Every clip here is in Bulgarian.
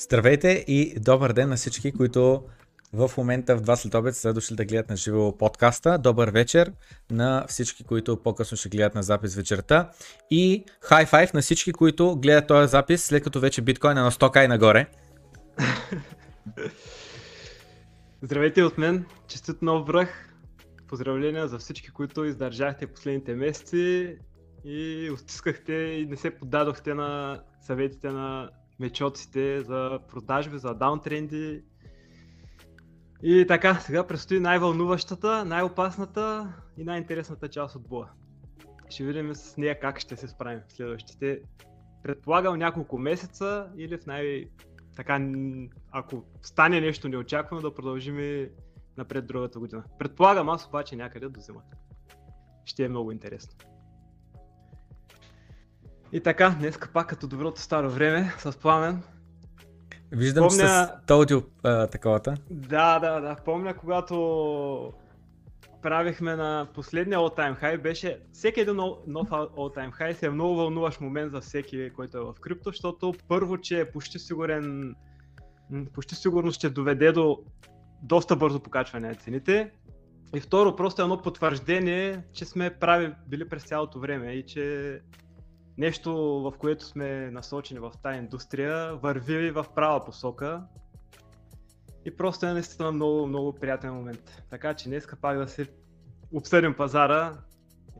Здравейте и добър ден на всички, които в момента в 2 след обед са дошли да гледат на живо подкаста. Добър вечер на всички, които по-късно ще гледат на запис вечерта. И хай файв на всички, които гледат този запис, след като вече биткоин е на 100к и нагоре. Здравейте от мен, честит нов връх. Поздравления за всички, които издържахте последните месеци и устискахте и не се поддадохте на съветите на мечоците за продажби, за даунтренди. И така, сега предстои най-вълнуващата, най-опасната и най-интересната част от боя. Ще видим с нея как ще се справим в следващите, предполагам няколко месеца или в най- така, ако стане нещо неочаквано, да продължим напред другата година. Предполагам аз обаче някъде до зимата. Ще е много интересно. И така, днес пак като доброто старо време, с пламен. Виждам, Помня... че с аудио таковата. Да, да, да. Помня, когато правихме на последния all time high, беше всеки един нов all time high се е много вълнуваш момент за всеки, който е в крипто, защото първо, че е почти сигурен, почти сигурно ще доведе до доста бързо покачване на цените. И второ, просто едно потвърждение, че сме прави били през цялото време и че нещо, в което сме насочени в тази индустрия, върви в права посока. И просто е наистина много, много приятен момент. Така че днес пак да се обсъдим пазара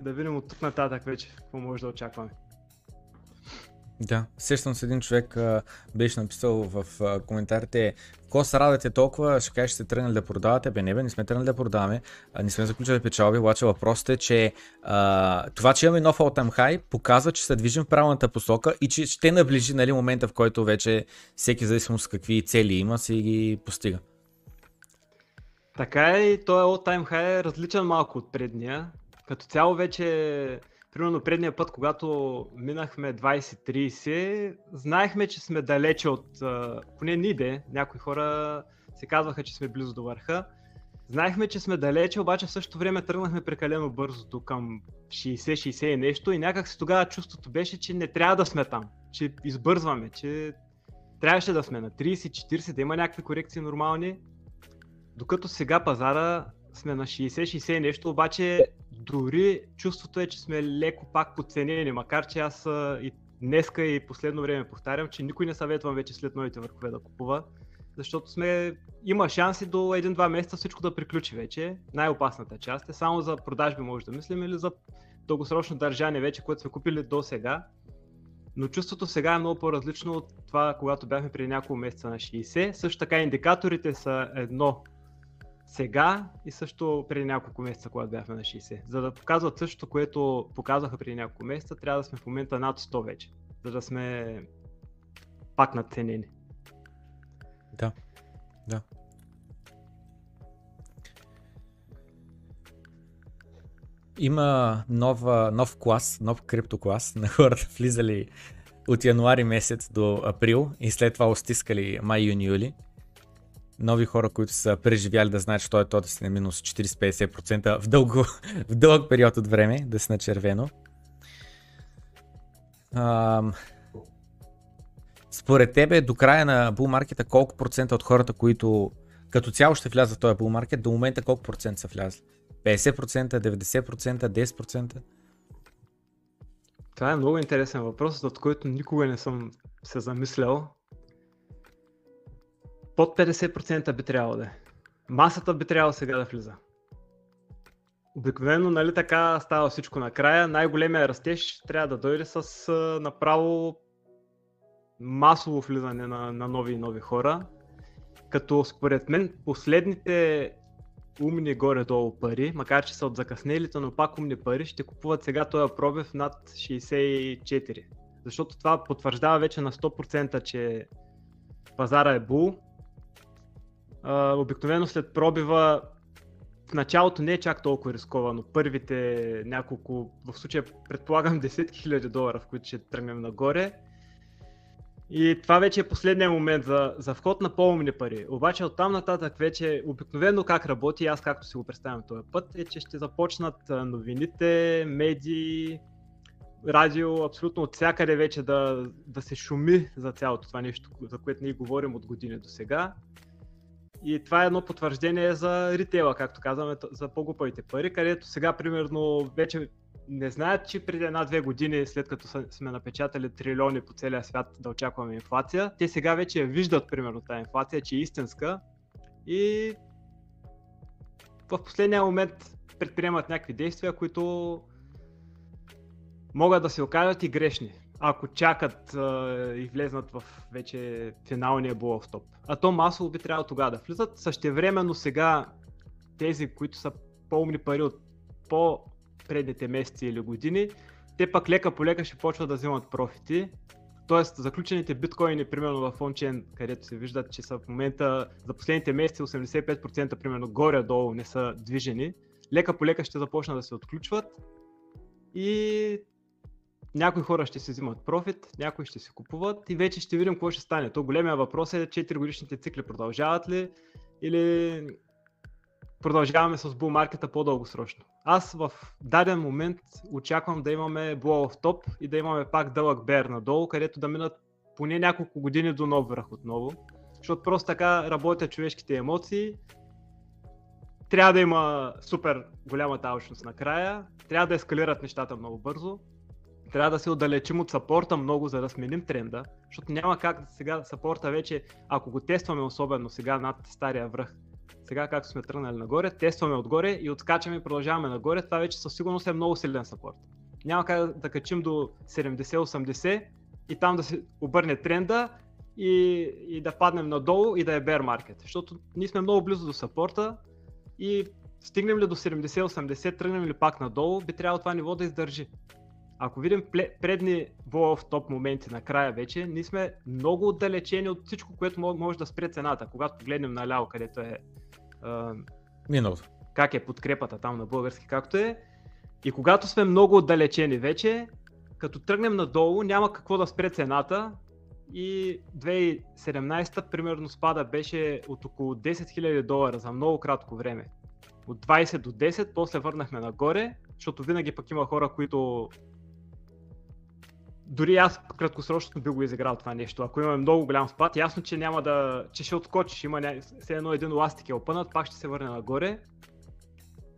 и да видим от тук нататък вече какво може да очакваме. Да, сещам се един човек а, беше написал в а, коментарите Ко се радвате толкова, ще кажеш, ще сте тръгнали да продавате, бе не бе, не сме тръгнали да продаваме, а, не сме заключили печалби, обаче въпросът е, че а, това, че имаме нов all high, показва, че се движим в правилната посока и че ще наближи нали, момента, в който вече всеки зависимост какви цели има, си ги постига. Така е и този all time high е различен малко от предния. Като цяло вече примерно предния път, когато минахме 20-30, знаехме, че сме далече от, поне ниде, някои хора се казваха, че сме близо до върха. Знаехме, че сме далече, обаче в същото време тръгнахме прекалено бързо до към 60-60 и нещо и някак си тогава чувството беше, че не трябва да сме там, че избързваме, че трябваше да сме на 30-40, да има някакви корекции нормални. Докато сега пазара сме на 60-60 нещо, обаче дори чувството е, че сме леко пак подценени, макар че аз и днеска и последно време повтарям, че никой не съветвам вече след новите върхове да купува, защото сме, има шанси до един-два месеца всичко да приключи вече. Най-опасната част е само за продажби може да мислим или за дългосрочно държане вече, което сме купили до сега. Но чувството сега е много по-различно от това, когато бяхме преди няколко месеца на 60. Също така индикаторите са едно сега и също преди няколко месеца, когато бяхме на 60. За да показват същото, което показаха преди няколко месеца, трябва да сме в момента над 100 вече, за да сме пак надценени. Да, да. Има нова, нов клас, нов криптоклас на хората влизали от януари месец до април и след това остискали май, юни, юли нови хора, които са преживяли да знаят, че той е то си на минус 40-50% в, дълго, в дълъг период от време, да си на червено. Ам... Според тебе до края на булмаркета колко процента от хората, които като цяло ще влязат в този булмаркет, до момента колко процент са влязли? 50%, 90%, 10%? Това е много интересен въпрос, от който никога не съм се замислял. Под 50% би трябвало да е. Масата би трябвало сега да влиза. Обикновено, нали така става всичко накрая. Най-големия растеж трябва да дойде с направо масово влизане на, на нови и нови хора. Като според мен последните умни горе-долу пари, макар че са от закъснелите, но пак умни пари, ще купуват сега този пробив над 64. Защото това потвърждава вече на 100%, че пазара е бул обикновено след пробива в началото не е чак толкова рисковано. Първите няколко, в случая предполагам десетки хиляди долара, в които ще тръгнем нагоре. И това вече е последният момент за, за вход на по-умни пари. Обаче от там нататък вече обикновено как работи, аз както си го представям този път, е, че ще започнат новините, медии, радио, абсолютно от всякъде вече да, да се шуми за цялото това нещо, за което ние говорим от години до сега. И това е едно потвърждение за ритейла, както казваме, за по-глупавите пари, където сега, примерно, вече не знаят, че преди една-две години, след като сме напечатали трилиони по целия свят да очакваме инфлация, те сега вече виждат, примерно, тази инфлация, че е истинска и в последния момент предприемат някакви действия, които могат да се окажат и грешни, ако чакат а, и влезнат в вече финалния в топ. А то масово би трябвало тогава да влизат. Същевременно сега тези, които са по-умни пари от по предните месеци или години, те пък лека по лека ще почват да взимат профити. Тоест, заключените биткоини, примерно в ончен, където се виждат, че са в момента за последните месеци 85% примерно горе-долу не са движени, лека по лека ще започнат да се отключват и някои хора ще се взимат профит, някои ще се купуват и вече ще видим какво ще стане. То големия въпрос е 4 годишните цикли продължават ли или продължаваме с bull маркета по-дългосрочно. Аз в даден момент очаквам да имаме blow в топ и да имаме пак дълъг бер надолу, където да минат поне няколко години до нов връх отново. Защото просто така работят човешките емоции. Трябва да има супер голяма алчност накрая, трябва да ескалират нещата много бързо, трябва да се отдалечим от сапорта много, за да сменим тренда, защото няма как сега сапорта вече, ако го тестваме особено сега над стария връх, сега както сме тръгнали нагоре, тестваме отгоре и отскачаме и продължаваме нагоре, това вече със сигурност е много силен сапорт. Няма как да качим до 70-80 и там да се обърне тренда и, и да паднем надолу и да е bear market. Защото ние сме много близо до сапорта и стигнем ли до 70-80, тръгнем ли пак надолу, би трябвало това ниво да издържи. Ако видим предни в топ моменти накрая вече, ние сме много отдалечени от всичко, което може да спре цената. Когато погледнем наляво, където е Миналото. Как е подкрепата там на български, както е. И когато сме много отдалечени вече, като тръгнем надолу, няма какво да спре цената. И 2017 примерно спада беше от около 10 000 долара за много кратко време. От 20 до 10, после върнахме нагоре, защото винаги пък има хора, които дори аз краткосрочно би го изиграл това нещо. Ако имаме много голям спад, ясно, че няма да, че ще отскочиш, има ня... все едно един ластик е опънат, пак ще се върне нагоре.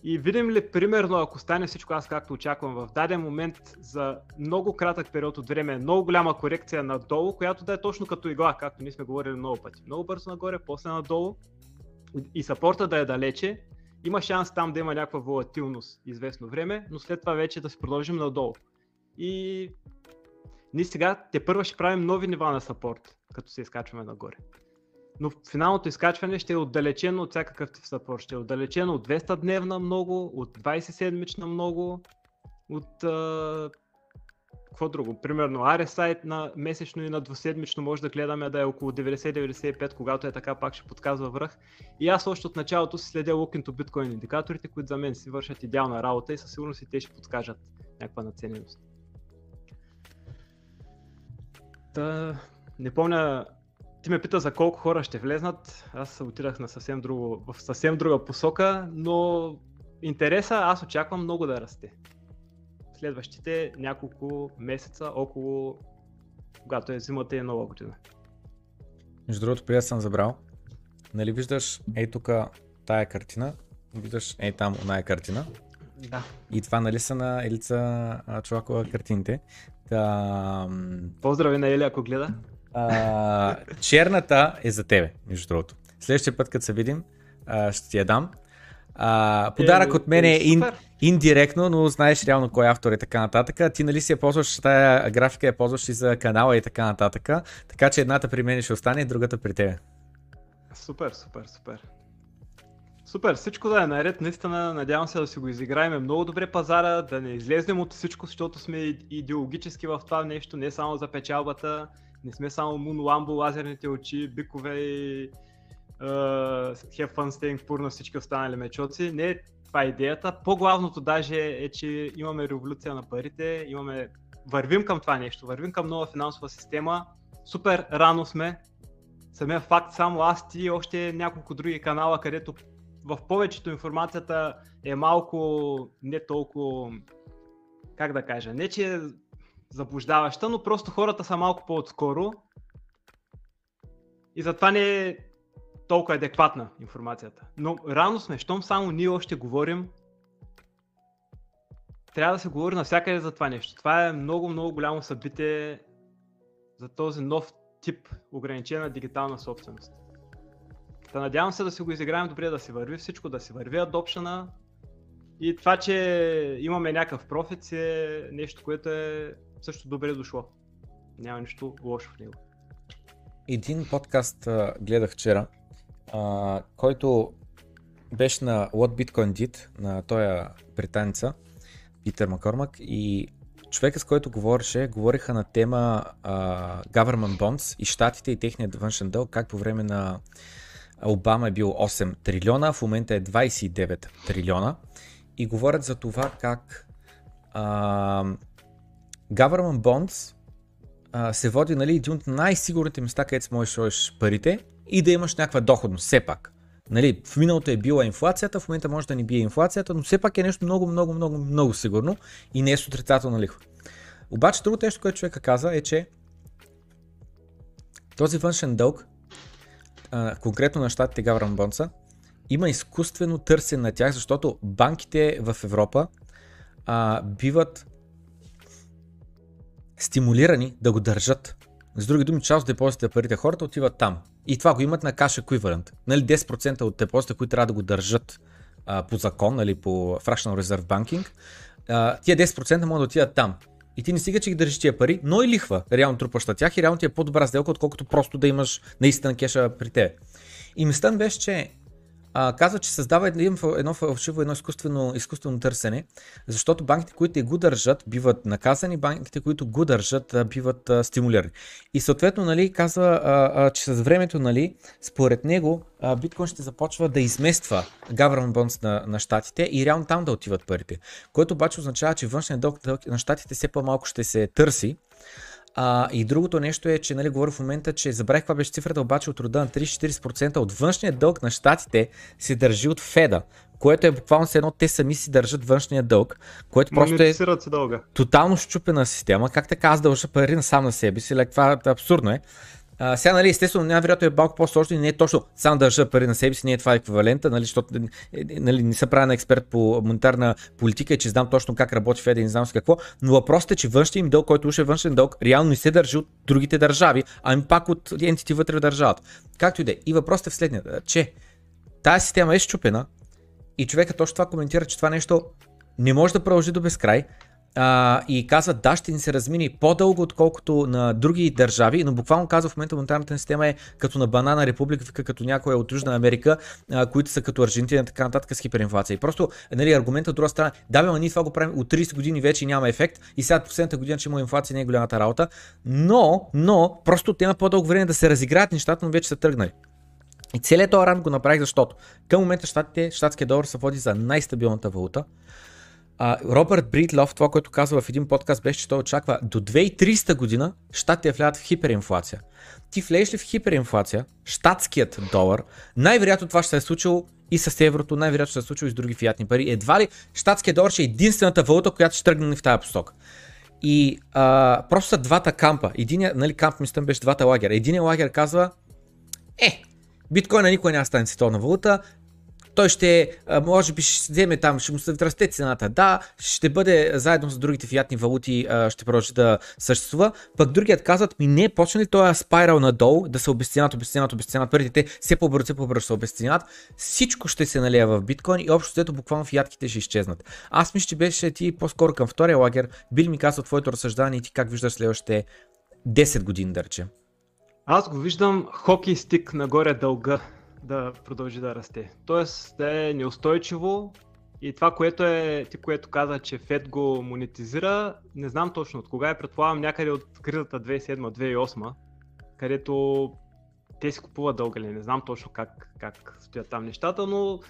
И видим ли, примерно, ако стане всичко аз както очаквам в даден момент за много кратък период от време, много голяма корекция надолу, която да е точно като игла, както ние сме говорили много пъти. Много бързо нагоре, после надолу и сапорта да е далече, има шанс там да има някаква волатилност известно време, но след това вече да се продължим надолу. И ние сега те първа ще правим нови нива на сапорт, като се изкачваме нагоре. Но финалното изкачване ще е отдалечено от всякакъв тип сапорт. Ще е отдалечено от 200 дневна много, от 20 седмична много, от а... какво друго? Примерно RSI на месечно и на двуседмично може да гледаме да е около 90-95, когато е така пак ще подказва връх. И аз още от началото си следя Look Bitcoin индикаторите, които за мен си вършат идеална работа и със сигурност и те ще подскажат някаква нацененост. Та, не помня, ти ме пита за колко хора ще влезнат, аз отидах на съвсем друго, в съвсем друга посока, но интереса аз очаквам много да расте. Следващите няколко месеца около когато е зимата и нова година. Между другото, преди съм забрал, нали виждаш ей тук тая картина, виждаш ей там оная картина. Да. И това нали са на Елица Чувакова картините. Та... Поздрави на Ели, ако гледа. А, черната е за тебе, между другото. Следващия път, като се видим, а, ще ти я дам. А, подарък е, от мен е, е ин, индиректно, но знаеш реално кой е автор и така нататък. Ти нали си я ползваш, тая графика я ползваш и за канала и така нататък. Така че едната при мен ще остане, другата при тебе. Супер, супер, супер. Супер, всичко да е наред, наистина надявам се да си го изиграем много добре пазара, да не излезнем от всичко, защото сме идеологически в това нещо, не само за печалбата, не сме само мунламбо, лазерните очи, бикове и uh, have fun на всички останали мечоци. Не това е идеята. По-главното даже е, че имаме революция на парите, имаме... вървим към това нещо, вървим към нова финансова система. Супер рано сме, самия факт, само аз ти и още няколко други канала, където в повечето информацията е малко не толкова, как да кажа, не че заблуждаваща, но просто хората са малко по-отскоро и затова не е толкова адекватна информацията. Но рано сме, щом само ние още говорим, трябва да се говори навсякъде за това нещо. Това е много, много голямо събитие за този нов тип ограничена дигитална собственост. Та надявам се да си го изиграем добре, да си върви всичко, да си върви адопшена. И това, че имаме някакъв профит е нещо, което е също добре дошло. Няма нищо лошо в него. Един подкаст а, гледах вчера, а, който беше на What Bitcoin Did, на този британца, Питър Макормак и човека с който говореше, говориха на тема а, Government Bonds и щатите и техният външен дълг, как по време на Обама е бил 8 трилиона, в момента е 29 трилиона и говорят за това как а, Government Bonds а, се води нали, един от най-сигурните места, където можеш да парите и да имаш някаква доходност, все пак. Нали, в миналото е била инфлацията, в момента може да не бие инфлацията, но все пак е нещо много, много, много, много сигурно и не е с отрицателна лихва. Обаче другото нещо, което човека каза е, че този външен дълг, конкретно на щатите Government Bonds, има изкуствено търсене на тях, защото банките в Европа а, биват стимулирани да го държат. С други думи, част от депозитите парите хората отиват там. И това го имат на cash equivalent. Нали, 10% от депозитите, които трябва да го държат а, по закон, нали, по Fractional Reserve Banking, а, тия 10% могат да отидат там. И ти не стига, че ги държиш тия пари, но и лихва реално трупаща тях и реално ти е по-добра сделка, отколкото просто да имаш наистина кеша при те. И мислен беше, че а, казва, че създава едно фалшиво, едно изкуствено, изкуствено търсене, защото банките, които го държат, биват наказани, банките, които го държат, биват а, стимулирани. И съответно, нали, казва, а, а, че с времето, нали, според него, а, биткоин ще започва да измества government bonds на, на щатите и реално там да отиват парите. Което обаче означава, че външният дълг на щатите все по-малко ще се търси, а, и другото нещо е, че нали, говоря в момента, че забравих каква беше цифрата, обаче от рода на 30-40% от външния дълг на щатите се държи от Феда, което е буквално с едно те сами си държат външния дълг, което просто е дълга. тотално щупена система. Как така аз дължа пари сам на себе си, like, това е абсурдно е. Сега, нали, естествено, най-вероятно е малко по-сложно и не е точно само да държа пари на себе си, не е това еквивалента, нали, защото е, е, нали, не съм правен експерт по монетарна политика и че знам точно как работи Феда и не знам с какво, но въпросът е, че външният им дълг, който уж е външен дълг, реално не се държи от другите държави, ами пак от ентити вътре в държавата. Както и да е. И въпросът е в следния, че тази система е щупена и човека точно това коментира, че това нещо не може да продължи до безкрай, а, и казват да, ще ни се размини по-дълго, отколкото на други държави, но буквално казва в момента монетарната система е като на банана република, като някоя от Южна Америка, а, които са като Аржентина и така нататък с хиперинфлация. И просто нали, аргументът от друга страна, да, бе, ние това го правим от 30 години вече няма ефект и сега последната година, че има инфлация, не е голямата работа, но, но, просто те има по-дълго време да се разиграят нещата, но вече са тръгнали. И целият този ранг го направих, защото към момента щатите, щатския долар се води за най-стабилната валута. А, Робърт Бритлов, това, което казва в един подкаст, беше, че той очаква до 2300 година щатите влядат в хиперинфлация. Ти влезеш ли в хиперинфлация, щатският долар, най-вероятно това ще се е случило и с еврото, най-вероятно ще се е случило и с други фиатни пари. Едва ли щатският долар ще е единствената валута, която ще тръгне в тази посока. И а, просто са двата кампа. Единият, нали, камп мислям беше двата лагера. Единият лагер казва, е, биткоина никога няма стане световна валута, той ще, може би ще вземе там, ще му се расте цената. Да, ще бъде заедно с другите фиатни валути, ще продължи да съществува. Пък другият казват, ми не, почне ли този спирал надолу да се обесценят, обесценят, обесценят, парите те все по-бързо, все по-бързо се обесценят, всичко ще се налия в биткоин и общо взето буквално фиатките ще изчезнат. Аз мисля, че беше ти по-скоро към втория лагер, били ми казал твоето разсъждание и ти как виждаш следващите 10 години, да. Аз го виждам хокей стик нагоре дълга да продължи да расте. Тоест да е неустойчиво и това, което е, ти което каза, че Фед го монетизира, не знам точно от кога е, предполагам някъде от кризата 2007-2008, където те си купуват дълга ли, не знам точно как, как стоят там нещата, но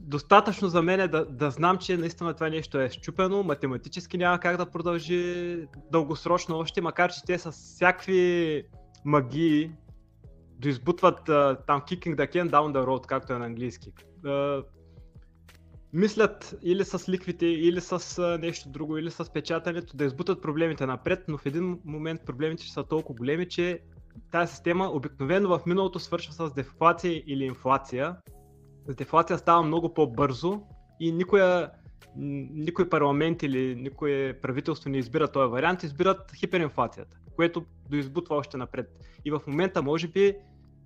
достатъчно за мен е да, да знам, че наистина това нещо е щупено, математически няма как да продължи дългосрочно още, макар че те са всякакви магии доизбутват uh, там kicking the can down the road, както е на английски. Uh, мислят или с ликвите, или с нещо друго, или с печатането да избутат проблемите напред, но в един момент проблемите ще са толкова големи, че тази система обикновено в миналото свършва с дефлация или инфлация. Дефлация става много по-бързо и никоя, никой парламент или никое правителство не избира този вариант, избират хиперинфлацията, което доизбутва още напред. И в момента може би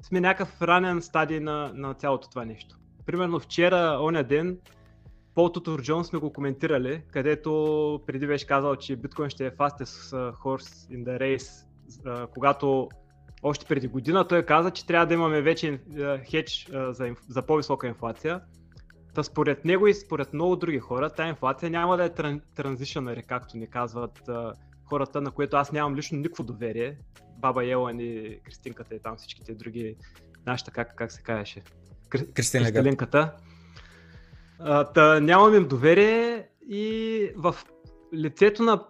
сме някакъв ранен стадий на, на цялото това нещо. Примерно вчера, оня ден, Пол Тутор Джон сме го коментирали, където преди беше казал, че биткоин ще е fastest horse in the race, когато още преди година той каза, че трябва да имаме вече хедж за, за по-висока инфлация. Та според него и според много други хора, тази инфлация няма да е тран, транзишънъри, както ни казват хората, на което аз нямам лично никакво доверие. Баба Елан и Кристинката и там всичките други, нашата как, как се казваше? Кристинката. Та, нямам им доверие и в лицето на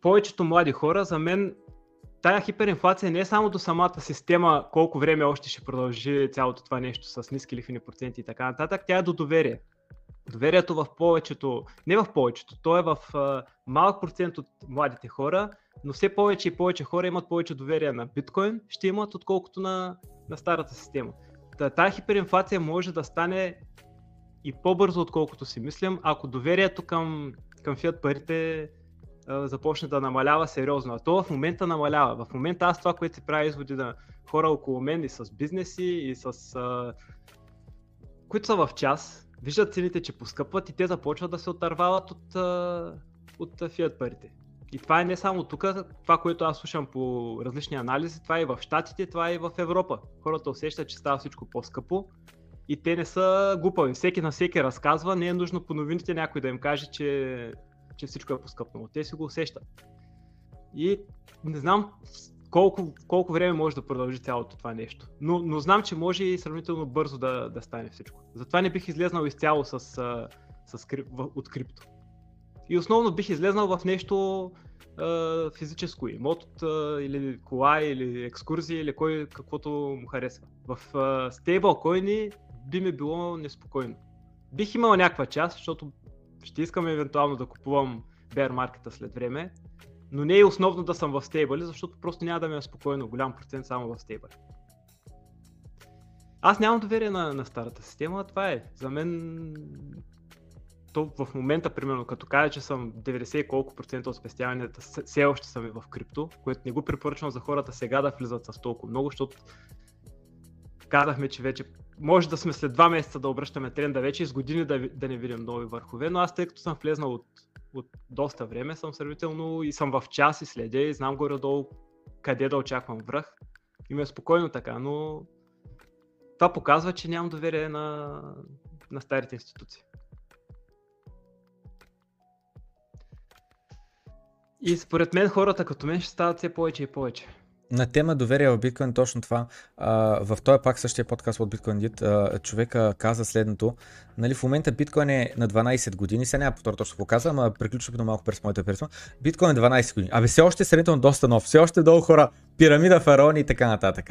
повечето млади хора, за мен тая хиперинфлация не е само до самата система, колко време още ще продължи цялото това нещо с ниски лихвени проценти и така нататък, тя е до доверие. Доверието в повечето, не в повечето, то е в а, малък процент от младите хора, но все повече и повече хора имат повече доверие на биткоин, ще имат отколкото на, на старата система. Та, тая хиперинфлация може да стане и по-бързо, отколкото си мислям, ако доверието към, към фиат парите започне да намалява сериозно. А то в момента намалява. В момента аз това, което се прави изводи на хора около мен и с бизнеси и с... А, които са в час, виждат цените, че поскъпват и те започват да се отървават от, от фиат парите. И това е не само тук, това, което аз слушам по различни анализи, това е и в Штатите, това е и в Европа. Хората усещат, че става всичко по-скъпо и те не са глупави. Всеки на всеки разказва, не е нужно по новините някой да им каже, че, че всичко е поскъпнало. Те си го усещат. И не знам колко, колко време може да продължи цялото това нещо. Но, но знам, че може и сравнително бързо да, да стане всичко. Затова не бих излезнал изцяло с, с, с, от крипто. И основно бих излезнал в нещо а, физическо, имот или кола, или екскурзия, или кой каквото му харесва. В а, стейблкоини би ми било неспокойно. Бих имал някаква част, защото ще искам евентуално да купувам bear маркета след време, но не е основно да съм в стейбъли, защото просто няма да ми е спокойно, голям процент само в стейбъли. Аз нямам доверие на, на старата система, това е. За мен то в момента, примерно, като кажа, че съм 90 и колко процента от спестяванията, все още съм в крипто, което не го препоръчвам за хората сега да влизат с толкова много, защото казахме, че вече може да сме след два месеца да обръщаме тренда вече и с години да, да не видим нови върхове, но аз тъй като съм влезнал от, от доста време, съм сравнително и съм в час и следя и знам горе-долу къде да очаквам връх. И ми е спокойно така, но това показва, че нямам доверие на, на старите институции. И според мен хората като мен ще стават все повече и повече. На тема доверие в биткоин, точно това. А, в този пак същия подкаст от Bitcoin Did, човека каза следното. Нали, в момента биткоин е на 12 години, сега няма повторя точно какво каза, ама приключва много през моята персона. Биткоин е 12 години. Абе все още е сравнително доста нов, все още долу хора, пирамида, фараони и така нататък.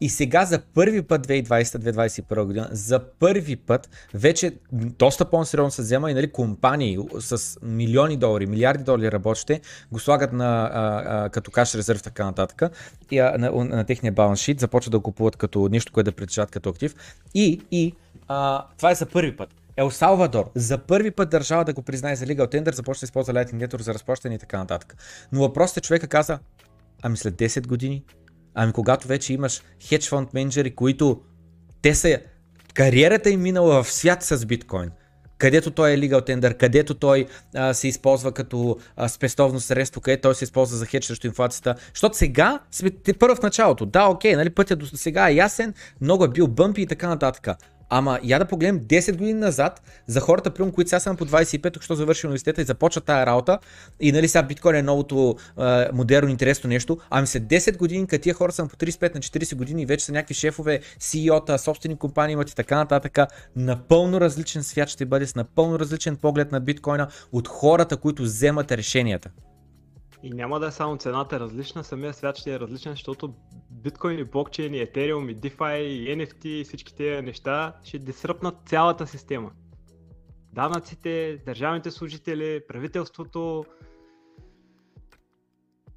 И сега за първи път 2020-2021 година, за първи път вече доста по-сериозно се взема и нали, компании с милиони долари, милиарди долари работещи го слагат на, а, а, като каш резерв така нататък и а, на, на, на техния баланс шит, започват да го купуват като нещо, което да притежават като актив и, и а, това е за първи път. Ел Салвадор, за първи път държава да го признае за Legal Tender, започва да използва Lightning Network за разплащане и така нататък. Но въпросът е, човека каза, ами след 10 години, Ами когато вече имаш хедж фонд менеджери, които те са кариерата им минала в свят с биткоин, където той е legal tender, където той а, се използва като а, спестовно средство, където той се използва за хедж срещу инфлацията. Защото сега сме първо в началото. Да, окей, нали, пътя до сега е ясен, много е бил бъмпи и така нататък. Ама я да погледнем 10 години назад за хората, примерно, които сега са по 25, тук що завърши университета и започва тая работа. И нали сега биткоин е новото е, модерно интересно нещо, ами след 10 години, като тия хора са по 35 на 40 години и вече са някакви шефове, CEO-та, собствени компании имат и така нататък, напълно различен свят ще бъде с напълно различен поглед на биткоина от хората, които вземат решенията. И няма да е само цената различна, самия свят ще е различен, защото биткоин и блокчейн и Ethereum и DeFi и NFT и всички тези неща ще дисръпнат цялата система. данъците, държавните служители, правителството,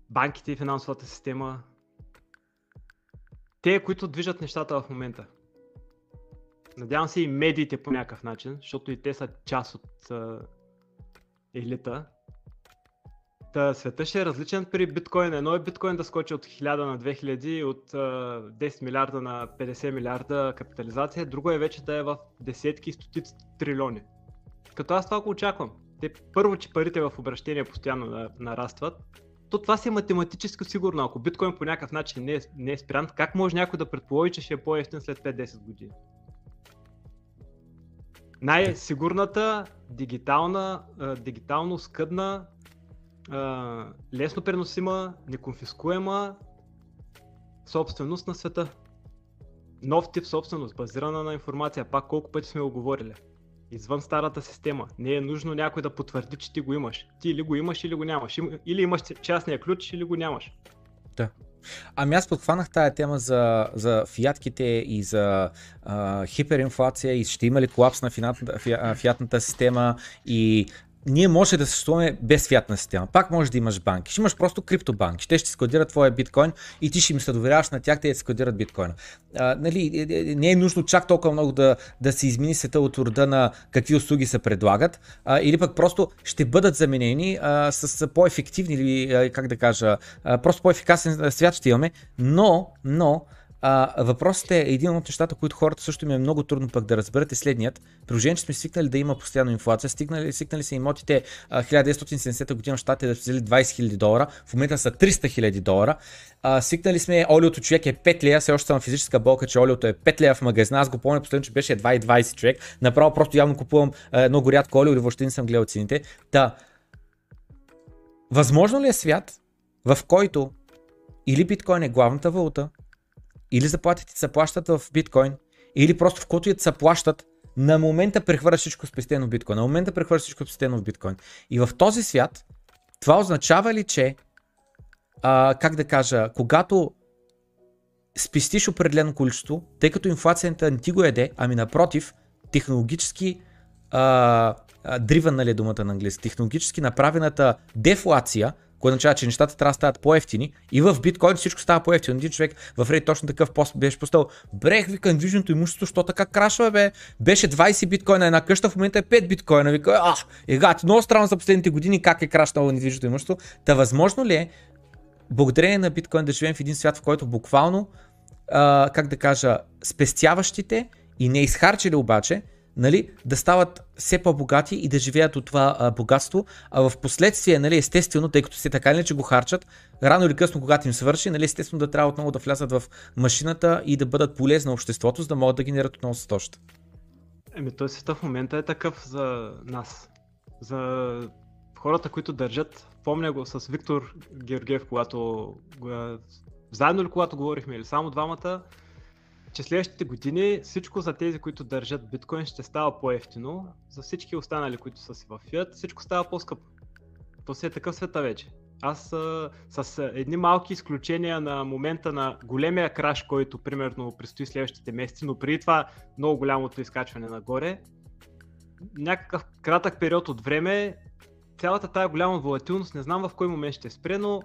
банките и финансовата система. Те, които движат нещата в момента. Надявам се и медиите по някакъв начин, защото и те са част от елита. Та, света ще е различен при биткоин. Едно е биткоин да скочи от 1000 на 2000, от а, 10 милиарда на 50 милиарда капитализация, друго е вече да е в десетки и стотици трилиони. Като аз това го очаквам. Те първо, че парите в обращение постоянно нарастват, то това си е математически сигурно. Ако биткоин по някакъв начин не е, не е спрян, как може някой да предположи, че ще е по-ефтин след 5-10 години? Най-сигурната, дигитална, дигитално скъдна, лесно преносима, неконфискуема собственост на света. Нов тип собственост, базирана на информация. Пак колко пъти сме оговорили. Извън старата система. Не е нужно някой да потвърди, че ти го имаш. Ти или го имаш, или го нямаш. Или имаш частния ключ, или го нямаш. Да. Ами аз подхванах тая тема за, за фиатките и за а, хиперинфлация и ще има ли колапс на фиатната, фиатната система и ние може да съществуваме без фиатна система. Пак може да имаш банки. Ще имаш просто криптобанки. Те ще складират твоя биткоин и ти ще им се доверяваш на тях, те да складират биткоина. А, нали, е, е, не е нужно чак толкова много да, да се измени света от рода на какви услуги се предлагат, а, или пък просто ще бъдат заменени а, с по-ефективни или как да кажа, а, просто по-ефикасен свят ще имаме, но, но, а, въпросът е един от нещата, които хората също ми е много трудно пък да разберат е следният. При че сме свикнали да има постоянно инфлация, стигнали, свикнали са имотите 1970 година щатите да взели 20 000 долара, в момента са 300 000 долара. А, свикнали сме, олиото човек е 5 лея, все още съм физическа болка, че олиото е 5 лея в магазина. Аз го помня последно, че беше 2,20 човек. Направо просто явно купувам много рядко олио или въобще не съм гледал цените. Та, възможно ли е свят, в който или биткоин е главната валута, или заплатите се плащат в биткоин, или просто в който и се плащат, на момента прехвърля всичко спестено в биткоин. На момента прехвърля всичко спестено в биткоин. И в този свят, това означава ли, че, а, как да кажа, когато спестиш определено количество, тъй като инфлацията не ти го еде, ами напротив, технологически а, нали е думата на английски, технологически направената дефлация което означава, че нещата трябва да стават по-ефтини и в биткоин всичко става по-ефтино. Един човек в Reddit точно такъв пост беше постал. Брех, вика, движното имущество, що така крашва, бе? Беше 20 биткоина една къща, в момента е 5 биткоина. Вика, а, е гад, много странно за последните години как е крашнало недвижното имущество. Та възможно ли е, благодарение на биткоин да живеем в един свят, в който буквално, а, как да кажа, спестяващите и не изхарчили обаче, нали, да стават все по-богати и да живеят от това а, богатство, а в последствие, нали, естествено, тъй като се така или че го харчат, рано или късно, когато им свърши, нали, естествено да трябва отново да влязат в машината и да бъдат полезни на обществото, за да могат да генерират отново състоща. Еми, той света в момента е такъв за нас. За хората, които държат. Помня го с Виктор Георгиев, когато заедно ли когато говорихме, или само двамата, че следващите години всичко за тези, които държат биткоин ще става по-ефтино, за всички останали, които са си в фиат, всичко става по-скъпо. То си е такъв света вече. Аз а, с едни малки изключения на момента на големия краш, който примерно предстои следващите месеци, но преди това много голямото изкачване нагоре, някакъв кратък период от време, цялата тая голяма волатилност, не знам в кой момент ще спре, но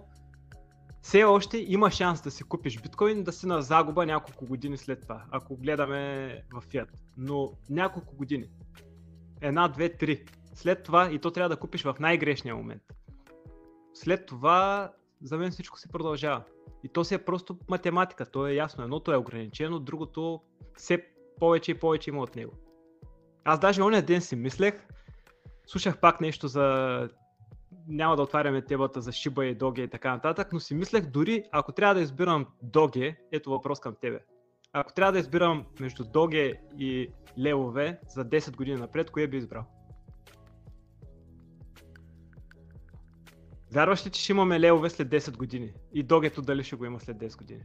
все още има шанс да си купиш биткоин, да си на загуба няколко години след това, ако гледаме в фиат. Но няколко години. Една, две, три. След това и то трябва да купиш в най-грешния момент. След това за мен всичко се продължава. И то си е просто математика, то е ясно. Едното е ограничено, другото все повече и повече има от него. Аз даже оня ден си мислех, слушах пак нещо за няма да отваряме темата за Шиба и Доге и така нататък, но си мислех дори ако трябва да избирам Доге, ето въпрос към тебе. Ако трябва да избирам между Доге и Левове за 10 години напред, кое би избрал? Вярваш ли, че ще имаме левове след 10 години? И догето дали ще го има след 10 години?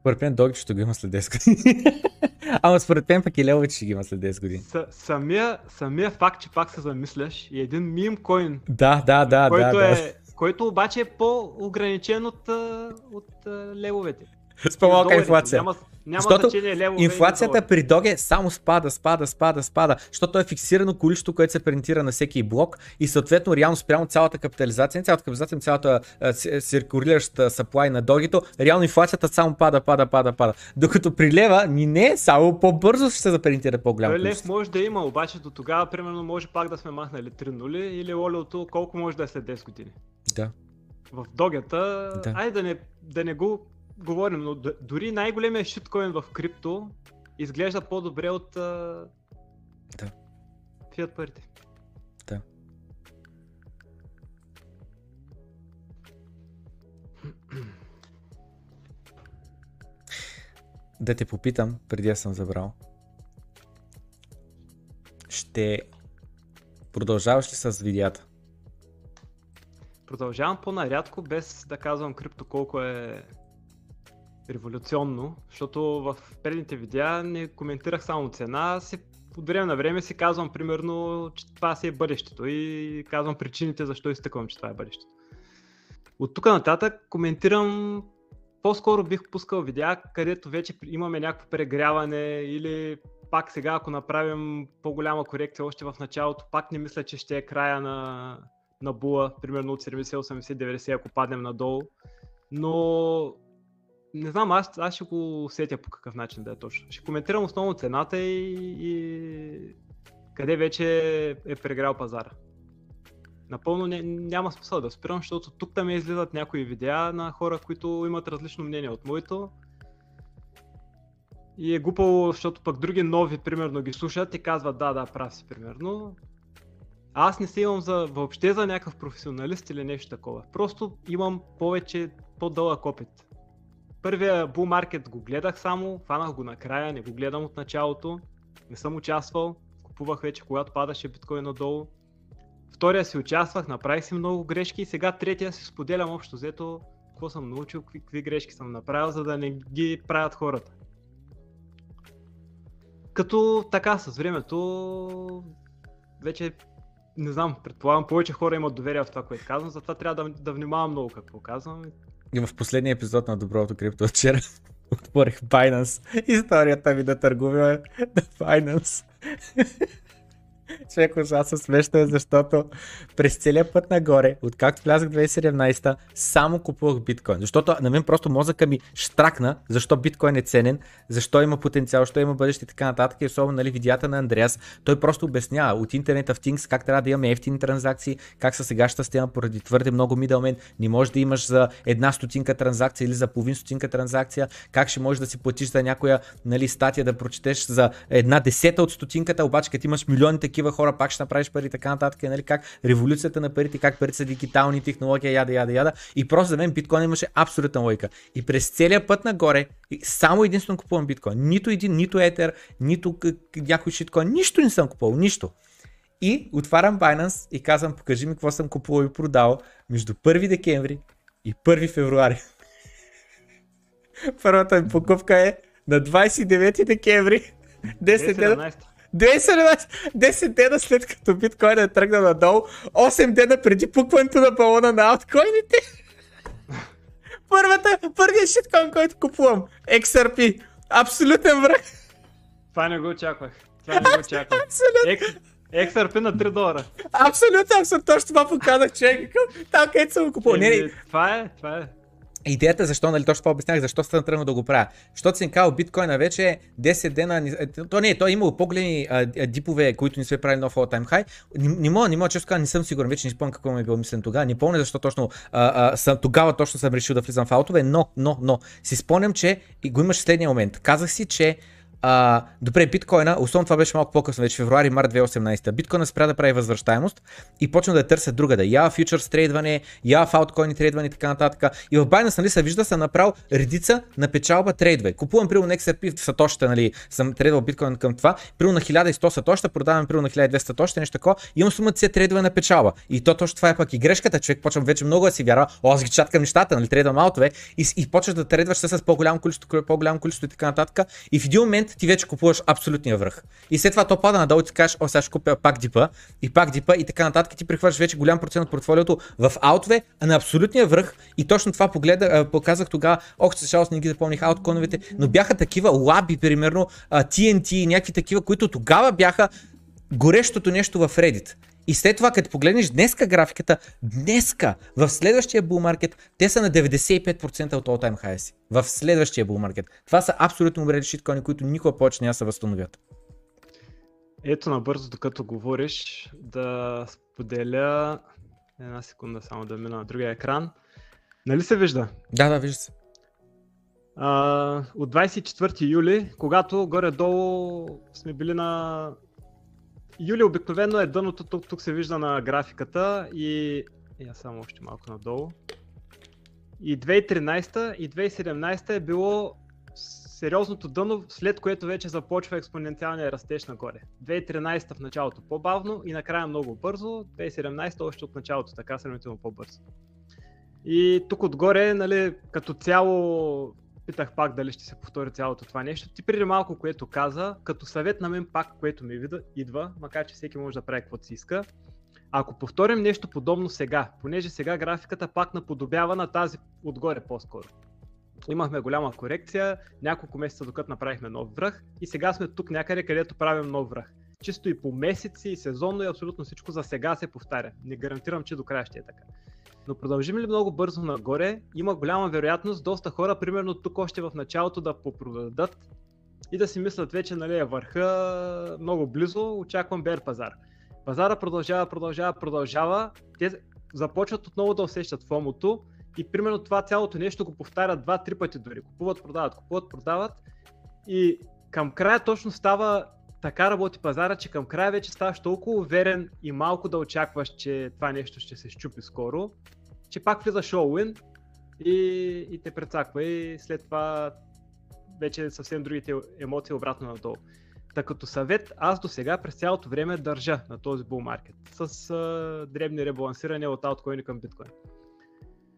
Според мен ще го има след 10 години. Ама според мен пък и Леович ще ги има след 10 години. С, самия, самия факт, че пак се замисляш и един мим коин. Да, да, да, който да, е, да. Който обаче е по-ограничен от, от, от левовете. С по-малка доларите. инфлация. Няма, няма Защото значение лево. Инфлацията при Доге само спада, спада, спада, спада, защото е фиксирано количество, което се принтира на всеки блок и съответно реално спрямо цялата капитализация, не цялата капитализация, но цялата циркулираща supply на Догито, реално инфлацията само пада, пада, пада, пада. Докато при лева ни не, само по-бързо ще се запринтира по-голямо лев може да има, обаче до тогава, примерно, може пак да сме махнали 3 нули или олиото колко може да е след 10 години. Да. В догата, Да. айде да не, да не го говорим, но дори най-големия шиткоин в крипто изглежда по-добре от а... Да. фиат парите. Да. Да те попитам, преди да съм забрал. Ще продължаваш ли с видеята? Продължавам по-нарядко, без да казвам крипто колко е революционно, защото в предните видеа не коментирах само цена, си от време на време си казвам примерно, че това си е бъдещето и казвам причините защо изтъквам, че това е бъдещето. От тук нататък коментирам, по-скоро бих пускал видеа, където вече имаме някакво прегряване или пак сега, ако направим по-голяма корекция още в началото, пак не мисля, че ще е края на, на була, примерно от 70, 80, 90, ако паднем надолу. Но не знам, аз, аз ще го усетя по какъв начин да е точно. Ще коментирам основно цената и, и къде вече е прегрял пазара. Напълно не, няма смисъл да спирам, защото тук там излизат някои видеа на хора, които имат различно мнение от моето. И е глупаво, защото пък други нови, примерно, ги слушат и казват да, да, прав си, примерно. Аз не се имам за, въобще за някакъв професионалист или нещо такова. Просто имам повече, по-дълъг опит. Първия bull маркет го гледах само, фанах го накрая, не го гледам от началото. Не съм участвал, купувах вече когато падаше биткоин надолу. Втория си участвах, направих си много грешки и сега третия си споделям общо взето какво съм научил, какви, какви грешки съм направил, за да не ги правят хората. Като така с времето вече не знам, предполагам повече хора имат доверие в това, което казвам, затова трябва да, да внимавам много какво казвам. В последния епизод на Доброто крипто вчера отворих Binance. Историята ми да търгуваме на Binance. Човек ужасно смешно е, защото през целия път нагоре, откакто влязах 2017, само купувах биткоин. Защото на мен просто мозъка ми штракна, защо биткоин е ценен, защо има потенциал, защо има бъдеще и така нататък. И особено нали, видеята на Андреас, той просто обяснява от Internet of Things как трябва да имаме ефтини транзакции, как със сегашната система поради твърде много мидълмен не може да имаш за една стотинка транзакция или за половин стотинка транзакция, как ще можеш да си платиш за някоя нали, статия да прочетеш за една десета от стотинката, обаче като имаш милиони такива хора, пак ще направиш пари и така нататък, нали, как революцията на парите, как парите са дигитални технология, яда, яда, яда. И просто за мен биткоин имаше абсолютна логика. И през целия път нагоре, само единствено купувам биткоин. Нито един, нито етер, нито някой шиткоин, нищо не съм купувал, нищо. И отварям Binance и казвам, покажи ми какво съм купувал и продал между 1 декември и 1 февруари. Първата ми покупка е на 29 декември. 10 дена, 2017. 2017, 10 дена след като биткоин е тръгнал надолу, 8 дена преди пукването на балона на алткоините. Първата, първият шиткоин, който купувам, XRP. Абсолютен враг. Това не го очаквах. Това не го очаквах. Абсолютно, XRP на 3 долара. абсолютно, абсолютно. Точно това показах, човек. Там където съм го купувал. Не, не, Еми, Това е, това е. Идеята защо, нали, точно това обяснях, защо съм тръгнал да го правя. Защото съм казал, биткоина вече е 10 дена, ни- е, то не, той е имал по-големи дипове, които не сме правили нов all time high. Не, мога, не мога, често не съм сигурен, вече не спомням какво ми е било мислен тогава, не помня защо точно а, а, съм, тогава точно съм решил да влизам в аутове, но, но, но, си спомням, че и го имаше следния момент. Казах си, че а, добре, биткоина, особено това беше малко по-късно, вече февруари, март 2018, биткоина спря да прави възвръщаемост и почна да я търся другаде. Я в фьючерс трейдване, я в ауткоини трейдване и така нататък. И в Binance, нали, се вижда, съм направил редица на печалба трейдове. Купувам на XRP в сатошите, нали, съм трейдвал биткоин към това, примерно на 1100 сатоща, продавам примерно на 1200 сатоща, нещо такова, имам сума си трейдове на печалба. И то точно това е пък и грешката, човек почвам вече много да си вярва, о, аз ги чаткам нещата, нали, трейдвам аутове и, и почваш да трейдваш с по-голямо количество, по-голямо количество и така нататък. И в един момент ти вече купуваш абсолютния връх. И след това то пада надолу и ти кажеш, о, сега ще купя пак дипа и пак дипа и така нататък. И ти прехвърляш вече голям процент от портфолиото в аутове, а на абсолютния връх. И точно това погледа, показах тогава, ох, се жалост не ги запомних аутконовете, но бяха такива лаби, примерно, TNT, някакви такива, които тогава бяха горещото нещо в Reddit. И след това, като погледнеш днеска графиката, днеска, в следващия bull market, те са на 95% от all time highs. В следващия bull market. Това са абсолютно умрели шиткоини, които никога повече няма се възстановят. Ето набързо, докато говориш, да споделя една секунда само да мина на другия екран. Нали се вижда? Да, да, вижда се. А, от 24 юли, когато горе-долу сме били на Юли обикновено е дъното, тук, тук се вижда на графиката и... Я само още малко надолу. И 2013 и 2017 е било сериозното дъно, след което вече започва експоненциалния растеж нагоре. 2013 в началото по-бавно и накрая много бързо, 2017 още от началото така сравнително по-бързо. И тук отгоре, нали, като цяло питах пак дали ще се повтори цялото това нещо. Ти преди малко, което каза, като съвет на мен пак, което ми идва, макар че всеки може да прави каквото си иска, ако повторим нещо подобно сега, понеже сега графиката пак наподобява на тази отгоре по-скоро. Имахме голяма корекция, няколко месеца докато направихме нов връх и сега сме тук някъде, където правим нов връх. Чисто и по месеци, и сезонно и абсолютно всичко за сега се повтаря. Не гарантирам, че до края ще е така. Но продължим ли много бързо нагоре, има голяма вероятност доста хора, примерно тук още в началото да попродадат и да си мислят вече, нали, е върха много близо, очаквам бер пазар. Пазара продължава, продължава, продължава. Те започват отново да усещат фомото и примерно това цялото нещо го повтарят два-три пъти дори. Купуват, продават, купуват, продават и към края точно става така работи пазара, че към края вече ставаш толкова уверен и малко да очакваш, че това нещо ще се щупи скоро, че пак влиза шоуин и, и те прецаква и след това вече съвсем другите емоции обратно надолу. Та като съвет, аз до сега през цялото време държа на този bull маркет с а, дребни ребалансирания от алткоини към биткоин.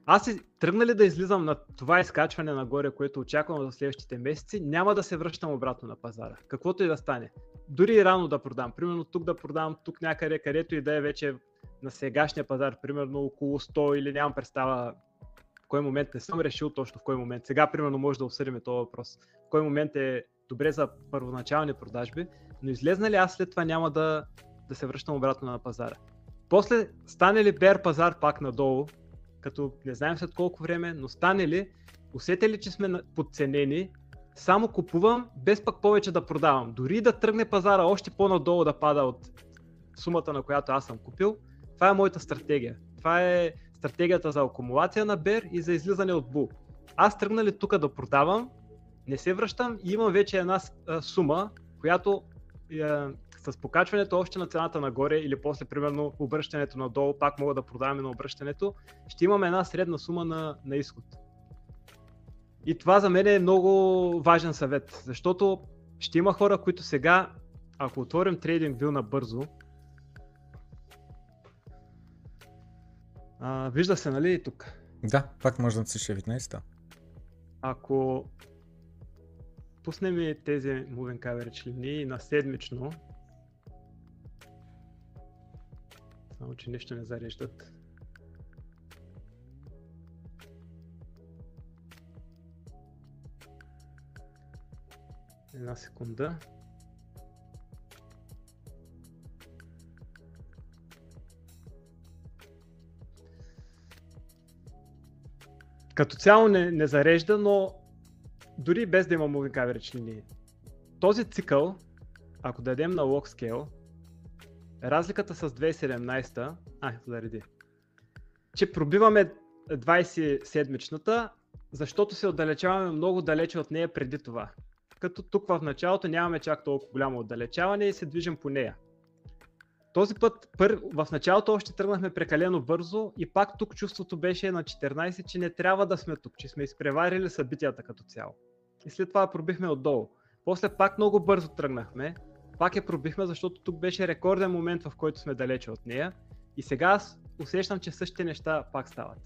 Аз си тръгнали да излизам на това изкачване нагоре, което очаквам за следващите месеци, няма да се връщам обратно на пазара. Каквото и да стане. Дори рано да продам. Примерно тук да продам, тук някъде, където и да е вече на сегашния пазар, примерно около 100 или нямам представа в кой момент не съм решил точно в кой момент. Сега, примерно, може да обсъдим този въпрос. В кой момент е добре за първоначални продажби, но излезна ли аз след това няма да, да се връщам обратно на пазара. После стане ли бер пазар пак надолу, като не знаем след колко време, но стане ли, усетя ли, че сме подценени, само купувам, без пък повече да продавам. Дори да тръгне пазара още по-надолу да пада от сумата, на която аз съм купил, това е моята стратегия. Това е стратегията за акумулация на бер и за излизане от бул. Аз тръгнали тук да продавам, не се връщам и имам вече една сума, която е, с покачването още на цената нагоре или после примерно обръщането надолу, пак мога да продаваме на обръщането, ще имаме една средна сума на, на изход. И това за мен е много важен съвет, защото ще има хора, които сега, ако отворим трейдинг вил набързо, а, вижда се, нали, и тук. Да, пак може да натиснеш 19 Ако пуснем тези Moving Coverage линии на седмично, Само, че нещо не зареждат. Една секунда. Като цяло не, не зарежда, но дори без да има moving coverage линии. Този цикъл, ако дадем на log scale, Разликата с 2017, а, заради, че пробиваме 27-мичната, защото се отдалечаваме много далече от нея преди това. Като тук в началото нямаме чак толкова голямо отдалечаване и се движим по нея. Този път пър... в началото още тръгнахме прекалено бързо и пак тук чувството беше на 14, че не трябва да сме тук, че сме изпреварили събитията като цяло. И след това пробихме отдолу. После пак много бързо тръгнахме, пак я пробихме, защото тук беше рекорден момент, в който сме далече от нея. И сега аз усещам, че същите неща пак стават.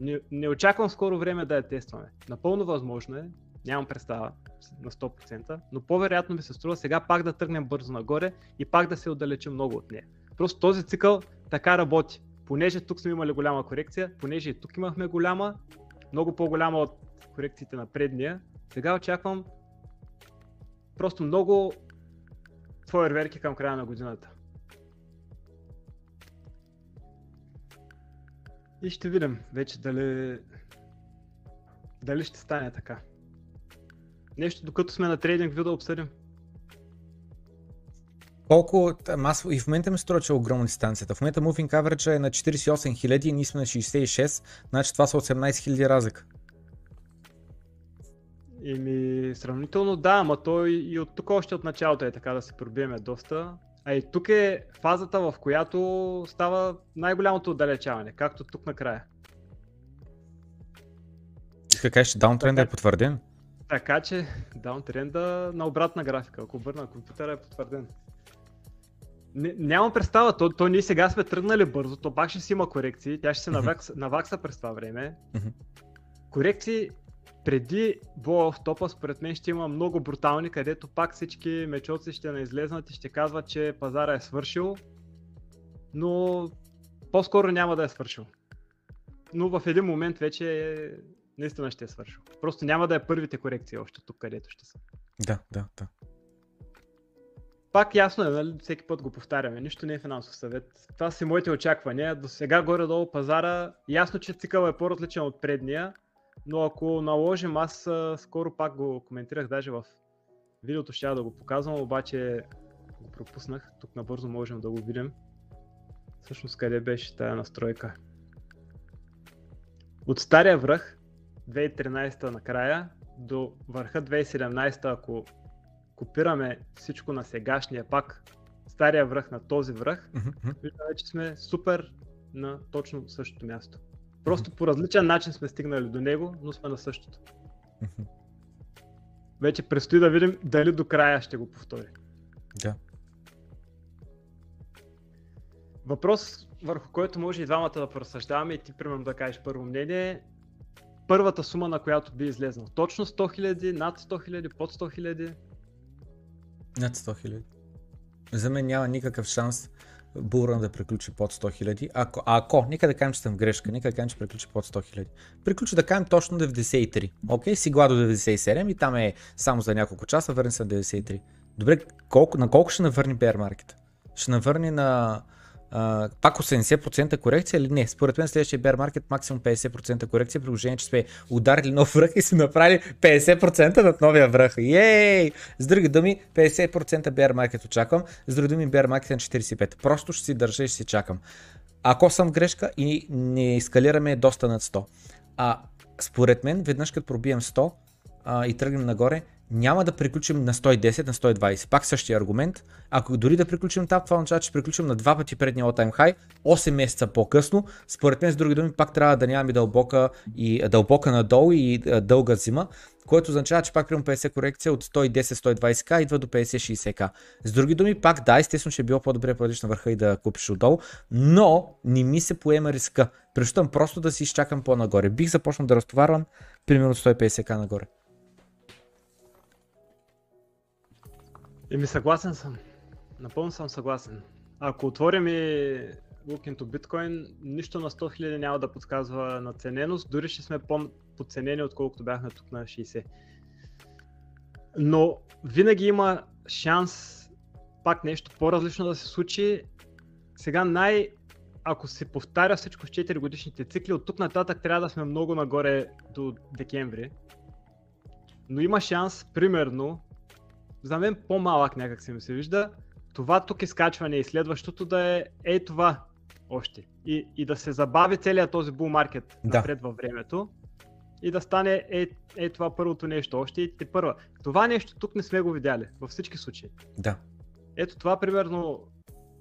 Не, не очаквам скоро време да я тестваме. Напълно възможно е, нямам представа. На 100%, но по-вероятно ми се струва сега пак да тръгнем бързо нагоре и пак да се отдалечим много от нея. Просто този цикъл така работи. Понеже тук сме имали голяма корекция, понеже и тук имахме голяма, много по-голяма от корекциите на предния, сега очаквам просто много фойерверки към края на годината. И ще видим вече дали, дали ще стане така. Нещо докато сме на трейдинг да обсъдим. Колко, аз и в момента ми струва, че е огромна дистанцията. В момента Moving Average е на 48 000 и ние сме на 66, значи това са 18 000 разлика. Еми, сравнително да, ама той и от тук още от началото е така да се пробиеме доста. А и тук е фазата, в която става най-голямото отдалечаване, както тук накрая. Иска кажеш, че даунтренда е потвърден? Така че даунтренда на обратна графика, ако обърна компютъра е потвърден. Не, нямам представа, то, то ние сега сме тръгнали бързо, то пак ще си има корекции, тя ще се навакса, навакса през това време. Корекции преди Blow of топа, според мен ще има много брутални, където пак всички мечоци ще не излезнат и ще казват, че пазара е свършил, но по-скоро няма да е свършил. Но в един момент вече. Наистина ще е свършил. Просто няма да е първите корекции още тук, където ще са. Да, да, да. Пак ясно е, нали? всеки път го повтаряме, нищо не е финансов съвет. Това са моите очаквания. До сега горе-долу пазара, ясно, че цикъл е по-различен от предния, но ако наложим, аз скоро пак го коментирах, даже в видеото ще да го показвам, обаче го пропуснах. Тук набързо можем да го видим. Всъщност къде беше тая настройка? От стария връх, 2013 накрая, до върха 2017, ако копираме всичко на сегашния пак, стария връх на този връх, Mm-hmm. виждаме, че сме супер на точно същото място. Просто по различен начин сме стигнали до него, но сме на същото. Mm-hmm. Вече предстои да видим дали до края ще го повтори. Да. Въпрос, върху който може и двамата да поразсъждаваме и ти примерно да кажеш първо мнение. Първата сума, на която би излезнал. Точно 100 000, над 100 000, под 100 000. Над 100 000. За мен няма никакъв шанс Булран да приключи под 100 000. Ако, ако, нека да кажем, че съм в грешка, нека да кажем, че приключи под 100 000. Приключи да кажем точно 93. Окей, сигла до 97 и там е само за няколко часа, върни се на 93. Добре, колко, на колко ще навърни bear market? Ще навърни на Uh, пак 80% корекция или не? Според мен следващия bear market максимум 50% корекция, при положение, че сме ударили нов връх и сме направили 50% над новия връх. Ей! С други думи, 50% bear market очаквам, с други думи bear market на 45. Просто ще си държа и ще си чакам. Ако съм грешка и не ескалираме доста над 100. А според мен, веднъж като пробием 100 а, и тръгнем нагоре, няма да приключим на 110, на 120. Пак същия аргумент. Ако дори да приключим там, това означава, че приключим на два пъти предния all time high, 8 месеца по-късно. Според мен, с други думи, пак трябва да нямаме дълбока, и, дълбока надолу и дълга зима, което означава, че пак приемам 50 корекция от 110-120к идва до 50-60к. С други думи, пак да, естествено ще е било по-добре да на върха и да купиш отдолу, но не ми се поема риска. Прещам просто да си изчакам по-нагоре. Бих започнал да разтоварвам примерно 150к нагоре. Еми съгласен съм. Напълно съм съгласен. Ако отворим и Look into Bitcoin, нищо на 100 000 няма да подсказва нацененост, дори ще сме по-подценени, отколкото бяхме тук на 60. Но винаги има шанс пак нещо по-различно да се случи. Сега най- ако се повтаря всичко с 4 годишните цикли, от тук нататък трябва да сме много нагоре до декември. Но има шанс, примерно, за мен по-малък някак се ми се вижда, това тук изкачване и следващото да е е това още. И, и да се забави целият този бул маркет Да. напред във времето и да стане е, е това първото нещо още и те първа. Това нещо тук не сме го видяли във всички случаи. Да. Ето това примерно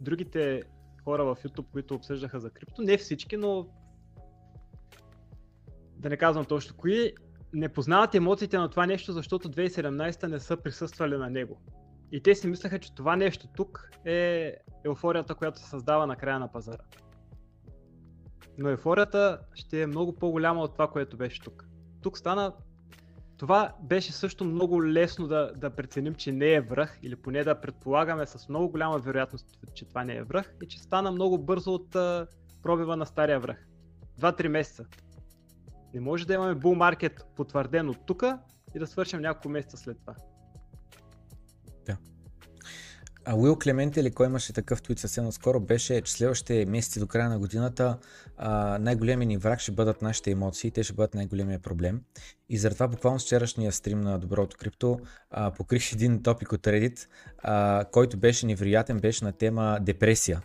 другите хора в YouTube, които обсъждаха за крипто, не всички, но да не казвам точно кои, не познават емоциите на това нещо, защото 2017 не са присъствали на него. И те си мислеха, че това нещо тук е еуфорията, която се създава на края на пазара. Но еуфорията ще е много по-голяма от това, което беше тук. Тук стана това беше също много лесно да, да преценим, че не е връх, или поне да предполагаме с много голяма вероятност, че това не е връх, и че стана много бързо от а, пробива на стария връх. 2-3 месеца. Не може да имаме bull market потвърден от тук и да свършим няколко месеца след това. А Уил Клемент или кой имаше такъв твит съвсем скоро беше, че следващите месеци до края на годината най-големият ни враг ще бъдат нашите емоции, те ще бъдат най-големия проблем. И затова буквално вчерашния стрим на Доброто крипто а, покрих един топик от Reddit, а, който беше невероятен, беше на тема депресия.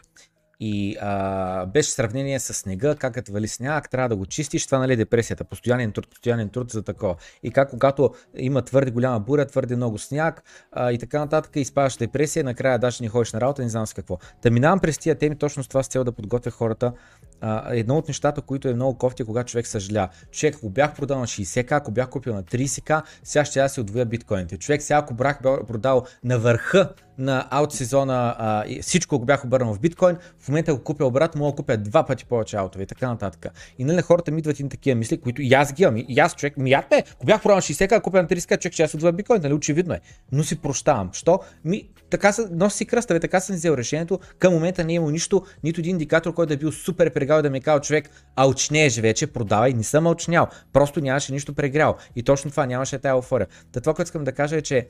И а, беше сравнение с снега, как като вали сняг, трябва да го чистиш, това нали депресията, постоянен труд, постоянен труд за такова. И как когато има твърде голяма буря, твърде много сняг а, и така нататък, изпадаш депресия, накрая даже не ходиш на работа, не знам с какво. Та минавам през тия теми точно с това с цел да подготвя хората. А, едно от нещата, които е много кофти, когато човек съжаля. Човек, ако бях продал на 60к, ако бях купил на 30к, сега ще да си отвоя биткоините. Човек, сега ако бях продал на върха на аут сезона а, и всичко го бях обърнал в биткоин, в момента го купя обратно, мога да купя два пъти повече аутове и така нататък. И нали хората ми идват и такива мисли, които и аз ги имам. И аз човек, ми ядме, ако бях продал 60 ако купя на 30 човек ще аз отвоя биткоин, нали очевидно е. Но си прощавам. Що? Ми, така са, носи си кръста, така съм взел решението. Към момента не е имал нищо, нито един индикатор, който е бил супер прегрял да ми е казал човек, а очнееш вече, продавай, не съм очнял. Просто нямаше нищо прегрял. И точно това нямаше тази еуфория. Та това, което искам да кажа е, че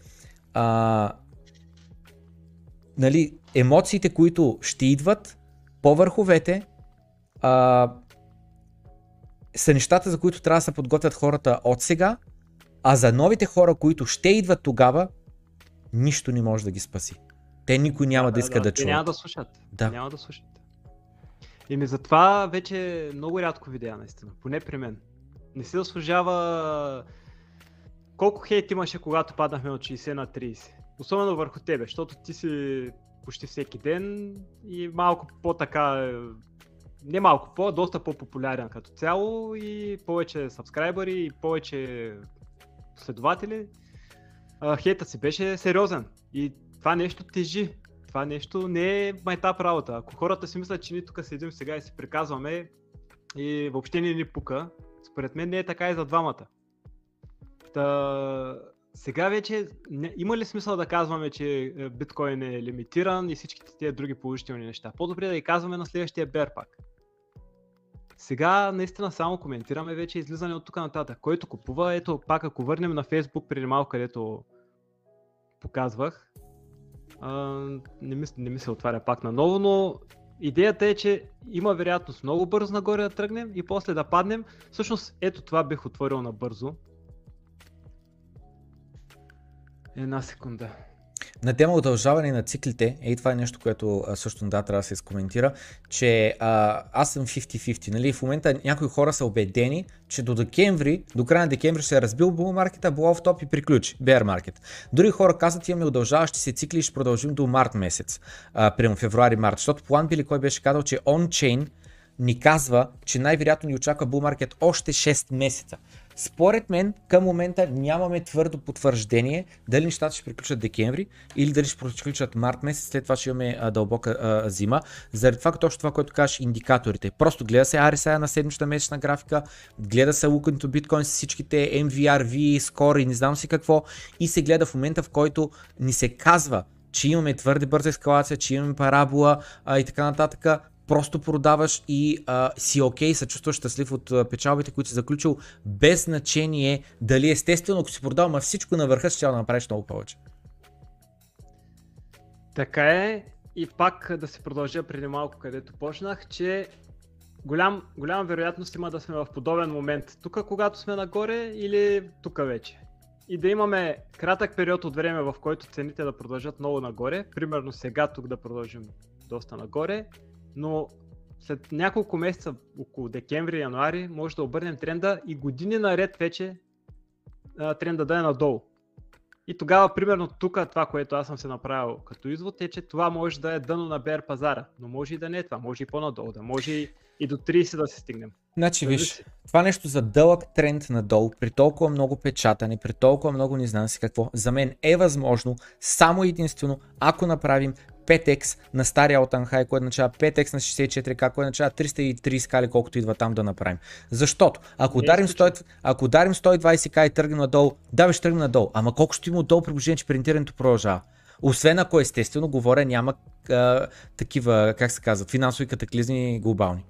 а, нали, емоциите, които ще идват по върховете, а, са нещата, за които трябва да се подготвят хората от сега, а за новите хора, които ще идват тогава, нищо не може да ги спаси. Те никой няма да, да иска да, да, да чуят. Няма да слушат. Да. Няма да слушат. Еми затова вече много рядко видеа, наистина. Поне при мен. Не се заслужава... Колко хейт имаше, когато паднахме от 60 на 30? Особено върху тебе, защото ти си почти всеки ден и малко по-така, не малко по, доста по-популярен като цяло и повече сабскрайбъри и повече следователи. Хейта си беше сериозен и това нещо тежи. Това нещо не е майтап работа. Ако хората си мислят, че ние тук седим сега и си приказваме и въобще не ни пука, според мен не е така и за двамата. Та, сега вече не, има ли смисъл да казваме, че е, биткоин е лимитиран и всичките тези други положителни неща? По-добре да ги казваме на следващия бер пак. Сега наистина само коментираме вече излизане от тук нататък. Който купува, ето пак ако върнем на Facebook преди малко, където показвах, а, не, ми, не ми се отваря пак наново, но идеята е, че има вероятност много бързо нагоре да тръгнем и после да паднем. Всъщност ето това бих отворил набързо, Една секунда. На тема удължаване на циклите, и това е нещо, което също да трябва да се изкоментира, че а, аз съм 50-50, нали? В момента някои хора са убедени, че до декември, до края на декември ще е разбил бул маркета, бул в топ и приключи, bear маркет. Други хора казват, имаме удължаващи се цикли и ще продължим до март месец, а, прямо февруари-март, защото План Били, кой беше казал, че on-chain ни казва, че най-вероятно ни очаква бул маркет още 6 месеца. Според мен към момента нямаме твърдо потвърждение дали нещата ще приключат декември или дали ще приключат март месец, след това ще имаме а, дълбока а, зима. Заради това, точно това, което кажеш, индикаторите. Просто гледа се RSI на седмична месечна графика, гледа се into Bitcoin с всичките MVRV, Score и не знам си какво и се гледа в момента, в който ни се казва, че имаме твърде бърза ескалация, че имаме парабола а, и така нататък, просто продаваш и а, си окей, okay, се чувстваш щастлив от а, печалбите, които си заключил, без значение дали естествено, ако си продал ма всичко на върха, ще да направиш много повече. Така е. И пак да се продължа преди малко, където почнах, че голям, голяма вероятност има да сме в подобен момент тук, когато сме нагоре или тук вече. И да имаме кратък период от време, в който цените да продължат много нагоре, примерно сега тук да продължим доста нагоре, но след няколко месеца, около декември, януари, може да обърнем тренда и години наред вече тренда да е надолу. И тогава, примерно тук, това, което аз съм се направил като извод е, че това може да е дъно на бер пазара, но може и да не е това, може и по-надолу, да може и, до 30 да се стигнем. Значи, виж, това нещо за дълъг тренд надолу, при толкова много печатане, при толкова много не знам си какво, за мен е възможно само единствено, ако направим 5x на стария all high, който означава 5x на 64k, който означава 330 кали, колкото идва там да направим. Защото, ако е ударим, изключено. 100, ако ударим 120к и тръгнем надолу, да бе ще тръгнем надолу, ама колко ще има отдолу при положение, че принтирането продължава. Освен ако естествено говоря няма а, такива, как се казва, финансови катаклизми глобални.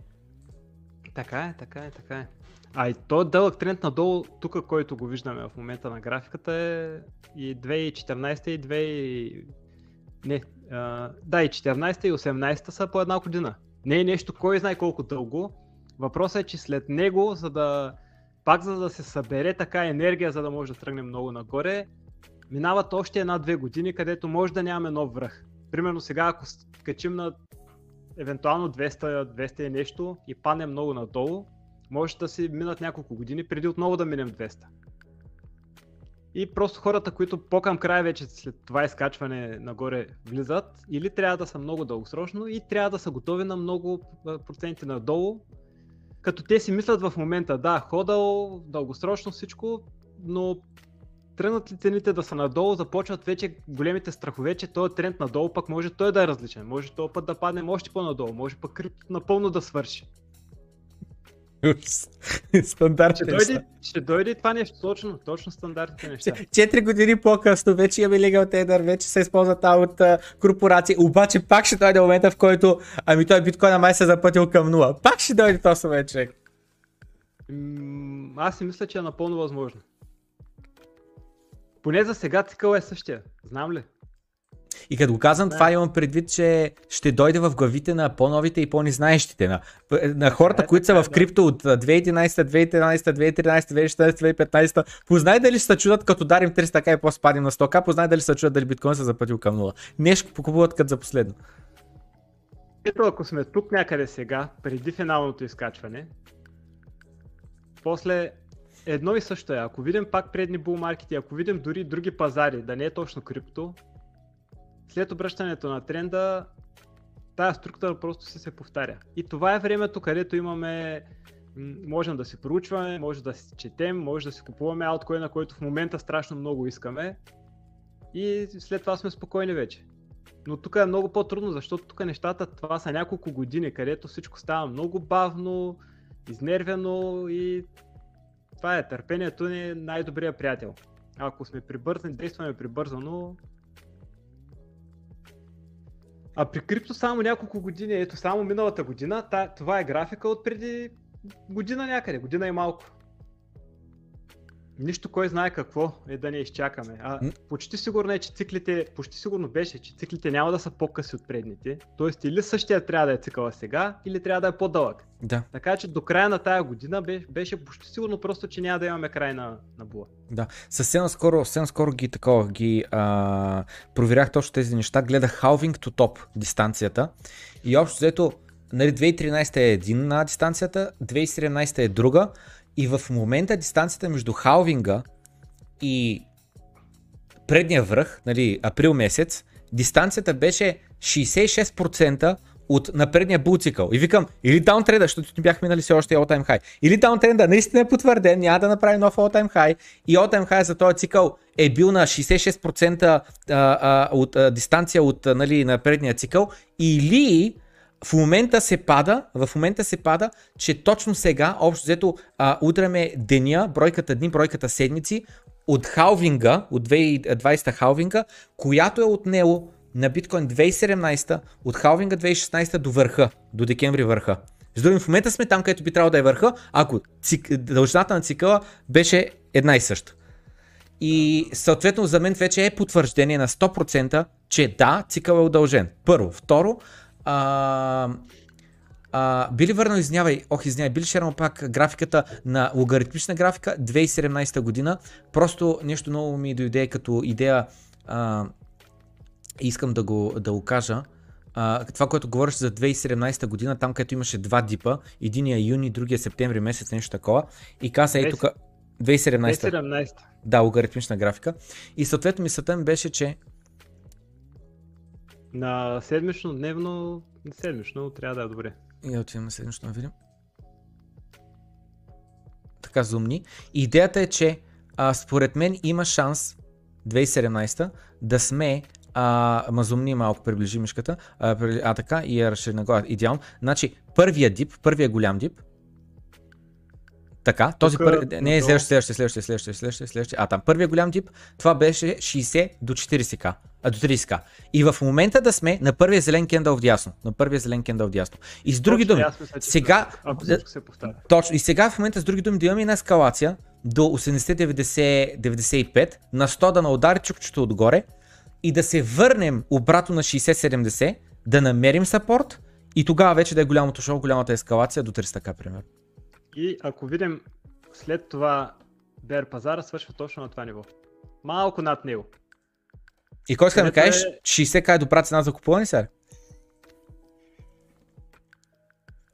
Така е, така е, така е. А и то дълъг тренд надолу, тук, който го виждаме в момента на графиката е и 2014 и 2... Не, да, и 14 и 18 са по една година. Не е нещо, кой знае колко дълго. Въпросът е, че след него, за да пак за да се събере така енергия, за да може да тръгне много нагоре, минават още една-две години, където може да нямаме нов връх. Примерно сега, ако качим на евентуално 200, 200 и нещо и паднем много надолу, може да си минат няколко години преди отново да минем 200. И просто хората, които по-към края вече след това изкачване нагоре влизат, или трябва да са много дългосрочно, и трябва да са готови на много проценти надолу, като те си мислят в момента, да, ходал, дългосрочно всичко, но тръгнат ли цените да са надолу, започват вече големите страхове, че този тренд надолу пък може той да е различен. Може този път да паднем още по-надолу, може пък криптото напълно да свърши. Ще Стандартен. дойде, ще дойде това нещо, точно, точно стандартните неща. Четири години по-късно вече имаме Legal Tender, вече се използва тази от а, корпорации, обаче пак ще дойде момента, в който ами той биткоина май се е запътил към нула. Пак ще дойде този момент, човек. М, Аз си мисля, че е напълно възможно. Поне за сега цикъл е същия. Знам ли? И като го казвам Да. това, имам предвид, че ще дойде в главите на по-новите и по-незнаещите. На, на хората, Е, които са така е, в да. крипто от а, 2011, 2013, 2013, 2014, 2015. Познай дали ще се чудат, като дарим 300к и по-спадим на 100к, познай дали се чудат дали биткоин се е запътил към нула. Нещо покупуват като за последно. Ето ако сме тук някъде сега, преди финалното изкачване, после едно и също е. Ако видим пак предни булмаркети, ако видим дори други пазари, да не е точно крипто, след обръщането на тренда, тая структура просто се се повтаря. И това е времето, където имаме можем да си проучваме, може да си четем, може да си купуваме алткоина, който в момента страшно много искаме и след това сме спокойни вече. Но тук е много по-трудно, защото тук нещата, това са няколко години, където всичко става много бавно, изнервено и това е, търпението ни е най-добрият приятел. Ако сме прибързани, действаме прибързано. А при крипто само няколко години, ето само миналата година, това е графика от преди година някъде, година и малко. Нищо кой знае какво е да не изчакаме. А почти сигурно е, че циклите, почти сигурно беше, че циклите няма да са по-къси от предните. Тоест или същия трябва да е цикъла сега, или трябва да е по-дълъг. Да, Така че до края на тая година беше, беше почти сигурно просто, че няма да имаме край на, на була. да. Съвсем скоро, съвсем скоро ги такова, ги а, проверях точно тези неща, гледах halving to top дистанцията и общо взето, нали, 2013 е една дистанцията, 2017 е друга и в момента дистанцията между халвинга и предния връх, нали, април месец, дистанцията беше 66% от на предния бул цикъл. И викам, или даунтренда, защото не бяхме минали все още all time high. Или даунтренда наистина е потвърден, няма да направи нов all time high. И all time high за този цикъл е бил на 66% а, а, от дистанция от нали, на предния цикъл. Или в момента се пада, в момента се пада, че точно сега, общо взето, а, удряме деня, бройката дни, бройката седмици от халвинга, от 2020 халвинга, която е отнело на биткоин 2017, от халвинга 2016 до върха, до декември върха. С други, в момента сме там, където би трябвало да е върха, ако цик, дължината на цикъла беше една и съща. И съответно за мен вече е потвърждение на 100%, че да, цикъл е удължен. Първо. Второ, а, а, били върнал, извинявай, ох, извинявай, били шернал пак графиката на логаритмична графика 2017 година. Просто нещо много ми дойде като идея а, искам да го, да го кажа. А, това, което говориш за 2017 година, там където имаше два дипа, единия юни, другия септември месец, нещо такова, и каза, ей тук 2017. 2017. Да, логаритмична графика. И съответно мисълта ми беше, че На седмично, дневно, седмично трябва да е добре. И отиваме на седмично да видим. Така зумни. Идеята е, че а, според мен има шанс 2017 да сме а, мазумни малко, приближи мишката, а, а така и я разшири нагоре, идеално. Значи, първия дип, първия голям дип, така, този Тука, първи, не е следващия, следващия, следващия, следващия, следващия, следващия, а там първия голям дип, това беше 60 до 40к, а до 30к. И в момента да сме на първия зелен кендъл вдясно, на първия зелен кендъл вдясно. И с други думи, сега, се точно, и сега в момента с други думи да имаме една ескалация до 80-90-95, на 100 да наудари чукчето отгоре и да се върнем обратно на 60-70, да намерим сапорт и тогава вече да е голямото шоу, голямата ескалация до 300к, примерно. И ако видим след това Бер пазара свършва точно на това ниво. Малко над него. И кой иска да ми кажеш, е- 60к е добра цена за купуване сега?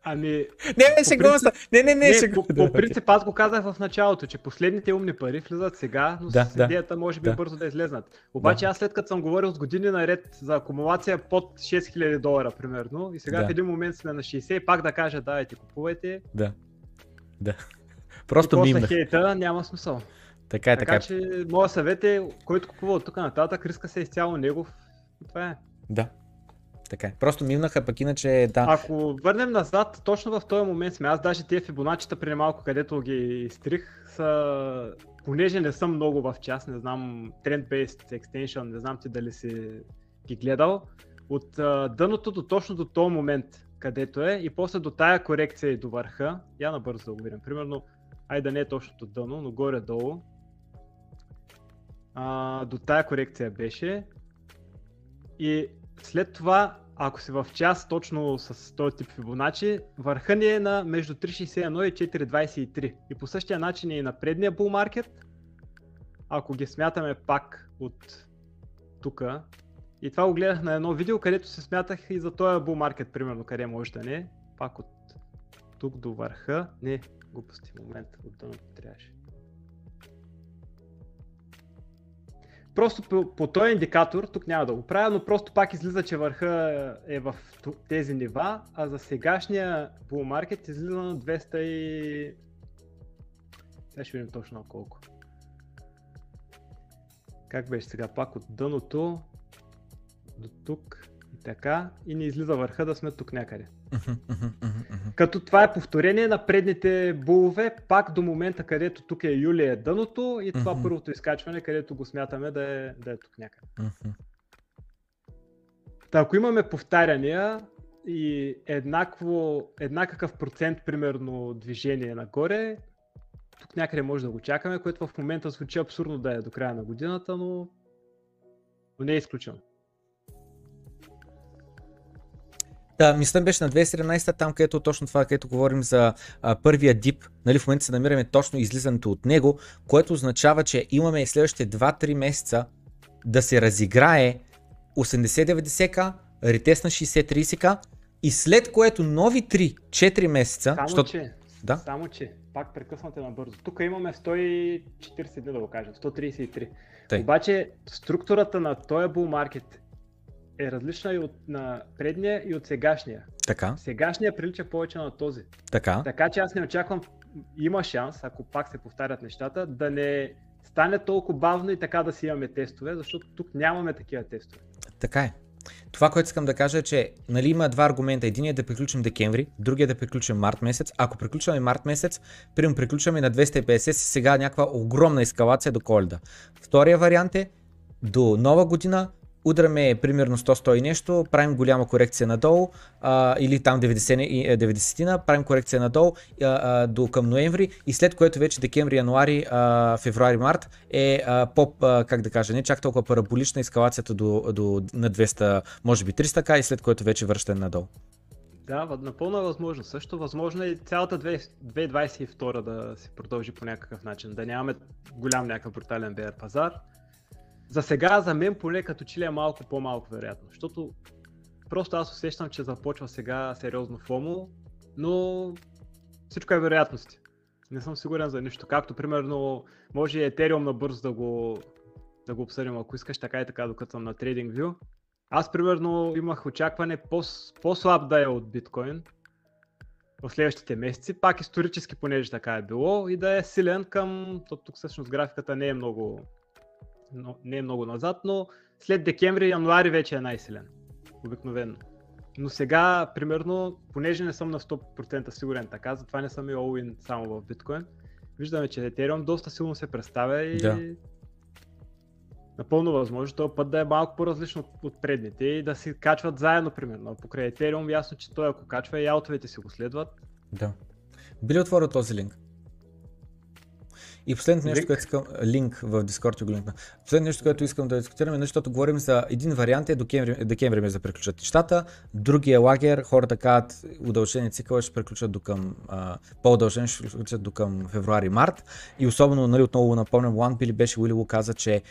Ами, Не, не, шегувам се. Не, не, не, не, шегувам по, по принцип аз го казах в началото, че последните умни пари влизат сега, но Да, с да. идеята може би Да. бързо да излезнат. Обаче аз след като съм говорил с години наред за акумулация под 6000 долара, примерно, и сега Да. в един момент сме на 60 и пак да кажа давайте купувайте, Да. Да. Просто после мимнах. хейта няма смисъл. Така е, Така, така че, моят съвет е, който купува от тук нататък, риска се изцяло негов. Това е. Да. Така е. Просто мимнаха, пък иначе да. Ако върнем назад, точно в този момент сме. Аз даже тия фибоначета преди малко, където ги изтрих, са... Понеже не съм много в час, не знам Trend-Based Extension, не знам ти дали си ги гледал, от а, дъното до точно до този момент, където е, и после до тая корекция и до върха, я набързо да го видим. Примерно, айде да не е точното дъно, но горе-долу, а, до тая корекция беше. И след това, ако си в час точно с този тип Фибоначи, върха ни е на между 3.61 и 4.23. И по същия начин е и на предния bull market. Ако ги смятаме пак от тук. И това го гледах на едно видео, където се смятах и за този bull market, примерно, къде може да не е. Пак от тук до върха. Не, глупости, момент, от дъното трябваше. Просто по, по този индикатор, тук няма да го правя, но просто пак излиза, че върха е в тези нива, а за сегашния bull market излиза на 200 и... Сега ще видим точно колко. Как беше сега? Пак от дъното до тук и така и ни излиза върха да сме тук някъде. Като това е повторение на предните булове, пак до момента, където тук е юли е дъното и това първото изкачване, където го смятаме да е, да е тук някъде. Та, ако имаме повтаряния и еднакво, еднакъв процент, примерно, движение нагоре, тук някъде може да го чакаме, което в момента звучи абсурдно да е до края на годината, но, но не е изключено. Да, мисля беше на 2017, там където точно това, където говорим за а, първия дип, нали, в момента се намираме точно излизането от него, което означава, че имаме следващите 2-3 месеца да се разиграе 80-90к, ретест на 60-30к и след което нови 3-4 месеца, Само, защото... че, Да. само, че, пак прекъсвате набързо. Тук имаме 140 дни, да го кажем, 133. Тъй. Обаче структурата на този bull market е различна и от на предния и от сегашния. Така, Сегашния прилича повече на този. така, Така че аз не очаквам, има шанс, ако пак се повтарят нещата, да не стане толкова бавно и така да си имаме тестове, защото тук нямаме такива тестове. така е. Това, което искам да кажа е, че нали, има два аргумента. Единият е да приключим декември, другият е да приключим март месец. Ако приключваме март месец, примерно приключваме на 250, сега някаква огромна ескалация до коледа. Втория вариант е до нова година удряме примерно 100-100 и нещо, правим голяма корекция надолу а, или там 90, и, е, 90 правим корекция надолу а, а, до към ноември и след което вече декември, януари, а, февруари, март е а, по, а, как да кажа, не чак толкова параболична ескалацията до, до на 200, може би 300к и след което вече връщане надолу. Да, напълно е възможно. Също възможно е цялата две- 2022 да се продължи по някакъв начин, да нямаме голям някакъв брутален BR пазар. За сега, за мен поне като че ли е малко по-малко вероятно, защото просто аз усещам, че започва сега сериозно фомо, но всичко е вероятности. Не съм сигурен за нищо. Както примерно може Ethereum набързо да го, да го обсъдим, ако искаш така и така, докато съм на TradingView. Аз примерно имах очакване по- по-слаб да е от биткоин в следващите месеци, пак исторически, понеже така е било, и да е силен към, то тук всъщност графиката не е много, но, не е много назад, но след декември, януари вече е най-силен. Обикновено. Но сега, примерно, понеже не съм на 100% сигурен така, затова не съм и all само в биткоин, виждаме, че Ethereum доста силно се представя и да. напълно възможно този път да е малко по-различно от, от предните и да си качват заедно, примерно. Покрай Ethereum ясно, че той ако качва и аутовете си го следват. Да. Би ли отворил този линк? И последното нещо, което искам, линк в Discord го линкна. Последното нещо, което искам да дискутираме, защото говорим за един вариант е декември, декември ме да приключат нещата, другия лагер, хората казват удължени цикъл ще приключат до към, по-удължени ще приключат до към февруари-март. И особено, нали, отново напомням, One Billy беше Уилило каза, че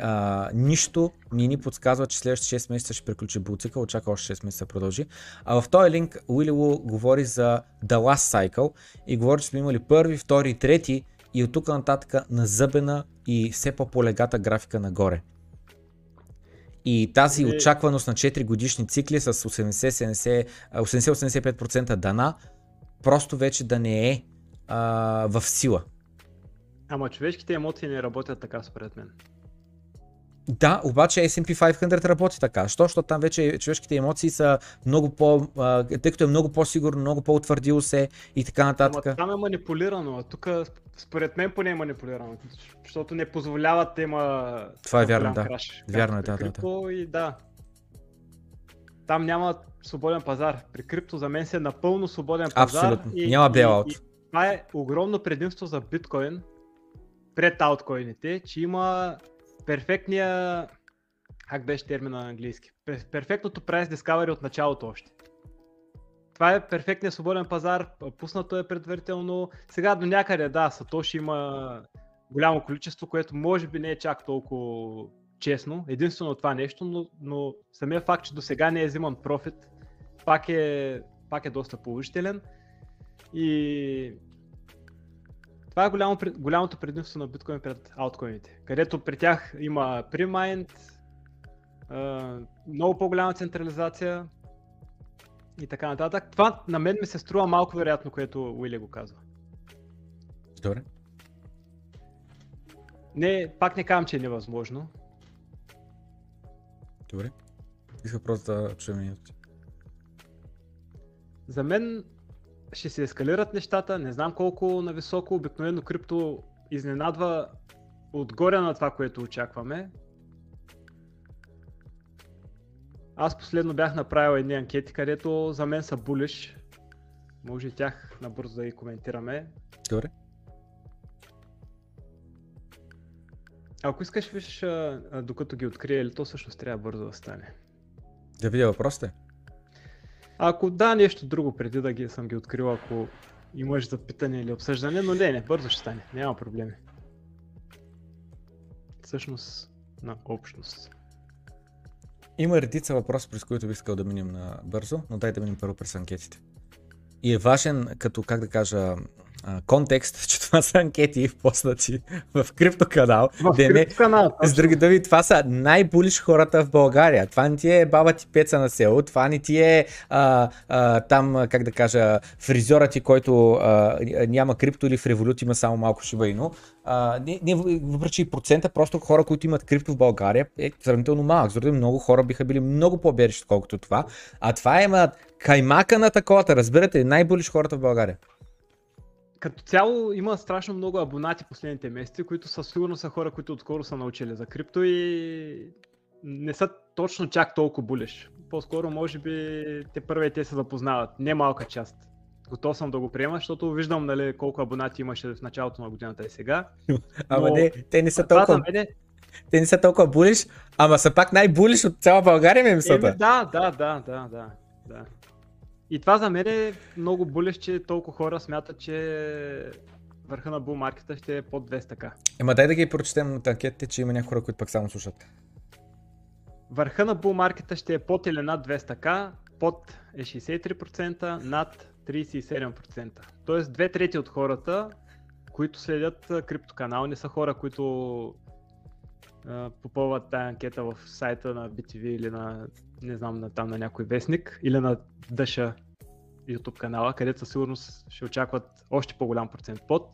а, нищо ни ни подсказва, че следващите 6 месеца ще приключи булцикъл, очаква още 6 месеца продължи. А в този линк Уилило говори за The Last Cycle и говори, че сме имали първи, втори трети и от тук нататък назъбена и все по-полегата графика нагоре. И тази е... очакваност на 4 годишни цикли с 80-85% дана просто вече да не е а, в сила. Ама човешките емоции не работят така според мен. Да, обаче S&P 500 работи така. Що? Защото там вече човешките емоции са много по... тъй като е много по-сигурно, много по-утвърдило се и така нататък. Ама там е манипулирано, а тук според мен поне е манипулирано, защото не позволяват да има... Това е вярно, да. Краш, вярно е, да, да, да. И да. Там няма свободен пазар. При крипто за мен се е напълно свободен пазар. Абсолютно. И, няма и това е огромно предимство за биткоин пред ауткоините, че има перфектния, как беше термина на английски, перфектното price discovery от началото още. Това е перфектният свободен пазар, пуснато е предварително. Сега до някъде, да, Сатоши има голямо количество, което може би не е чак толкова честно. Единствено това нещо, но, но самия факт, че до сега не е взиман профит, пак е, пак е доста положителен. И това е голямо, голямото предимство на биткоин пред ауткоините, където при тях има премайнд, много по-голяма централизация и така нататък. Това на мен ми се струва малко вероятно, което Уили го казва. Добре. Не, пак не казвам, че е невъзможно. Добре. Иска просто да чуем За мен ще се ескалират нещата, не знам колко нависоко, обикновено крипто изненадва отгоре на това, което очакваме. Аз последно бях направил едни анкети, където за мен са булиш. Може и тях набързо да ги коментираме. Добре. Ако искаш, виж, докато ги открия, или то всъщност трябва бързо да стане. Да видя въпросите. Ако да, нещо друго преди да ги съм ги открил, ако имаш запитане или обсъждане, но не, не, бързо ще стане, няма проблеми. Всъщност на общност. Има редица въпроси, през които бих искал да минем на бързо, но дай да минем първо през анкетите. И е важен като, как да кажа, контекст, че това са анкети поснати в крипто канал. В крипто канал. С други думи, това са най-булиш хората в България. Това не ти е баба ти пеца на село, това не ти е а, а, там, как да кажа, фризьора ти, който а, няма крипто или в револют има само малко шибайно. А, не, не, въпреки процента, просто хора, които имат крипто в България е сравнително малък. Заради много хора биха били много по-берещи, отколкото това. А това има каймака на таковата, разбирате, най-булиш хората в България като цяло има страшно много абонати последните месеци, които със сигурно са хора, които отскоро са научили за крипто и не са точно чак толкова булеш. По-скоро може би те първи те се запознават. Не малка част. Готов съм да го приема, защото виждам нали, колко абонати имаше в началото на годината и сега. Ама Но... не, те не са толкова... Мен... Те не са толкова булиш, ама са пак най-булиш от цяла България, ми мисълта. да, да, да, да, да, да. И това за мен е много булещ, че толкова хора смятат, че върха на бул маркета ще е под 200к. Ема дай да ги прочетем от анкетите, че има някои хора, които пък само слушат. Върха на бул маркета ще е под или над 200к, под е 63%, над 37%. Тоест две трети от хората, които следят криптоканал, не са хора, които попълват тази анкета в сайта на BTV или на, не знам, на, там на някой вестник или на Дъша YouTube канала, където със сигурност ще очакват още по-голям процент под.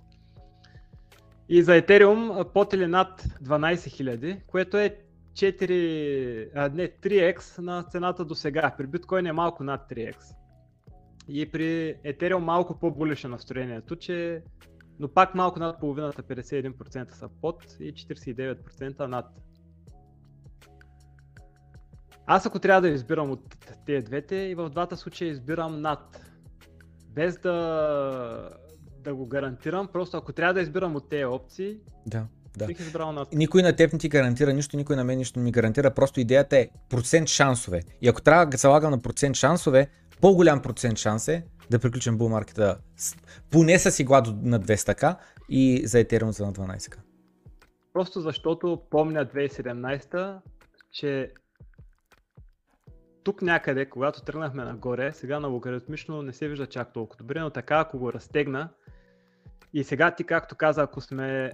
И за Ethereum под или над 12 000, което е 4, а, не, 3x на цената до сега. При биткоин е малко над 3x. И при Ethereum малко по-булише настроението, че но пак малко над половината, 51% са под и 49% над. Аз ако трябва да избирам от тези двете и в двата случая избирам над. Без да, да го гарантирам, просто ако трябва да избирам от тези опции, да. Да. Бих избрал над. Никой на теб не ти гарантира нищо, никой на мен нищо не ми гарантира. Просто идеята е процент шансове. И ако трябва да залагам на процент шансове, по-голям процент шанс е да приключим булмаркета поне с игла на 200к и за Ethereum за на 12к. Просто защото помня 2017, че тук някъде, когато тръгнахме нагоре, сега на логаритмично не се вижда чак толкова добре, но така ако го разтегна и сега ти както каза, ако сме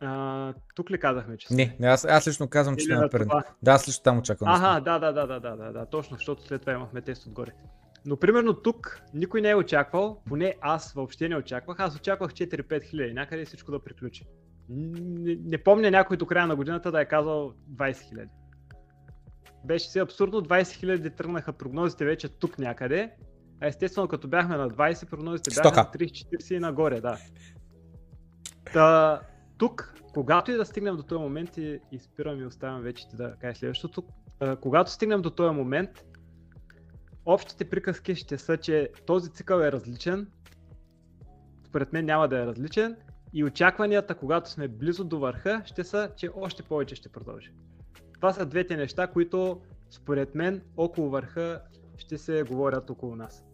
а, тук ли казахме, че сме? Не, не аз, аз лично казвам, че сме напред. Да, аз лично там очаквам. Ага, да, да, да, да, да, да, да, точно, защото след това имахме тест отгоре. Но примерно тук никой не е очаквал, поне аз въобще не очаквах, аз очаквах 4-5 хиляди, някъде всичко да приключи. Не, не помня някой до края на годината да е казал 20 хиляди. Беше си абсурдно, 20 хиляди тръгнаха прогнозите вече тук някъде, а естествено като бяхме на 20, прогнозите бяха на 30-40 и нагоре, да. Та, тук, когато и да стигнем до този момент и, и спирам и оставям вече ти да кажеш следващото, когато стигнем до този момент, общите приказки ще са, че този цикъл е различен, според мен няма да е различен и очакванията, когато сме близо до върха, ще са, че още повече ще продължи. Това са двете неща, които според мен около върха ще се говорят около нас.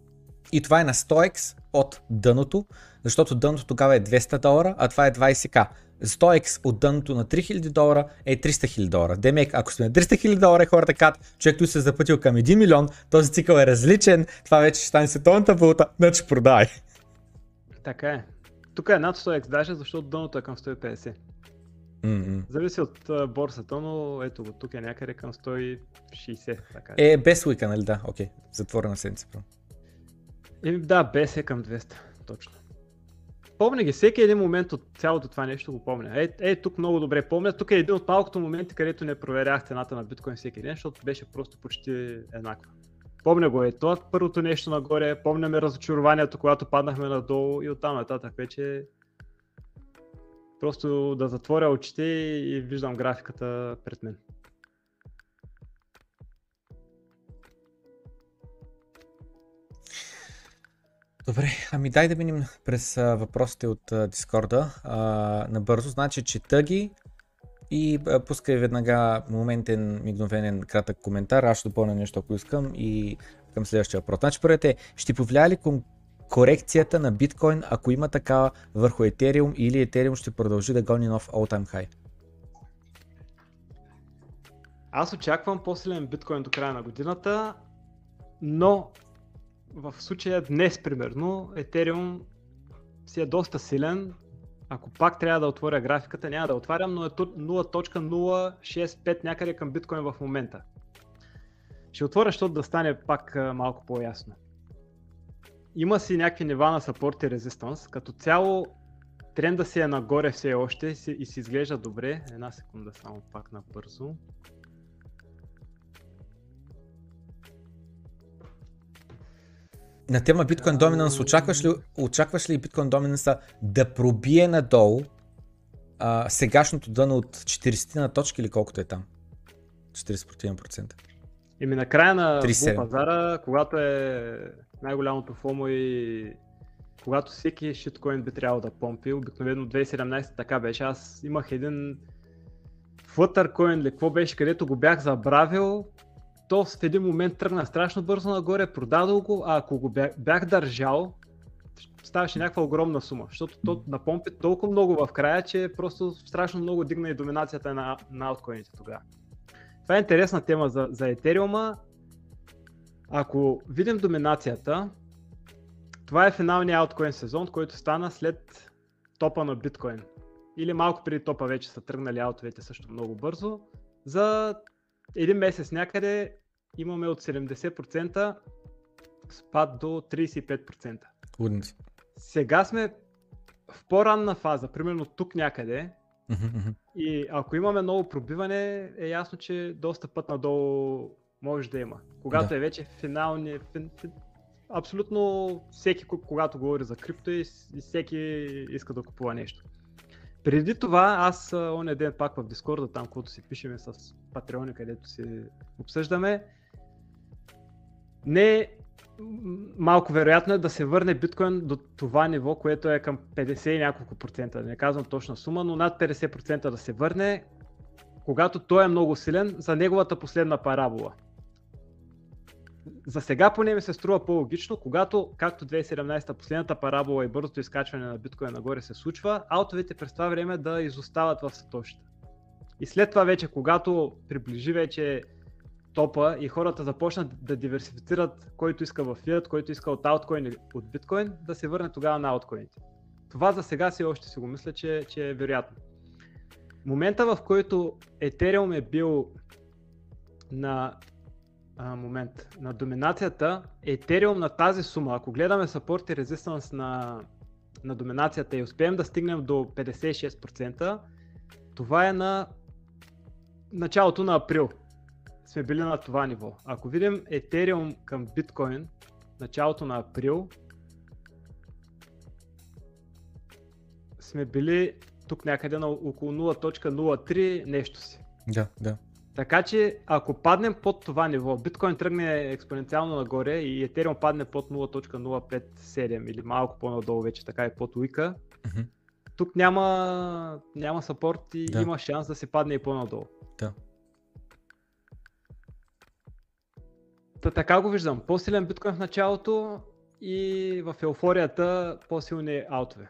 И това е на 100x от дъното, защото дъното тогава е 200 долара, а това е 20к. 100x от дъното на 3000 долара е 300 000 долара. Демек, ако сме на 300 000 долара, хората казват, човек той се е запътил към 1 милион, този цикъл е различен, това вече ще стане световната валута, значи продай. Така е. Тук е над 100x даже, защото дъното е към 150. Mm-hmm. Зависи от uh, борсата, но ето го, тук е някъде към 160. Така е. е, без уика, нали да? Окей, okay. затворена седмица. Еми да, без е към 200, точно. Помня ги, всеки един момент от цялото това нещо го помня. Е, е, тук много добре помня. Тук е един от малкото моменти, където не проверях цената на биткоин всеки ден, защото беше просто почти еднаква. Помня го е това първото нещо нагоре, помняме разочарованието, когато паднахме надолу и оттам нататък вече просто да затворя очите и виждам графиката пред мен. Добре, ами дай да минем през а, въпросите от а, Дискорда а, набързо. Значи, чета ги и а, пускай веднага моментен, мигновенен, кратък коментар. Аз ще допълня нещо, ако искам и към следващия въпрос. Значи, първият е, ще повлияе ли кон- корекцията на биткоин, ако има такава върху Ethereum или Ethereum ще продължи да гони нов all-time high? Аз очаквам по-силен биткоин до края на годината, но в случая днес, примерно, Ethereum си е доста силен. Ако пак трябва да отворя графиката, няма да отварям, но е 0.065 някъде към биткоин в момента. Ще отворя, защото да стане пак малко по-ясно. Има си някакви нива на support и resistance. Като цяло тренда си е нагоре все още и си, изглежда добре. Една секунда само пак набързо. На тема Bitcoin Dominance, очакваш ли, очакваш ли Bitcoin Dominance да пробие надолу а, сегашното дъно от 40 на точки или колкото е там? 40%. Еми на края на пазара, когато е най-голямото фомо и когато всеки шиткоин би трябвало да помпи, обикновено 2017 така беше, аз имах един Fluttercoin или какво беше, където го бях забравил, то в един момент тръгна страшно бързо нагоре, продадох го, а ако го бях, бях държал, ставаше някаква огромна сума, защото то напомпи толкова много в края, че просто страшно много дигна и доминацията на, на алткоините тогава. Това е интересна тема за, за Ethereum. Ако видим доминацията, това е финалният алткоин сезон, който стана след топа на биткоин. Или малко преди топа вече са тръгнали аутовете също много бързо. За един месец някъде имаме от 70% спад до 35%. Удница. Сега сме в по-ранна фаза, примерно тук някъде. И ако имаме ново пробиване, е ясно, че доста път надолу може да има. Когато Да. е вече финални... Фин, фин, абсолютно всеки, ко- когато говори за крипто и, и всеки иска да купува нещо. Преди това, аз оня ден пак в Дискорда, там, където си пишеме с Патреони, където си обсъждаме, не е малко вероятно е да се върне биткоин до това ниво, което е към 50 и няколко процента. Не казвам точна сума, но над 50% да се върне, когато той е много силен за неговата последна парабола. За сега поне ми се струва по-логично, когато, както 2017 последната парабола и бързото изкачване на биткоин нагоре се случва, аутовете през това време да изостават в сатошите. И след това вече, когато приближи вече топа и хората започнат да диверсифицират който иска в фиат, който иска от ауткоин и от биткоин, да се върне тогава на ауткоините. Това за сега си още си го мисля, че, че е вероятно. Момента в който Ethereum е бил на а, момент, на доминацията, Ethereum на тази сума, ако гледаме support и resistance на, на доминацията и успеем да стигнем до 56%, това е на началото на април сме били на това ниво. Ако видим Ethereum към биткоин, началото на април, сме били тук някъде на около 0.03 нещо си. Да, да. Така че ако паднем под това ниво, биткоин тръгне експоненциално нагоре и Ethereum падне под 0.057 или малко по-надолу вече така и под уика, Мгм. тук няма, няма сапорт и Да. има шанс да се падне и по-надолу. Да. Та, така го виждам. По-силен биткоин в началото и в еуфорията по-силни аутове.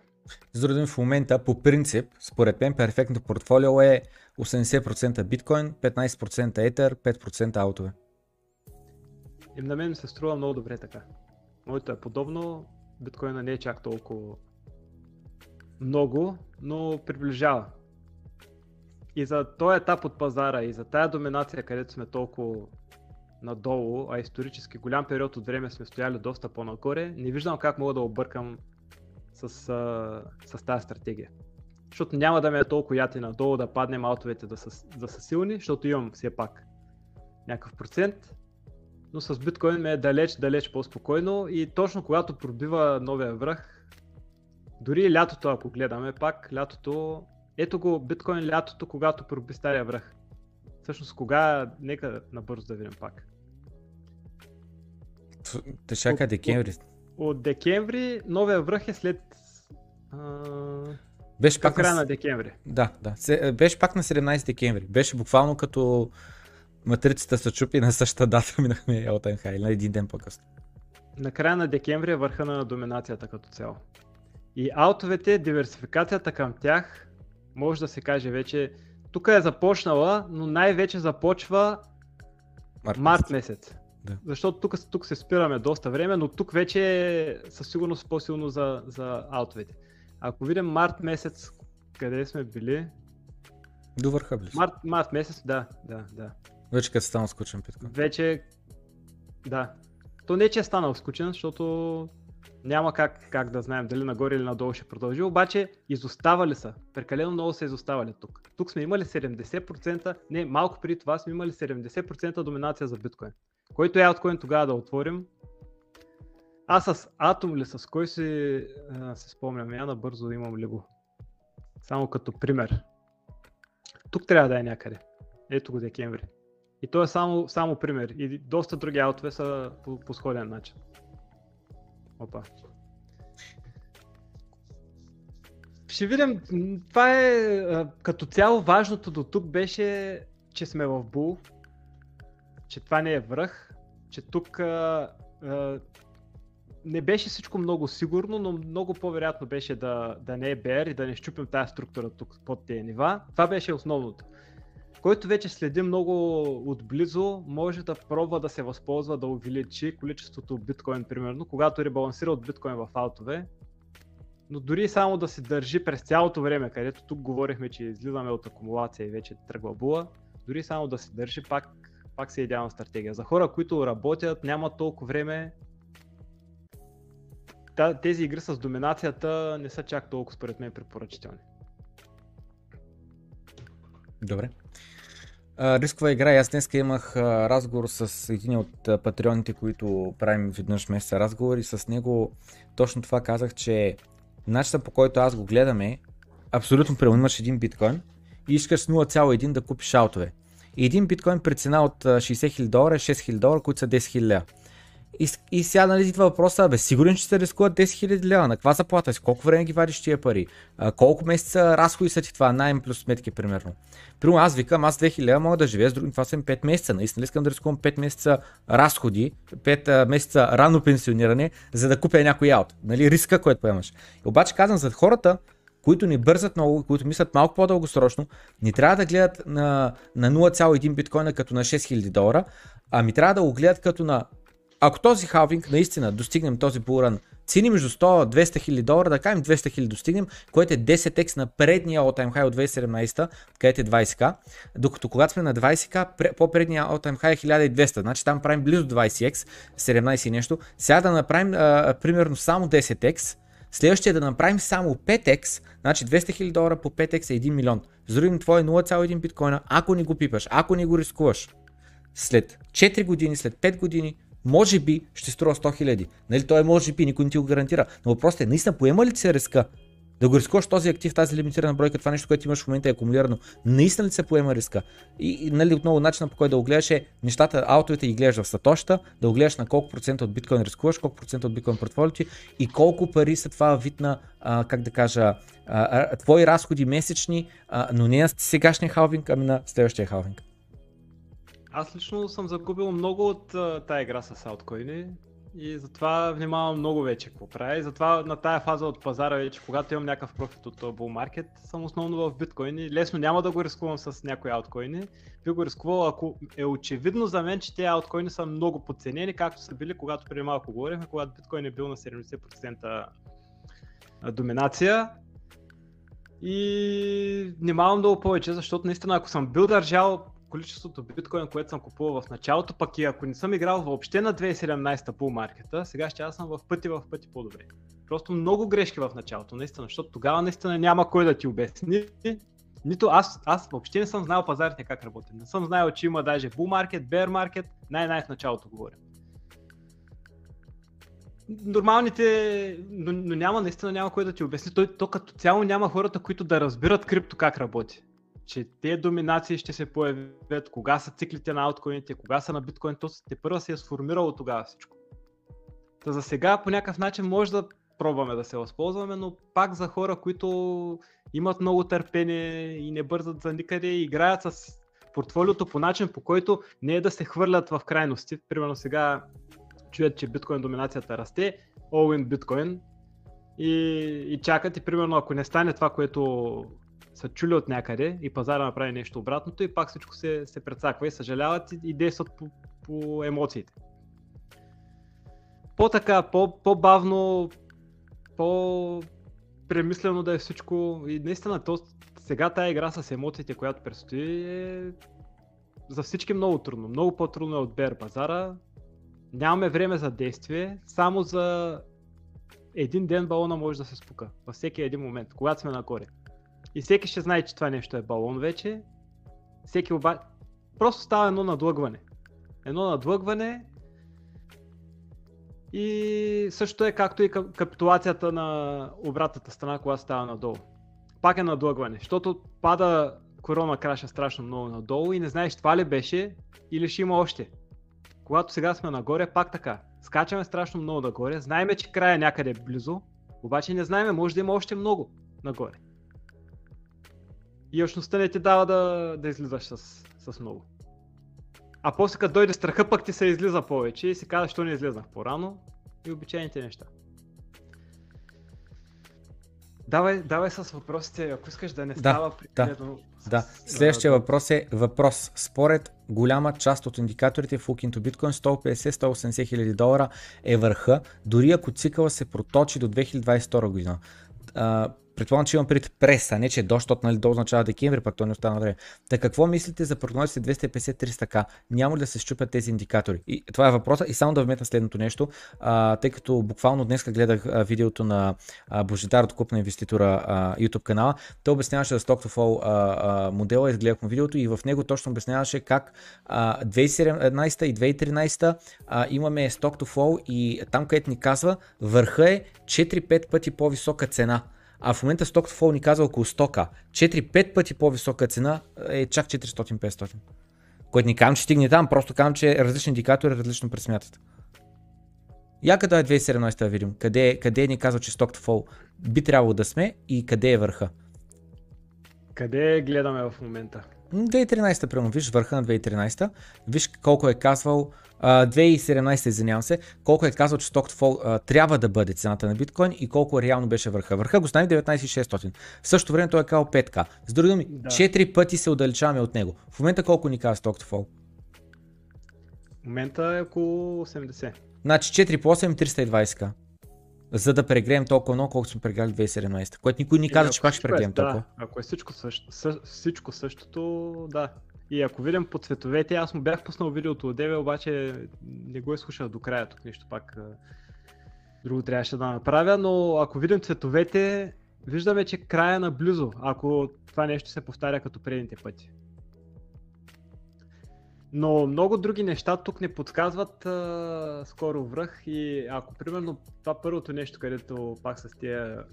С други в момента, по принцип, според мен, перфектното портфолио е 80% биткоин, 15% етер, 5% аутове. И на мен ми се струва много добре така. Моето е подобно, биткоина не е чак толкова много, но приближава. И за този етап от пазара и за тая доминация, където сме толкова надолу, а исторически голям период от време сме стояли доста по-нагоре, не виждам как мога да объркам с, с тази стратегия. Защото няма да ме е толкова яти надолу да паднем аутовете да са, да са силни, защото имам все пак някакъв процент, но с биткоин ме е далеч, далеч по-спокойно и точно когато пробива новия връх, дори лятото, ако гледаме пак, лятото, ето го биткоин лятото, когато проби стария връх. Всъщност кога, нека набързо да видим пак. Т- Те чака От- декември. От декември, новия връх е след а, Беше пак края на... на декември. Да, да. Се- Беше пак на 17 декември. Беше буквално като матрицата се чупи на същата дата минахме High, на един ден по-късно. На края на декември е върха на доминацията като цяло. И аутовете, диверсификацията към тях, може да се каже вече, тук е започнала, но най-вече започва март месец. Да. Защото тук, тук се спираме доста време, но тук вече със сигурност по-силно за, за аутовете. Ако видим март месец, къде сме били? До върха близо. Март, март месец, да, да, да. Вече като станал скучен биткоин. Вече, да. То не, че е станал скучен, защото няма как, как да знаем дали нагоре или надолу ще продължи, обаче изоставали са. Прекалено много са изоставали тук. Тук сме имали 70%, не, малко преди това сме имали 70% доминация за биткоин. Който е ауткоин тогава да отворим. Аз с Атом ли, с кой си а, спомням, я набързо имам ли го. Само като пример. Тук трябва да е някъде. Ето го декември. И то е само, само пример. И доста други аутове са по, по сходен начин. Опа. Ще видим. Това е като цяло важното до тук беше, че сме в бул, че това не е връх, че тук а, а, не беше всичко много сигурно, но много по-вероятно беше да, да не е BR и да не щупим тази структура тук под тези нива. Това беше основното. Който вече следи много отблизо, може да пробва да се възползва да увеличи количеството биткоин, примерно, когато ребалансира от биткоин в аутове. Но дори само да се държи през цялото време, където тук говорихме, че излизаме от акумулация и вече тръгва була, дори само да се държи, пак, пак се е идеална стратегия. За хора, които работят, нямат толкова време, тези игри с доминацията не са чак толкова според мен препоръчителни. Добре. рискова игра. Аз днес имах разговор с един от патреоните, които правим веднъж месеца разговор и с него точно това казах, че начинът по който аз го гледам е абсолютно. Имаш един биткоин и искаш с 0,1 да купиш аутове. И един биткоин при цена от 60 000 долара е 6 000 долара, които са 10 000 лева. И, и сега нали идва въпроса, бе, сигурен, че се рискуват 10 000 лева, на каква заплата си, колко време ги вадиш тия пари, а, колко месеца разходи са ти това, найем плюс сметки примерно. Примерно аз викам, аз 2000 лева мога да живея с други, това са 5 месеца, наистина искам да рискувам 5 месеца разходи, 5 месеца рано пенсиониране, за да купя някой аут, нали, риска, който поемаш. Обаче казвам за хората, които не бързат много, които мислят малко по-дългосрочно, не трябва да гледат на, на 0,1 биткоина като на 6000 долара, ами трябва да го гледат като на ако този халвинг наистина достигнем този булран цени между 100-200 хиляди долара, да кажем 200 хиляди достигнем, което е 10x на предния all-time high от 2017, където е 20к, докато когато сме на 20к, по-предния all-time high е 1200, значи там правим близо 20x, 17 и нещо, сега да направим а, примерно само 10x, Следващия да направим само 5x, значи 200 000 долара по 5x е 1 милион. С другим твой 0,1 биткоина, ако не го пипаш, ако не го рискуваш, след 4 години, след 5 години, може би ще струва 100 хиляди. Нали, той е може би, никой не ти го гарантира. Но въпросът е, наистина поема ли се риска да го рискуваш този актив, тази лимитирана бройка, това нещо, което имаш в момента е акумулирано, наистина ли се поема риска? И, нали, отново начинът по който да го гледаш е нещата, аутовете ги гледаш в сатоща, да го на колко процента от биткоин рискуваш, колко процента от биткоин портфолио и колко пари са това вид на, а, как да кажа, а, твои разходи месечни, а, но не на сегашния халвинг, ами на следващия халвинг. Аз лично съм загубил много от тая игра с ауткоини и затова внимавам много вече какво прави. И затова на тая фаза от пазара вече, когато имам някакъв профит от bull market, съм основно в биткоини. Лесно няма да го рискувам с някои ауткоини. Би го рискувал, ако е очевидно за мен, че тези ауткоини са много подценени, както са били, когато преди малко говорихме, когато биткоин е бил на 70% доминация. И внимавам много повече, защото наистина ако съм бил държал количеството биткоин, което съм купувал в началото, пък и ако не съм играл въобще на 2017 по маркета, сега ще аз съм в пъти в пъти по-добре. Просто много грешки в началото, наистина, защото тогава наистина няма кой да ти обясни. Нито аз, аз въобще не съм знал пазарите как работят. Не съм знаел, че има даже bull market, bear market, най-най в началото говоря. Нормалните, но, но няма, наистина няма кой да ти обясни. То, то като цяло няма хората, които да разбират крипто как работи че тези доминации ще се появят, кога са циклите на ауткоините, кога са на биткоин, то те първо се е сформирало тогава всичко. Та за сега по някакъв начин може да пробваме да се възползваме, но пак за хора, които имат много търпение и не бързат за никъде играят с портфолиото по начин, по който не е да се хвърлят в крайности. Примерно сега чуят, че биткоин доминацията расте, all in биткоин и, и чакат и примерно ако не стане това, което са чули от някъде и пазара направи нещо обратното и пак всичко се, се прецаква и съжаляват и, и действат по, по емоциите. По-така, по, по-бавно, по-премислено да е всичко и наистина то, сега тая игра с емоциите, която предстои е за всички много трудно. Много по-трудно е от Бер пазара. Нямаме време за действие, само за един ден балона може да се спука. Във всеки един момент, когато сме нагоре. И всеки ще знае, че това нещо е балон вече. Всеки обаче... Просто става едно надлъгване. Едно надлъгване и също е както и капитулацията на обратната страна, когато става надолу. Пак е надлъгване, защото пада корона краша страшно много надолу и не знаеш това ли беше или ще има още. Когато сега сме нагоре, пак така. Скачаме страшно много нагоре, знаеме, че края е някъде близо, обаче не знаеме, може да има още много нагоре. И общността не ти дава да, да излизаш с, с много. А после като дойде страха, пък ти се излиза повече и си казва, що не излезнах по-рано и обичайните неща. Давай, давай с въпросите, ако искаш да не да, става прекалено. Да, да. Следващия въпрос е въпрос. Според голяма част от индикаторите в Look into Bitcoin 150-180 хиляди долара е върха, дори ако цикъла се проточи до 2022 година Предполагам, че имам пред прес, а не че е дощ, защото нали, до означава декември, пък то не остана време. Та какво мислите за прогнозите 250-300к? Няма ли да се щупят тези индикатори? И това е въпроса. И само да вметна следното нещо, а, тъй като буквално днес гледах а, видеото на а, Божидар от Клуб на инвеститора а, YouTube канала, той обясняваше за Stock to Fall а, а, модела, изгледахме видеото и в него точно обясняваше как а, 2017 и 2013 а, имаме Stock to Fall и там, където ни казва, върха е 4-5 пъти по-висока цена. А в момента Stock to Fall ни казва около 100к. 4-5 пъти по-висока цена е чак 400-500. Което ни казвам, че стигне там, просто казвам, че различни индикатори различно пресмятат. Я къде е 2017 да видим, къде, къде ни казва, че Stock to Fall би трябвало да сме и къде е върха. Къде гледаме в момента? 2013 примерно, виж върха на 2013, виж колко е казвал, uh, 2017 извинявам се, колко е казал, че Stock to Fall uh, трябва да бъде цената на биткоин и колко реално беше върха. Върха го стане 19600. В същото време той е казал 5к. С други думи, да. 4 пъти се отдалечаваме от него. В момента колко ни казва Stock to Fall? В момента е около 80. Значи 4 по 8 320к за да прегреем толкова много, колкото сме преграли 2017, което никой ни каза, че пак ще прегреем е, толкова. Да, ако е всичко, също, съ, всичко същото, да. И ако видим по цветовете, аз му бях пуснал видеото от Деве, обаче не го е слушал до края, тук нещо пак друго трябваше да направя, но ако видим цветовете, виждаме, че края е наблизо, ако това нещо се повтаря като предните пъти. Но много други неща тук не подсказват а, скоро връх и ако примерно това първото нещо, където пак с тия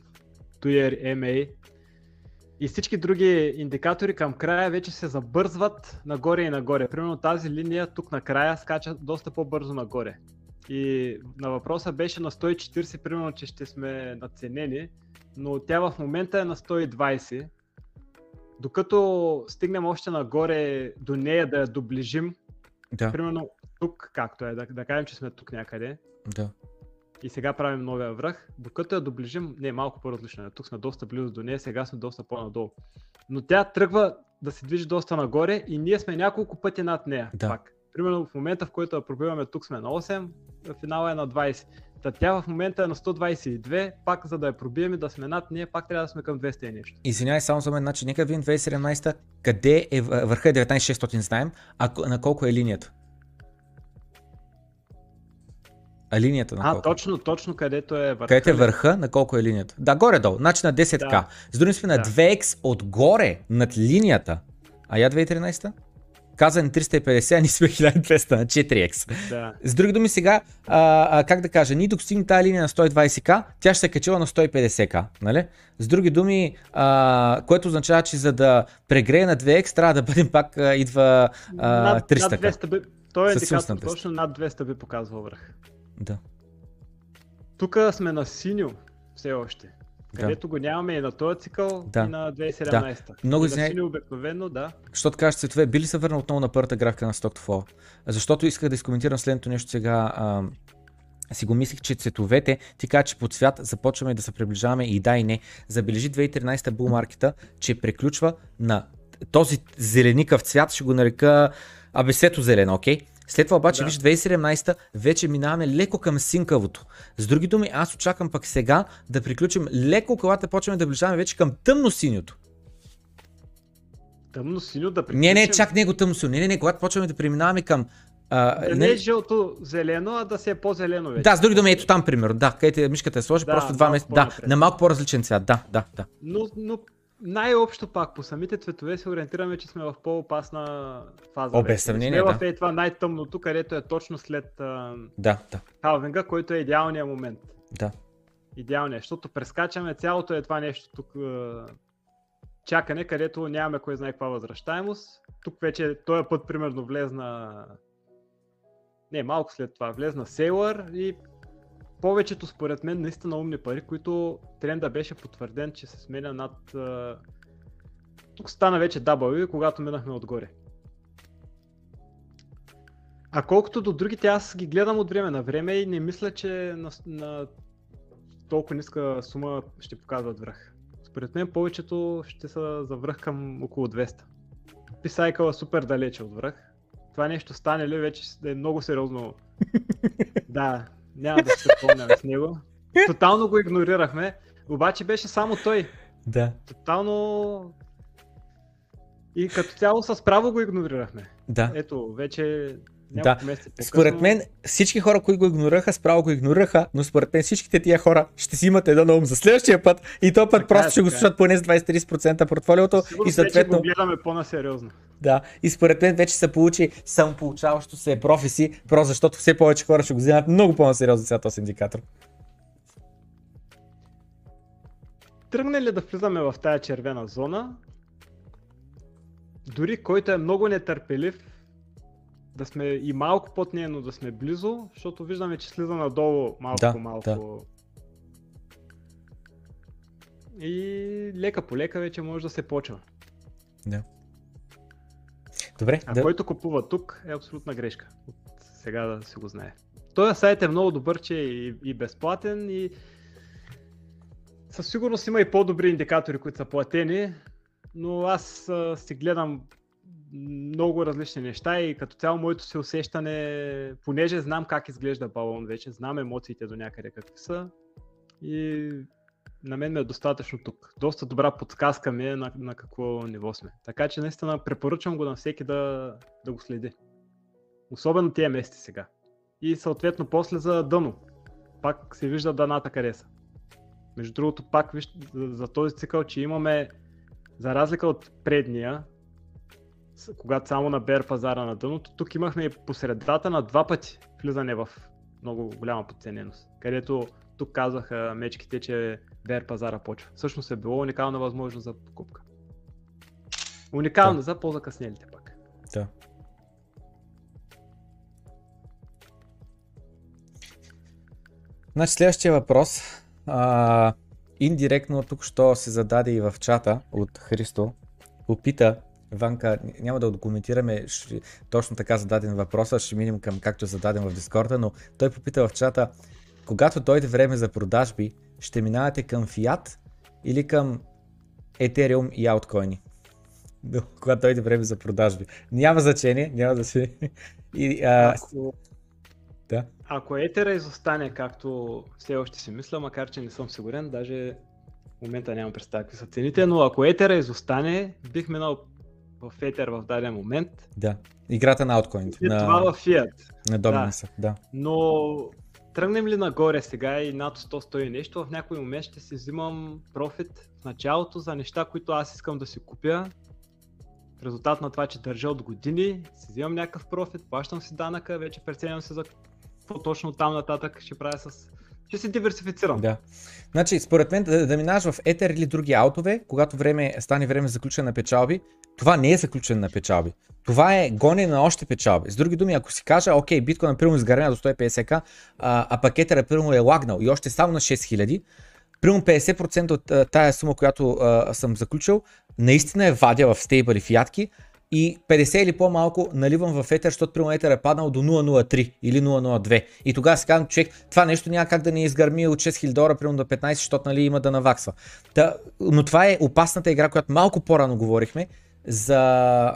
Tuyer MA и всички други индикатори към края вече се забързват нагоре и нагоре. Примерно тази линия тук на края скача доста по-бързо нагоре. И на въпроса беше на 140, примерно, че ще сме наценени, но тя в момента е на 120 докато стигнем още нагоре до нея да я доближим, да. примерно тук, както е, да, да кажем, че сме тук някъде, да. и сега правим новия връх, докато я доближим, не, малко по-различно е, тук сме доста близо до нея, сега сме доста по-надолу. Но тя тръгва да се движи доста нагоре и ние сме няколко пъти над нея. Да. Пак. Примерно в момента, в който пробиваме тук сме на 8, финала е на 20. Та тя в момента е на 122, пак за да я пробием и да сме над ние, пак трябва да сме към 200 и нещо. Извинявай само за мен, значи нека видим 2017 къде е върха е 19600 знаем, а на колко е линията? А линията на а, колко? точно, точно където е върха. Където е върха, на колко е линията? Да, горе-долу, значи на 10к. Да. С други сме на 2x отгоре, над линията. А я 2013? Казан 350, а ние сме 1200 на 4x. Да. С други думи сега, а, а, как да кажа, ние докато стигнем тази линия на 120к, тя ще се качила на 150к, нали? С други думи, а, което означава, че за да прегрее на 2x, трябва да бъдем пак, а, идва а, над, 300 над 200 би, той е индикатор точно над 200 би показвал връх. Да. Тук сме на синьо все още. Където го нямаме и на този цикъл, да. и на 2017. Да. Много извиняй. обикновено, да. Защото кажеш цветове, би ли се върнал отново на първата графика на Stock to Fall? Защото исках да изкоментирам следното нещо сега. А, си го мислих, че цветовете, ти кажа, че по цвят започваме да се приближаваме и да и не. Забележи 2013 бул маркета, че приключва на този зеленикъв цвят, ще го нарека абесето зелено, окей? Okay? След това обаче, да. виж, 2017 вече минаваме леко към синкавото. С други думи, аз очаквам пък сега да приключим леко, когато почваме да ближаваме вече към тъмно синьото. Тъмно синьо да приключим? Не, не, чак него тъмно синьо. Не, не, не, когато почваме да преминаваме към а, да не, не е жълто зелено, а да се е по-зелено вече. Да, с други думи, ето там, примерно. Да, където мишката е сложи, да, просто два месеца. Да, на малко по-различен цвят. Да, да, да. Но, но най-общо пак по самите цветове се ориентираме, че сме в по-опасна фаза. О, без съмнение, да. в е това най-тъмното, където е точно след а... да, да. халвинга, който е идеалният момент. Да. Идеалният, защото прескачаме цялото е това нещо тук чакане, където нямаме кой знае каква възвръщаемост. Тук вече този път примерно влезна не, малко след това влезна Sailor и повечето според мен наистина умни пари, които тренда беше потвърден, че се сменя над... Тук стана вече W, когато минахме отгоре. А колкото до другите, аз ги гледам от време на време и не мисля, че на, на толкова ниска сума ще показват връх. Според мен повечето ще са за връх към около 200. Писайкъл е супер далече от връх. Това нещо стане ли вече е много сериозно. да, няма да се спомням с него. Тотално го игнорирахме, обаче беше само той. Да. Тотално... И като цяло с право го игнорирахме. Да. Ето, вече Да. Според мен всички хора, които го игнорираха, справо го игнорираха, но според мен всичките тия хора ще си имат едно на ум за следващия път и то път Така е, просто ще го е. слушат поне с 20-30% портфолиото Сигурно и вече съответно го гледаме по-насериозно. да, и според мен вече се получи самополучаващо се професи, просто защото все повече хора ще го вземат много по-насериозно сега този индикатор. Тръгне ли да влизаме в тая червена зона, дори който е много нетърпелив, да сме и малко под нея, но да сме близо, защото виждаме, че слиза надолу малко Да, по малко. да. И лека по лека вече може да се почва. Да. Добре, А да, който купува тук е абсолютна грешка. От сега да се го знае. Този сайт е много добър, че е и, и безплатен и със сигурност има и по-добри индикатори, които са платени, но аз а, си гледам много различни неща и като цяло моето си усещане, понеже знам как изглежда балон вече, знам емоциите до някъде какви са и на мен ме е достатъчно тук. Доста добра подсказка ми е на, на какво ниво сме. Така че наистина препоръчвам го на всеки да, да го следи. Особено тия месеци сега. И съответно после за дъно. Пак се вижда дъната къде са. Между другото, пак виж за, за този цикъл, че имаме, за разлика от предния, когато само на бер пазара на дъното, тук имахме и по средата на два пъти влизане в много голяма подцененост. Където тук казаха мечките, че бер пазара почва. Всъщност е било уникална възможност за покупка. Уникална Да. за по-закъснелите пак. да. Значи следващия въпрос. А, индиректно тук що се зададе и в чата от Христо. Попита, Ванка, няма да откоментираме ще, точно така зададен въпрос, а ще минем към както е зададен в Дискорда, но той попита в чата, когато дойде време за продажби, ще минавате към фиат или към Ethereum и ауткоини? Но, когато дойде време за продажби. Няма значение, няма да се... И, а, Ако, да. ако етера изостане, както все още си мисля, макар че не съм сигурен, даже в момента нямам представа какви са цените, но ако етера изостане, бих минал в етер в даден момент Да. Играта на ауткоините. и на, това в фиат. на Доминуса. Да. Но тръгнем ли нагоре сега и над 100-100 и нещо, в някой момент ще си взимам профит в началото за неща, които аз искам да си купя. В резултат на това, че държа от години, си взимам някакъв профит, плащам си данъка, вече преценям се за какво точно там нататък ще правя с... Ще се диверсифицирам. Да. Значи, според мен, да, да минаш в етер или други аутове, когато време, стане време за заключване на печалби, това не е заключване на печалби. Това е гоне на още печалби. С други думи, ако си кажа, окей, биткоин например изгаря до 150к, а, а пакетера например е лагнал и още само на 6000, примерно 50% от а, тая сума, която а, съм заключил, наистина е вадя в стейбъл и фиатки и 50 или по-малко наливам в етер, защото примерно етер е паднал до 0.03 или 0.02. И тогава си казвам, човек, това нещо няма как да не изгърми от 6000 долара, примерно до 15, защото нали, има да наваксва. Та, но това е опасната игра, която малко по-рано говорихме, за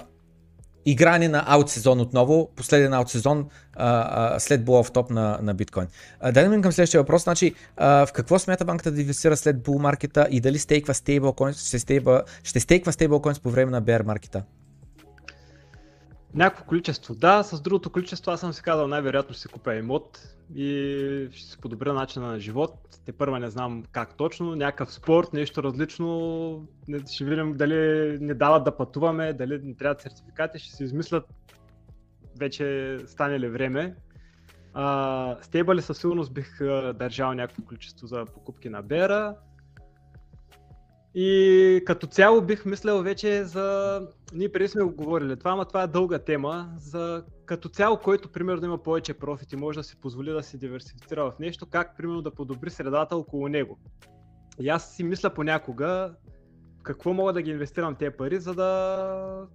игране на аут сезон отново, последен аут сезон а, а, след Bull Top на, на биткоин. А, да минем към следващия въпрос, значи а, в какво смята банката да инвестира след Bull маркета и дали стейква стейблкоинс, ще, стейква, ще стейква стейблкоинс по време на Bear маркета? Някакво количество, да, с другото количество аз съм си казал най-вероятно ще си купя имот и ще си подобря начина на живот. Те първа не знам как точно, някакъв спорт, нещо различно. Ще видим дали не дават да пътуваме, дали не трябват сертификати, ще си измислят вече стане ли време. А, стейбъли със сигурност бих държал някакво количество за покупки на Бера. И като цяло бих мислял вече за... Ние преди сме го говорили това, ама това е дълга тема. За като цяло, който примерно има повече профит и може да си позволи да се диверсифицира в нещо, как примерно да подобри средата около него. И аз си мисля понякога какво мога да ги инвестирам тези пари, за да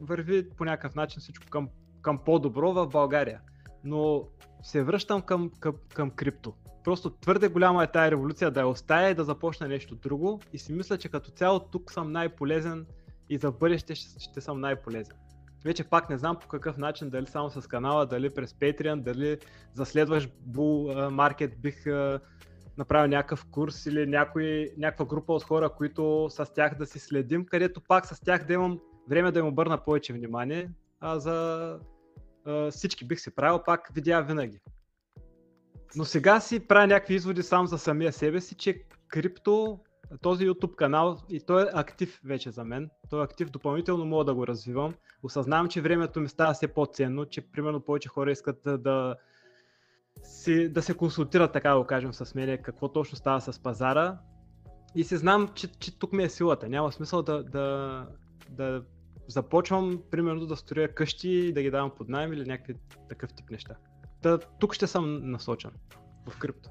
върви по някакъв начин всичко към, към по-добро в България. Но се връщам към, към, към крипто. Просто твърде голяма е тая революция да я оставя и да започне нещо друго. И си мисля, че като цяло тук съм най-полезен и за бъдеще ще, ще съм най-полезен. Вече пак не знам по какъв начин, дали само с канала, дали през Patreon, дали за следващ Bull Market бих а, направя някакъв курс или някой, някаква група от хора, които с тях да си следим, където пак с тях да имам време да им обърна повече внимание, а за всички бих си правил пак видеа винаги. Но сега си правя някакви изводи сам за самия себе си, че крипто, този YouTube канал, и той е актив вече за мен, той е актив, допълнително мога да го развивам. Осъзнавам, че времето ми става все по-ценно, че примерно повече хора искат да, да, си, да се консултират, така го кажем, с мен, какво точно става с пазара. И си знам, че, че тук ми е силата. Няма смисъл да, да, да започвам, примерно, да строя къщи и да ги давам под найем или някакви такъв тип неща. Та, тук ще съм насочен в крипто.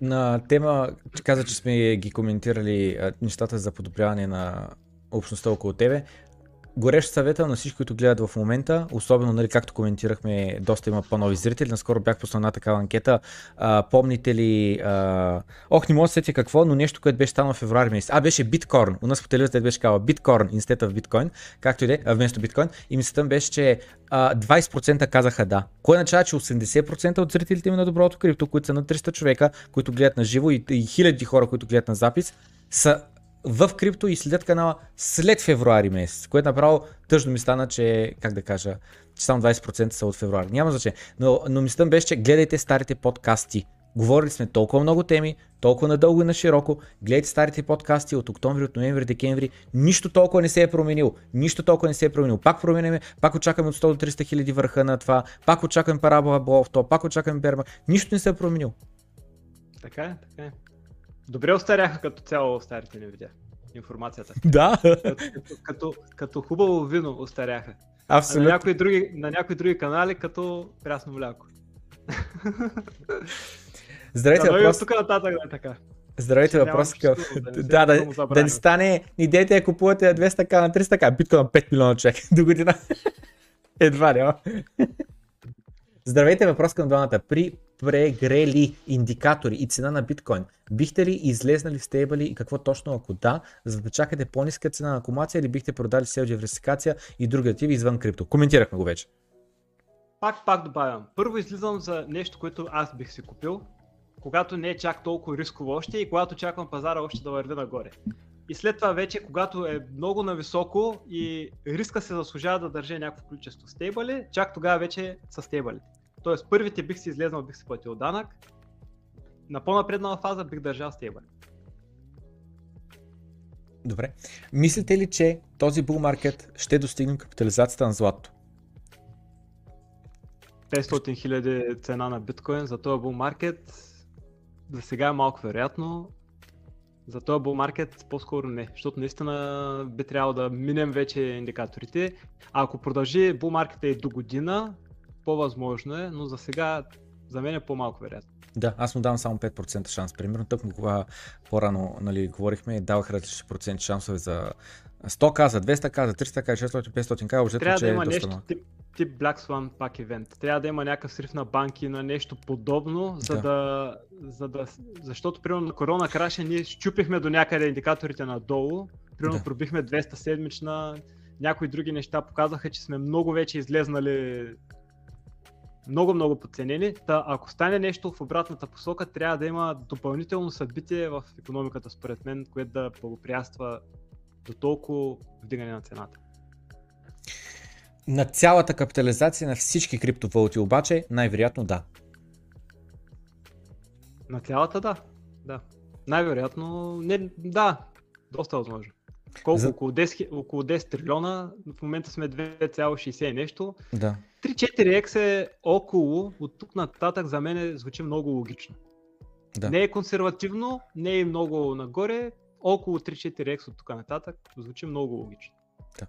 На тема, каза, че сме ги коментирали нещата за подобряване на общността около тебе горещ съвета на всички, които гледат в момента, особено, нали, както коментирахме, доста има по-нови зрители. Наскоро бях послал една такава анкета. А, помните ли, а... ох, не мога да сетя какво, но нещо, което беше станало в февруари месец. А, беше биткорн. У нас по телевизията беше казал биткорн, инстета в биткоин, както и де, вместо биткоин. И мислята беше, че а, 20% казаха да. Кое означава, че 80% от зрителите ми на доброто крипто, които са на 300 човека, които гледат на живо и, и хиляди хора, които гледат на запис, са в крипто и следят канала след февруари месец, което направо тъжно ми стана, че, как да кажа, че само 20% са от февруари. Няма значение. Но, но мислята беше, че гледайте старите подкасти. Говорили сме толкова много теми, толкова надълго и на широко. Гледайте старите подкасти от октомври, от ноември, декември. Нищо толкова не се е променило. Нищо толкова не се е променило. Пак променяме, пак очакваме от 100 до 300 хиляди върха на това, пак очакваме парабола в то, пак очакваме берма. Нищо не се е променило. Така е, така е. Добре остаряха като цяло старите ни видеа. Информацията. Да. Като, като, като, хубаво вино остаряха. Абсолютно. А на някои, други, на някои други канали като прясно мляко. Здравейте, да, въпрос... тук нататък да е така. Здравейте, въпрос към... Да, да, да, да не стане, идеята е купувате 200к на 300к, биткоин на 5 милиона човек до година. Едва няма. Здравейте, въпрос към двамата. При прегрели индикатори и цена на биткоин, бихте ли излезнали в стейбъли и какво точно ако да, за да чакате по-ниска цена на акумулация или бихте продали сел диверсификация и други активи извън крипто? Коментирахме го вече. Пак, пак добавям. Първо излизам за нещо, което аз бих си купил, когато не е чак толкова рисково още и когато чакам пазара още да върви нагоре. И след това вече, когато е много нависоко и риска се заслужава да държа някакво количество стейбали, чак тогава вече са стейбалите. Тоест първите бих си излезнал, бих си платил данък, на по-напреднала фаза бих държал стейбъл. Добре. Мислите ли, че този bull маркет ще достигне капитализацията на златото? 500 хиляди цена на биткоин за този bull маркет за сега е малко вероятно. За този bull маркет по-скоро не, защото наистина би трябвало да минем вече индикаторите. А ако продължи bull маркета и до година, по-възможно е, но за сега за мен е по-малко вероятно. Да, аз му давам само 5% шанс. Примерно, тъкмо кога по-рано нали, говорихме, давах различни проценти шансове за 100к, за 200к, за 300к, 600, 500к, общо Трябва да има е нещо тип, тип Black Swan пак евент. Трябва да има някакъв срив на банки, на нещо подобно, за да, да, за да защото примерно на корона краша ние щупихме до някъде индикаторите надолу, примерно да. пробихме 200 седмична, някои други неща показаха, че сме много вече излезнали много, много подценени. Та, ако стане нещо в обратната посока, трябва да има допълнително събитие в економиката, според мен, което да благоприятства до толкова вдигане на цената. На цялата капитализация на всички криптовалути обаче, най-вероятно да. На цялата да. Да. Най-вероятно, не, да, доста възможно. Колко? За... Около, 10, около 10 трилиона, в момента сме 2,60 и нещо. Да. 3-4x е около, от тук нататък за мен звучи много логично. Да. Не е консервативно, не е много нагоре, около 3-4x от тук нататък звучи много логично. Да.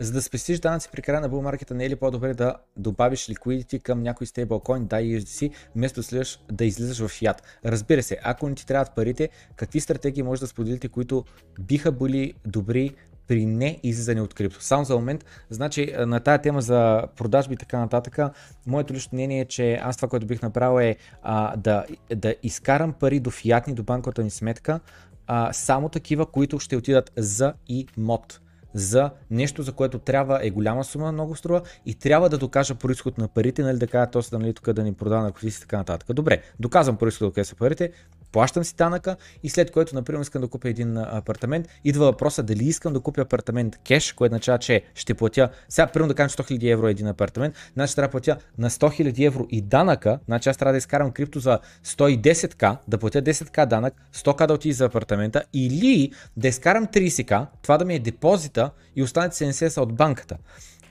За да спестиш данъци при края на булмаркета, не е ли по-добре да добавиш ликвидити към някой стейблкоин, да и USDC, вместо да излизаш в фиат? Разбира се, ако не ти трябват парите, какви стратегии може да споделите, които биха били добри при не излизане от крипто. Само за момент, значи на тая тема за продажби и така нататък, моето лично мнение е, че аз това, което бих направил е а, да, да изкарам пари до фиатни, до банковата ми сметка, а, само такива, които ще отидат за и мод за нещо, за което трябва е голяма сума, много струва и трябва да докажа происход на парите, нали, да кажа то нали, тук да ни продава наркотици и така нататък. Добре, доказвам происход къде са парите, плащам си данъка и след което, например, искам да купя един апартамент, идва въпроса дали искам да купя апартамент кеш, което означава, че ще платя, сега примерно да кажем 100 000 евро е един апартамент, значи трябва да платя на 100 000 евро и данъка, значи аз трябва да изкарам крипто за 110к, да платя 10к данък, 100к да отиде за апартамента или да изкарам 30к, това да ми е депозита и останете 70 са от банката.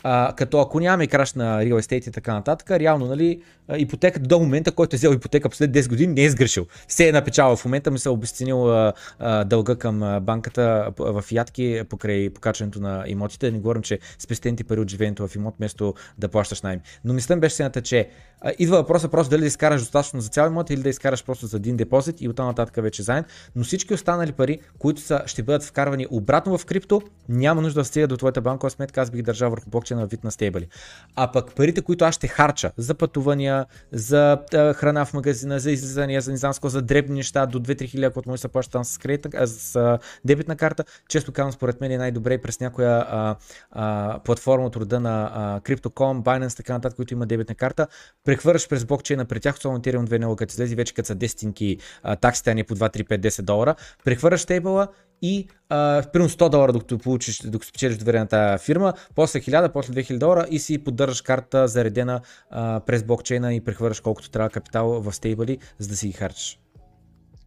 А, като ако нямаме краш на real estate и така нататък, реално, нали, ипотеката до момента, който е взел ипотека след 10 години, не е сгрешил. Все е напечава в момента, ми се е обесценил а, а, дълга към банката в ядки покрай покачването на имотите. Не говорим, че спестените пари от живеенето в имот, вместо да плащаш найми. Но мисля беше следната, че а, идва въпроса просто дали да изкараш достатъчно за цял имот или да изкараш просто за един депозит и оттам нататък вече заедно. Но всички останали пари, които са, ще бъдат вкарвани обратно в крипто, няма нужда да стига до твоята банкова сметка, аз бих държал върху блокчейна вид на стейбали. А пък парите, които аз ще харча за пътувания, за а, храна в магазина, за излизания, за не знам за дребни неща, до 2-3 хиляди, ако може да се плаща там с, кредит, а, с а, дебитна карта, често казвам, според мен е най-добре през някоя а, а, платформа от рода на а, Crypto.com, Binance, така нататък, които има дебитна карта, прехвърляш през блокчейна при тях, особено Ethereum 2.0, като излезе вече като са 10 таксите, а не по 2, 3, 5, 10 долара, прехвърляш стейбъла и а, примерно 100 долара, докато получиш, докато спечелиш доверие на тази фирма, после 1000, после 2000 долара и си поддържаш карта заредена а, през блокчейна и прехвърляш колкото трябва капитал в стейбъли, за да си ги харчиш.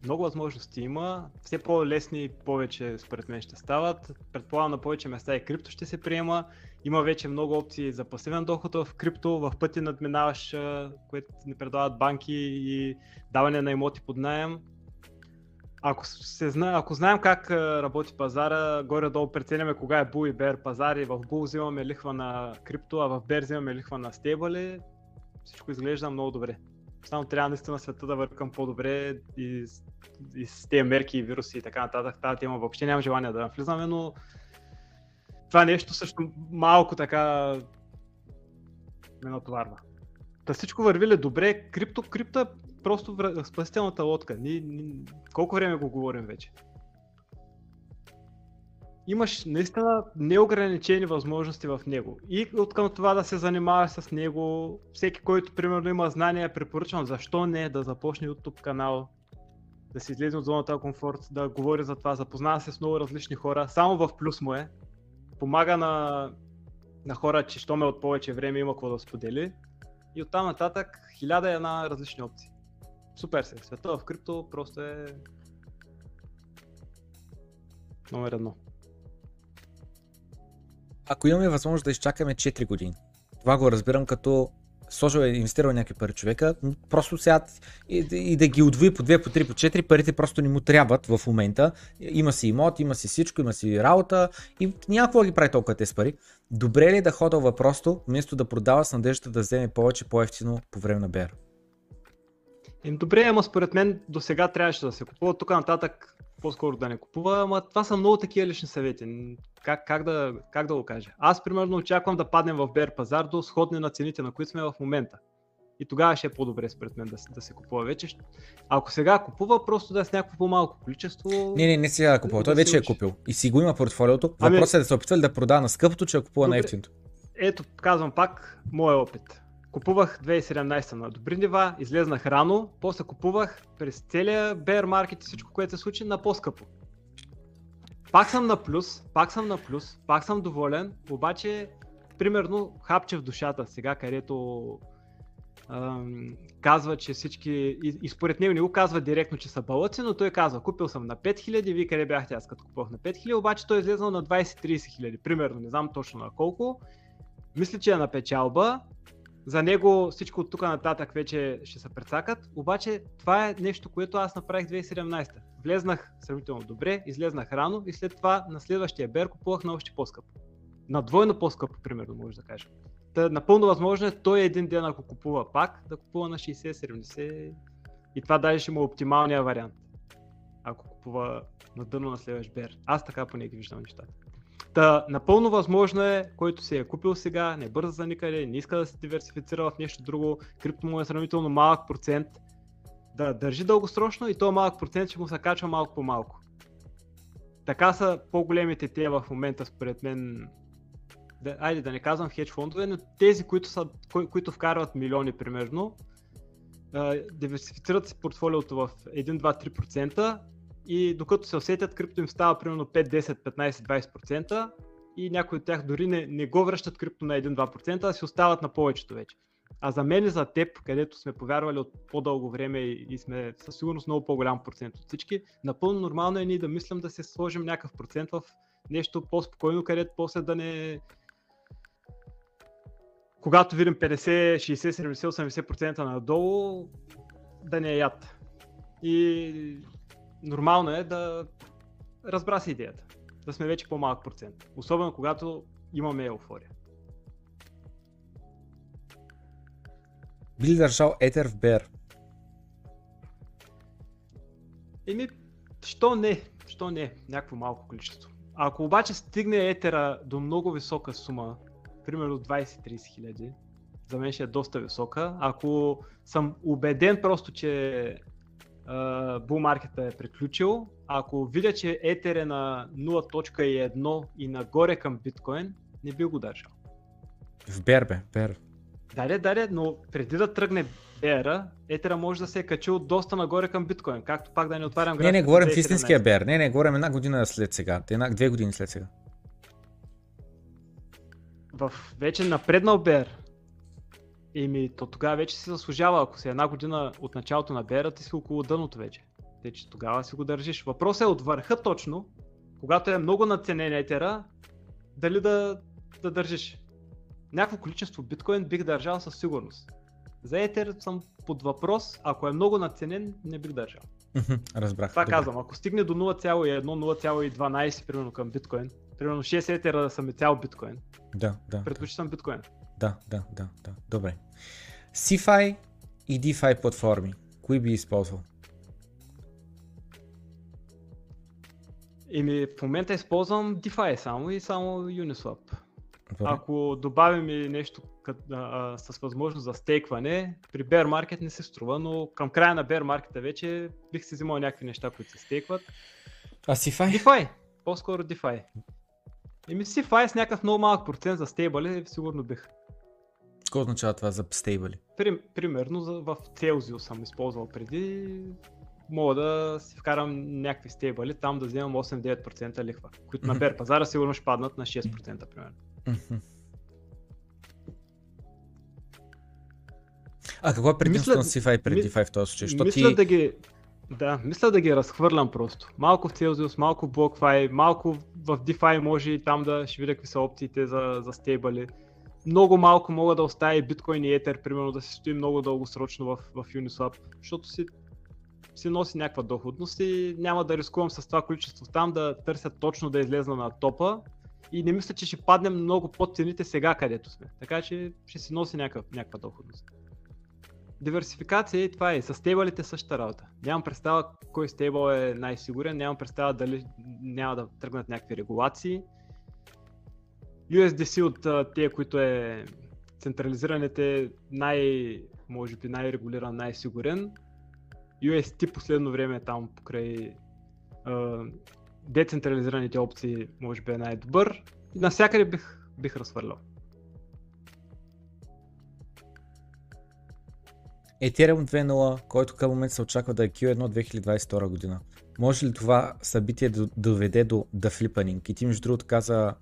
Много възможности има, все по-лесни повече според мен ще стават. Предполагам на повече места и крипто ще се приема. Има вече много опции за пасивен доход в крипто, в пъти надминаваш, което ни предлагат банки и даване на имоти под найем ако, се зна, ако знаем как работи пазара, горе-долу преценяме кога е Bull и Bear пазар и в Bull взимаме лихва на крипто, а в Bear взимаме лихва на стейбъли, всичко изглежда много добре. Само трябва наистина света да върви към по-добре и, и с тези мерки и вируси и така нататък. Тази тема въобще нямам желание да влизаме, но това нещо също малко така ме натоварва. Та всичко върви ли добре? Крипто, е просто спасителната лодка. Ни, ни, колко време го говорим вече? Имаш наистина неограничени възможности в него. И от към това да се занимаваш с него, всеки, който примерно има знания, препоръчвам защо не да започне YouTube канал, да се излезе от зоната на комфорт, да говори за това, запознава се с много различни хора. Само в плюс му е. Помага на, на хора, че що ме от повече време има какво да сподели. И оттам нататък хиляда и една различни опции супер се. Света в крипто просто е номер едно. Ако имаме възможност да изчакаме 4 години, това го разбирам като сложил е инвестирал някакви пари човека, просто сега и, и да ги отвои по 2, по 3, по 4, парите просто не му трябват в момента. Има си имот, има си всичко, има си работа и някакво ги прави толкова тези пари. Добре ли е да ходя просто, вместо да продава с надеждата да вземе повече по-ефтино по време на бер? Им, добре, ама според мен до сега трябваше да се купува, тук нататък по-скоро да не купува, ама това са много такива лични съвети. Как, как, да, как да го кажа? Аз примерно очаквам да паднем в бер пазар до сходни на цените, на които сме в момента. И тогава ще е по-добре според мен да, да се купува вече. Ако сега купува, просто да е с някакво по-малко количество. Не, не, не сега да купува. Той вече е купил. И си го има портфолиото. Ами... Въпросът е да се опитва да продава на скъпото, че е купува на ефтиното. Ето, казвам пак, моят опит. Купувах 2017 на добри нива, излезнах рано, после купувах през целия bear маркет и всичко, което се случи на по-скъпо. Пак съм на плюс, пак съм на плюс, пак съм доволен, обаче примерно хапче в душата сега, където ам, казва, че всички, и, и според него не го казва директно, че са балъци, но той казва, купил съм на 5000, вие къде бяхте аз като купувах на 5000, обаче той е излезнал на 20-30 хиляди, примерно, не знам точно на колко. Мисля, че е на печалба, за него всичко от тук нататък вече ще се прецакат, обаче това е нещо, което аз направих 2017. Влезнах сравнително добре, излезнах рано и след това на следващия бер купувах на още по-скъпо. На двойно по-скъпо, примерно, може да кажем. Та, напълно възможно е той един ден, ако купува пак, да купува на 60-70 и това даже ще му е оптималния вариант. Ако купува на дъно на следващ бер. Аз така поне ги виждам нещата. Та, напълно възможно е, който се е купил сега, не бърза за никъде, не иска да се диверсифицира в нещо друго, крипто му е сравнително малък процент, да държи дългосрочно и то малък процент ще му се качва малко по малко. така са по-големите те в момента, според мен. Да, айде да не казвам хедж фондове, но тези, които, са, кои, които вкарват милиони примерно, диверсифицират си портфолиото в 1, 2, 3% и докато се усетят, крипто им става примерно 5, 10, 15, 20% и някои от тях дори не, не го връщат крипто на 1-2%, а си остават на повечето вече. А за мен и за теб, където сме повярвали от по-дълго време и, сме със сигурност много по-голям процент от всички, напълно нормално е ние да мислим да се сложим някакъв процент в нещо по-спокойно, където после да не... Когато видим 50, 60, 70, 80% надолу, да не е яд. И нормално е да разбра си идеята. Да сме вече по-малък процент. Особено когато имаме еуфория. Би ли държал етер в бер? Еми, що не? Що не? Някакво малко количество. Ако обаче стигне етера до много висока сума, примерно 20-30 хиляди, за мен ще е доста висока. Ако съм убеден просто, че бул маркета е приключил, ако видя, че етер е на 0.1 и нагоре към биткоин, не би го държал. В бер бе, бер. Даре, даре, но преди да тръгне бера, етера може да се е качил доста нагоре към биткоин, както пак да не отварям графика. Не, не, говорим в истинския бер. Не, не, говорим една година след сега. Една, две години след сега. В вече напреднал бер. Еми, то тогава вече си заслужава. Ако си една година от началото на бера, ти си около дъното вече. Те, че тогава си го държиш. Въпросът е от върха точно, когато е много надценен етера, дали да, да държиш някакво количество биткоин бих държал със сигурност. За Етер съм под въпрос, ако е много наценен, не бих държал. Разбрах. Това добре. казвам, ако стигне до 0,1, 0,12 примерно към биткоин, примерно 6 етера да съм и цял биткоин. Да, да. Предпочитам да. биткоин. Да, да, да, да. Добре. CFI и DeFi платформи, кои би използвал? Еми, в момента използвам DeFi само и само Uniswap. Добре. Ако добавим и нещо кът, а, с възможност за стейкване, при Bear Market не се струва, но към края на Bear Market вече бих си взимал някакви неща, които се стейкват. А CFI? DeFi, по-скоро DeFi. Еми CFI с някакъв много малък процент за стейбъли, сигурно бих. Какво означава това за стейбъли? При, примерно в Celsius съм използвал преди, мога да си вкарам някакви стейбъли, там да вземам 8-9% лихва, които на Bear пазара сигурно ще паднат на 6% примерно. А какво е предимството на CFI преди DeFi в този случай? Що мисля ти... да ги, да, мисля да ги разхвърлям просто. Малко в Celsius, малко в BlockFi, малко в DeFi може и там да ще видя какви са опциите за, за стейбали. Много малко мога да оставя биткоин и Ether, примерно да се стои много дългосрочно в, в Uniswap, защото си, си носи някаква доходност и няма да рискувам с това количество там да търся точно да излезна на топа, и не мисля, че ще паднем много под цените сега, където сме. Така че ще си носи някакъв, някаква доходност. Диверсификация и това е. С стейбълите същата работа. Нямам представа кой стейбъл е най-сигурен, нямам представа дали няма да тръгнат някакви регулации. USDC от тези, които е централизираните най, може би най-регулиран, най-сигурен. UST последно време е там покрай децентрализираните опции може би е най-добър. И навсякъде бих, бих разхвърлял. Ethereum 2.0, който към момент се очаква да е Q1 2022 година. Може ли това събитие да доведе до да флипанинг? И ти между другото каза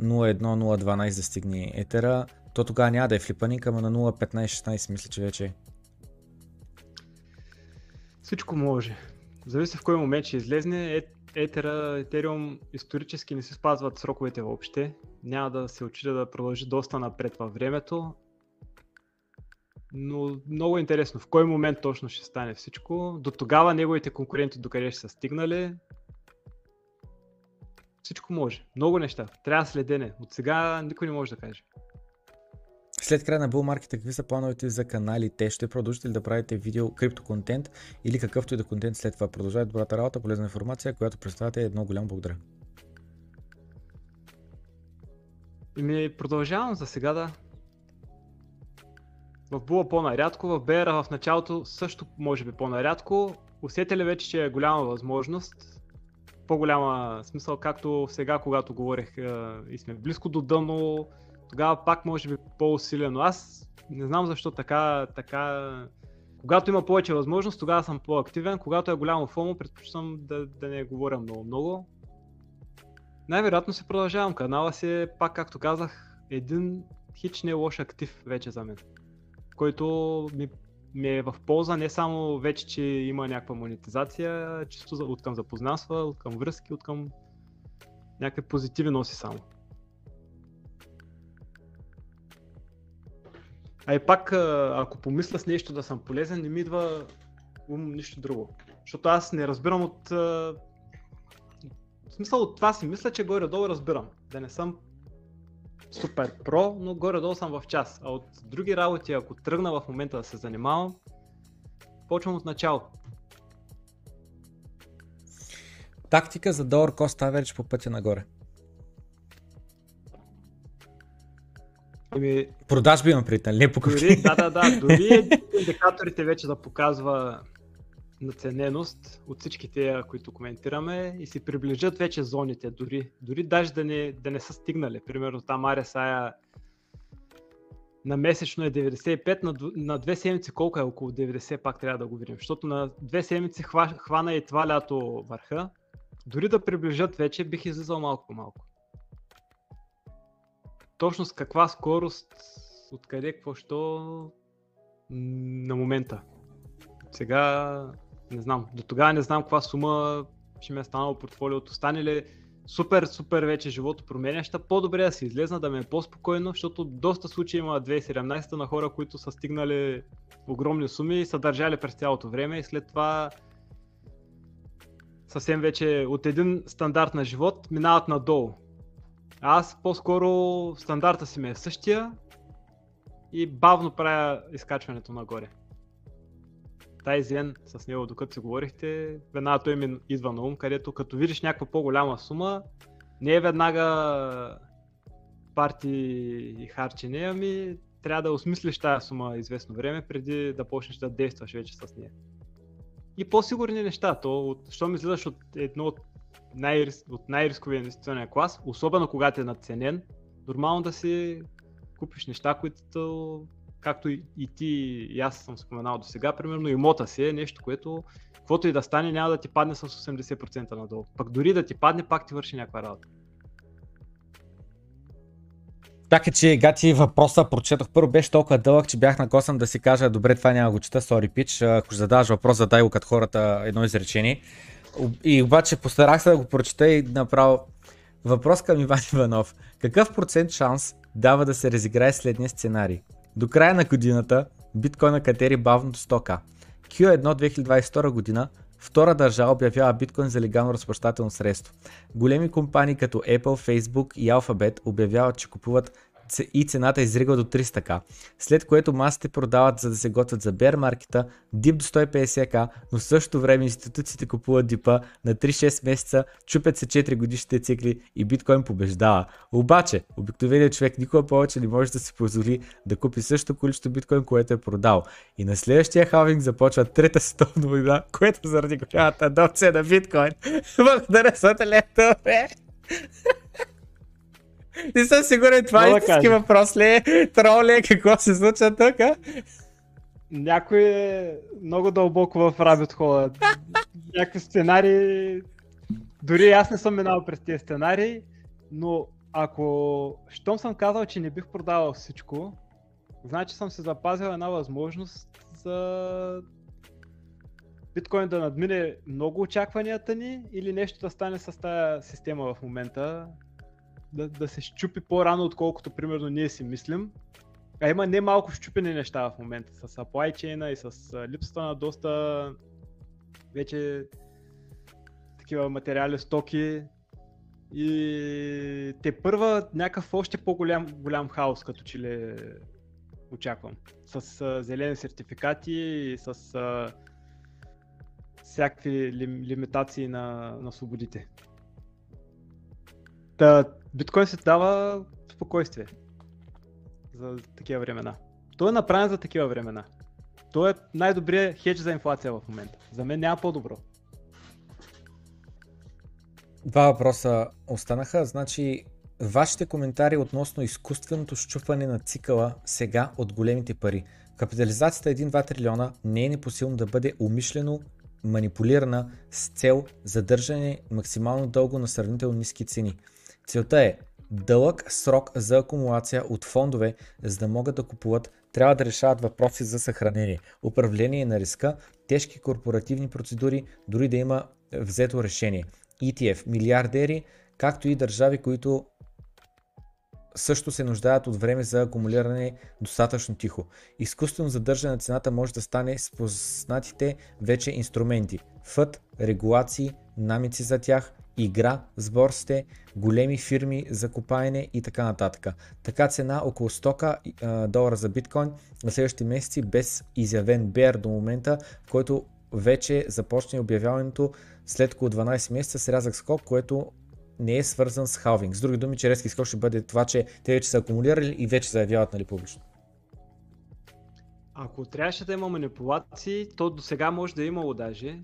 0.1.0.12 да стигне етера, то тогава няма да е флипанинг, ама на 0.15.16 мисля, че вече е. Всичко може. Зависи в кой момент ще излезне. Етера, Етериум исторически не се спазват сроковете въобще. Няма да се очида да продължи доста напред във времето. Но много интересно в кой момент точно ще стане всичко. До тогава неговите конкуренти докъде ще са стигнали. Всичко може. Много неща. Трябва следене. От сега никой не може да каже. След края на Bull Market, какви са плановете за каналите? Ще продължите ли да правите видео крипто контент или какъвто и да контент след това? Продължавайте добрата работа, полезна информация, която представяте е едно голямо благодаря. И ми продължавам за сега да. В Була по-нарядко, в Бера в началото също може би по-нарядко. Усетили вече, че е голяма възможност. По-голяма смисъл, както сега, когато говорех и сме близко до дъно, тогава пак може би по-усилено. Аз не знам защо така, така когато има повече възможност, тогава съм по-активен. Когато е голямо фомо, предпочитам да, да не говоря много-много. Най-вероятно се продължавам. Канала си е, пак както казах, един хич не е лош актив вече за мен. Който ми, ми е в полза не само вече, че има някаква монетизация, чисто от към запознанства, от към връзки, от към някакви позитиви носи само. А и пак, ако помисля с нещо да съм полезен, не ми идва ум нищо друго. Защото аз не разбирам от... В смисъл от това си мисля, че горе-долу разбирам. Да не съм супер про, но горе-долу съм в час. А от други работи, ако тръгна в момента да се занимавам, почвам от начало. Тактика за долар cost average по пътя нагоре. Ами, Продажби имам пред, нали? Не покупки. Дори, да, да, да. Дори индикаторите вече да показва нацененост от всички тези, които коментираме и си приближат вече зоните, дори, дори даже да не, да не са стигнали. Примерно там RSI на месечно е 95, на, на две седмици колко е? Около 90 пак трябва да го видим. Защото на две седмици хва, хвана и това лято върха. Дори да приближат вече, бих излизал малко по малко точно с каква скорост, откъде, какво, що на момента. Сега не знам. До тогава не знам каква сума ще ми е станало портфолиото. Стане ли супер, супер вече живото променяща, по-добре да се излезна, да ме е по-спокойно, защото доста случаи има 2017 на хора, които са стигнали огромни суми и са държали през цялото време и след това съвсем вече от един стандарт на живот минават надолу. Аз по-скоро стандарта си ме е същия и бавно правя изкачването нагоре. Тайзен с него, докато си говорихте, веднага той ми идва на ум, където като видиш някаква по-голяма сума, не е веднага парти и харчене, ами трябва да осмислиш тази сума известно време, преди да почнеш да действаш вече с нея. И по-сигурни неща, то, от, що ми излизаш от едно от най- от най-рисковия инвестиционен клас, особено когато е надценен, нормално да си купиш неща, които, както и ти и аз съм споменал до сега, примерно имота си е нещо, което каквото и да стане няма да ти падне с 80% надолу. Пък дори да ти падне, пак ти върши някаква работа. Така че, гати, въпроса прочетох. Първо беше толкова дълъг, че бях накосан да си кажа, добре, това няма го чета, сори пич. Ако задаваш въпрос, задай го като хората едно изречение. И обаче постарах се да го прочета и направо въпрос към Иван Иванов. Какъв процент шанс дава да се разиграе следния сценарий? До края на годината биткоина катери бавно до 100к. Q1 2022 година втора държава обявява биткоин за легално разплащателно средство. Големи компании като Apple, Facebook и Alphabet обявяват, че купуват и цената изригва до 300к, след което масите продават за да се готвят за бер маркета, дип до 150к, но в същото време институциите купуват дипа на 3-6 месеца, чупят се 4 годишните цикли и биткоин побеждава. Обаче, обикновеният човек никога повече не може да си позволи да купи същото количество биткоин, което е продал. И на следващия халвинг започва трета световна война, което заради голямата адопция на биткоин. Благодаря за добре. Не съм сигурен, това е истински въпрос ли е? Трол ли е? Какво се случва тук? Някой е много дълбоко в рабит хола. Някакви сценарии... Дори аз не съм минал през тези сценарии, но ако щом съм казал, че не бих продавал всичко, значи съм се запазил една възможност за биткоин да надмине много очакванията ни или нещо да стане с тази система в момента да, да се щупи по-рано, отколкото примерно ние си мислим. А има не малко щупени неща в момента с supply chain и с липсата на доста вече такива материали, стоки и те първа някакъв още по-голям голям хаос, като че ли очаквам. С а, зелени сертификати и с а, всякакви лим, лимитации на, на свободите. Та, биткоин се дава спокойствие за такива времена. Той е направен за такива времена. Той е най-добрият хедж за инфлация в момента. За мен няма по-добро. Два въпроса останаха. Значи, вашите коментари относно изкуственото щупване на цикъла сега от големите пари. Капитализацията е 1-2 трилиона не е непосилно да бъде умишлено манипулирана с цел задържане максимално дълго на сравнително ниски цени. Целта е дълъг срок за акумулация от фондове, за да могат да купуват, трябва да решават въпроси за съхранение, управление на риска, тежки корпоративни процедури, дори да има взето решение. ETF, милиардери, както и държави, които също се нуждаят от време за акумулиране достатъчно тихо. Изкуствено задържане на цената може да стане с познатите вече инструменти. Фът, регулации, намици за тях, игра с борсите, големи фирми за купаене и така нататък. Така цена около 100 долара за биткоин на следващите месеци без изявен бер до момента, в който вече започне обявяването след около 12 месеца с рязък скок, което не е свързан с халвинг. С други думи, че резки скок ще бъде това, че те вече са акумулирали и вече заявяват нали, публично. Ако трябваше да има манипулации, то до сега може да е имало даже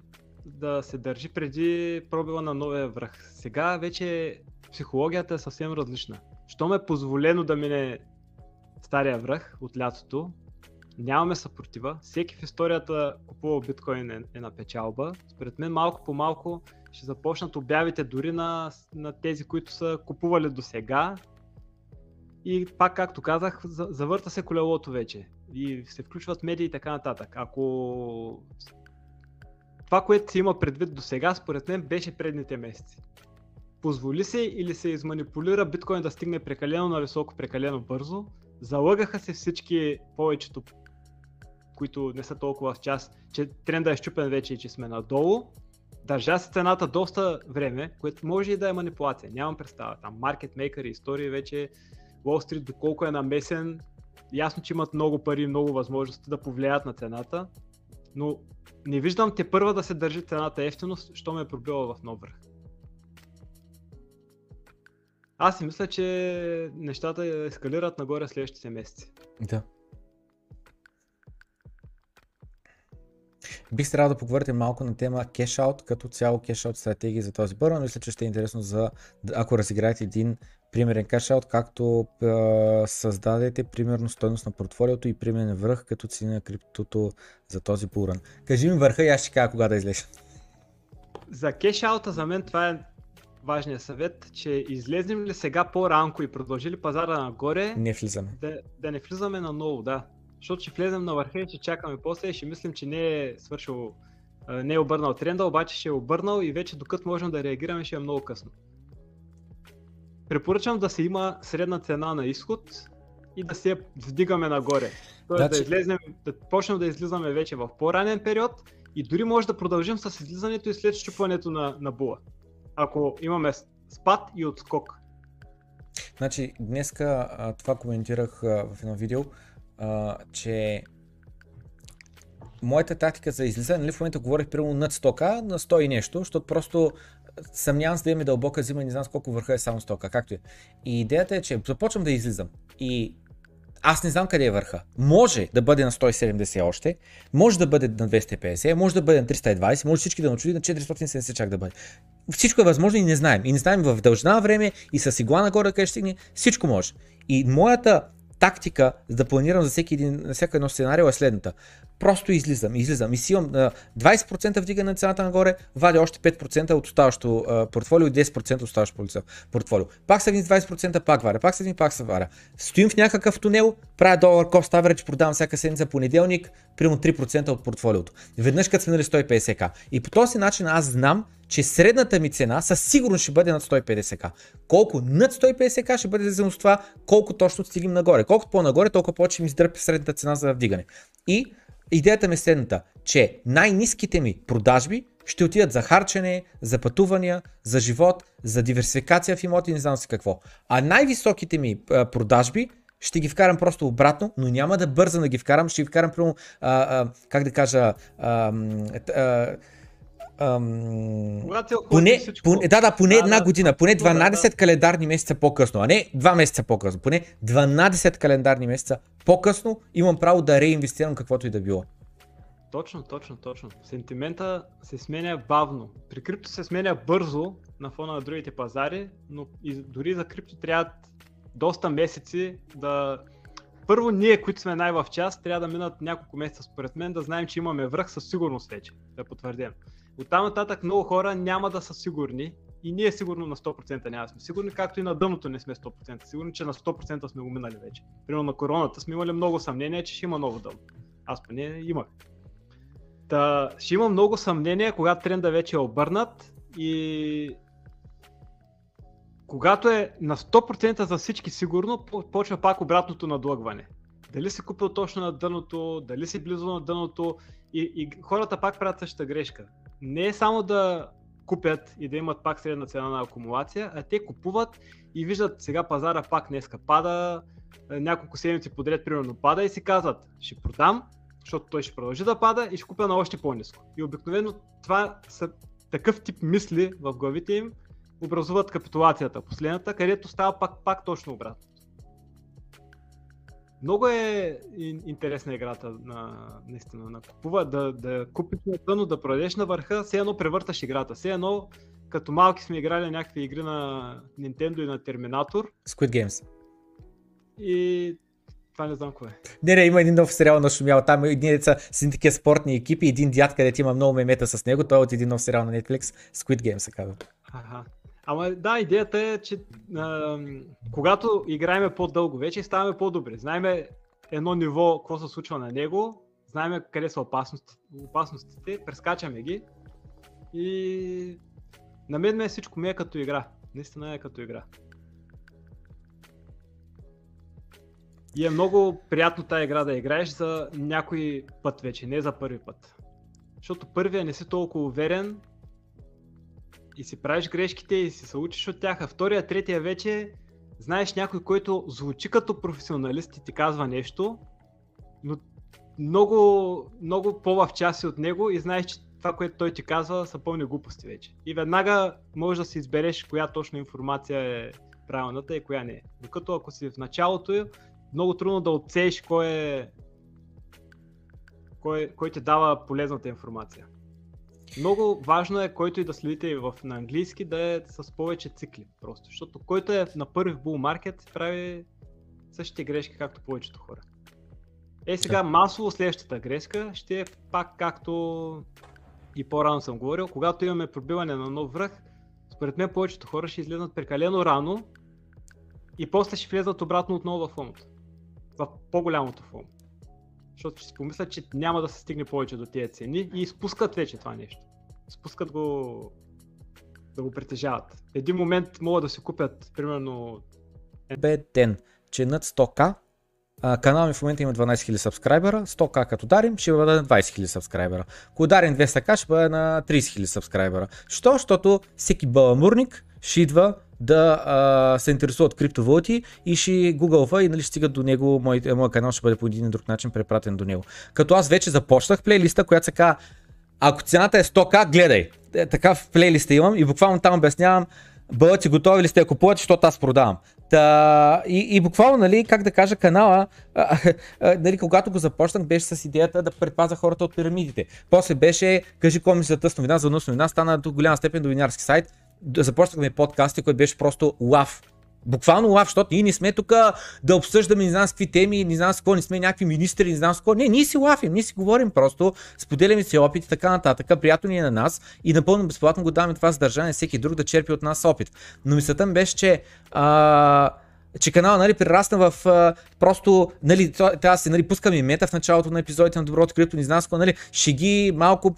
да се държи преди пробива на новия връх. Сега вече психологията е съвсем различна. Щом е позволено да мине стария връх от лятото, нямаме съпротива. Всеки в историята купува биткоин е, е на печалба. Според мен малко по малко ще започнат обявите дори на, на тези, които са купували до сега. И пак, както казах, завърта се колелото вече. И се включват медии и така нататък. Ако това, което се има предвид до сега, според мен беше предните месеци. Позволи се или се изманипулира биткоин да стигне прекалено на високо, прекалено бързо. Залъгаха се всички, повечето, които не са толкова в час, че тренда е щупен вече и че сме надолу. Държа се цената доста време, което може и да е манипулация. Нямам представа. Там маркетмейкъри, истории вече, Wall Street доколко е намесен. Ясно, че имат много пари, много възможности да повлияят на цената, но не виждам те първа да се държи цената ефтино, що ме е пробила в нов връх. Аз си мисля, че нещата ескалират нагоре следващите месеци. Да. Бих трябвало да поговорите малко на тема кешаут, като цяло кешаут стратегии за този първо. Мисля, че ще е интересно за, ако разиграете един примерен кешаут, както е, създадете примерно стойност на портфолиото и примерен връх като цени на криптото за този буран. Кажи ми върха и аз ще кажа кога да излезеш. За кешаута за мен това е важният съвет, че излезнем ли сега по-ранко и продължили пазара нагоре, не влизаме. Да, да не влизаме на ново, да. Защото ще влезем на върха и ще чакаме после и ще мислим, че не е свършил, не е обърнал тренда, обаче ще е обърнал и вече докато можем да реагираме ще е много късно. Препоръчвам да се има средна цена на изход и да се вдигаме нагоре. Тоест значи... да, излезнем, да почнем да излизаме вече в по-ранен период и дори може да продължим с излизането и след щупването на, на була. Ако имаме спад и отскок. Значи, днеска това коментирах в едно видео а, че моята тактика за излизане, нали, в момента говорих примерно над 100к, на 100 и нещо, защото просто съмнявам се да имаме дълбока зима не знам колко върха е само 100к, както е. И идеята е, че започвам да излизам и аз не знам къде е върха. Може да бъде на 170 още, може да бъде на 250, може да бъде на 320, може всички да начуди на 470 чак да бъде. Всичко е възможно и не знаем. И не знаем в дължина време и с игла нагоре къде ще стигне. Всичко може. И моята тактика, да планирам за всеки един, всяко едно сценарио е следната. Просто излизам, излизам и си имам 20% вдига на цената нагоре, вадя още 5% от оставащо портфолио и 10% от оставащо портфолио. Пак са 20%, пак варя, пак са пак са варя. Стоим в някакъв тунел, правя долар cost average, продавам всяка седмица понеделник, примерно 3% от портфолиото. Веднъж като сме нали 150к. И по този начин аз знам, че средната ми цена със сигурност ще бъде над 150к. Колко над 150к ще бъде зависимо това колко точно стигнем нагоре. Колкото по-нагоре, толкова повече ми издърпи средната цена за вдигане. И идеята ми е следната, че най-низките ми продажби ще отидат за харчене, за пътувания, за живот, за диверсификация в имоти, не знам си какво. А най-високите ми продажби ще ги вкарам просто обратно, но няма да бързам да ги вкарам, ще ги вкарам прямо, как да кажа, а, а, Ам... Поне, поне, да, да, поне една година, поне 12 да. календарни месеца по-късно, а не 2 месеца по-късно, поне 12 календарни месеца по-късно имам право да реинвестирам каквото и да било. Точно, точно, точно. Сентимента се сменя бавно. При крипто се сменя бързо на фона на другите пазари, но и дори за крипто трябва доста месеци да... Първо ние, които сме най-в час, трябва да минат няколко месеца според мен, да знаем, че имаме връх със сигурност вече, да потвърдим. От там нататък много хора няма да са сигурни и ние сигурно на 100% няма сме сигурни, както и на дъното не сме 100% сигурни, че на 100% сме го минали вече. Примерно на короната сме имали много съмнение, че ще има ново дъно. Аз поне имах. Та, ще има много съмнение, когато тренда вече е обърнат и когато е на 100% за всички сигурно, почва пак обратното надлъгване. Дали си купил точно на дъното, дали си близо на дъното и, и хората пак правят същата грешка. Не е само да купят и да имат пак средна цена на акумулация, а те купуват и виждат сега пазара пак днеска пада, няколко седмици подред примерно пада и си казват, ще продам, защото той ще продължи да пада и ще купя на още по-низко. И обикновено това са такъв тип мисли в главите им, образуват капитулацията, последната, където става пак, пак точно обратно. Много е интересна играта на, наистина, на купува, да, да купиш на дъно, да продадеш на върха, все едно превърташ играта. Все едно, като малки сме играли някакви игри на Nintendo и на Терминатор. Squid Games. И това не знам кое. Не, не, има един нов сериал на Шумял. Там едни деца с такива спортни екипи, един дяд, където има много мемета с него. Той е от един нов сериал на Netflix. Squid Game се казва. Ага. Ама да, идеята е, че а, когато играеме по-дълго вече, ставаме по-добри. Знаеме едно ниво, какво се случва на него, знаеме къде са опасности, опасностите, прескачаме ги и на мен ме е всичко ми е като игра. Наистина е като игра. И е много приятно тази игра да играеш за някой път вече, не за първи път. Защото първия не си толкова уверен и си правиш грешките и си се учиш от тях, а втория, третия вече знаеш някой, който звучи като професионалист и ти казва нещо, но много, много по-в части от него и знаеш, че това, което той ти казва, са пълни глупости вече. И веднага можеш да си избереш коя точно информация е правилната и коя не е. Докато ако си в началото, много трудно да отсееш кой е кой, кой ти дава полезната информация. Много важно е, който и да следите в, на английски, да е с повече цикли. Просто, защото който е на първи bull market прави същите грешки, както повечето хора. Е сега масово следващата грешка ще е пак както и по-рано съм говорил, когато имаме пробиване на нов връх, според мен повечето хора ще излезнат прекалено рано и после ще влезнат обратно отново в фомото. В по-голямото фомо защото ще си помислят, че няма да се стигне повече до тези цени и изпускат вече това нещо. Спускат го да го притежават. Един момент могат да се купят, примерно... Бетен, че над 100к канал ми в момента има 12 000 сабскрайбера, 100к като дарим ще бъде на 20 000 сабскрайбера. Ако дарим 200к ще бъде на 30 000 сабскрайбера. Що? Защото всеки баламурник ще идва да а, се интересува от криптовалути и ще гугълва и нали, ще стигат до него, мой, мой канал ще бъде по един или друг начин препратен до него. Като аз вече започнах плейлиста, която се казва ако цената е 100к, гледай. Е, така в плейлиста имам и буквално там обяснявам бъдете готови ли сте да купувате, защото аз продавам. Та, и, и буквално, нали, как да кажа, канала, а, а, нали, когато го започнах, беше с идеята да предпаза хората от пирамидите. После беше, кажи за тъс новина, за новина, стана до голяма степен новинарски сайт започнахме подкасти, който беше просто лав. Буквално лав, защото ние не сме тук да обсъждаме не знам с какви теми, не знам с какво, не сме някакви министри, не знам с какво. Не, ние си лафим, ние си говорим просто, споделяме си опит и така нататък. Приятно ни е на нас и напълно безплатно го даваме това съдържание всеки друг да черпи от нас опит. Но мисълта ми беше, че а, че канала нали, прерасна в а, просто, нали, трябва да се нали, пускаме мета в началото на епизодите на Доброто крипто, не знам нали, шеги, малко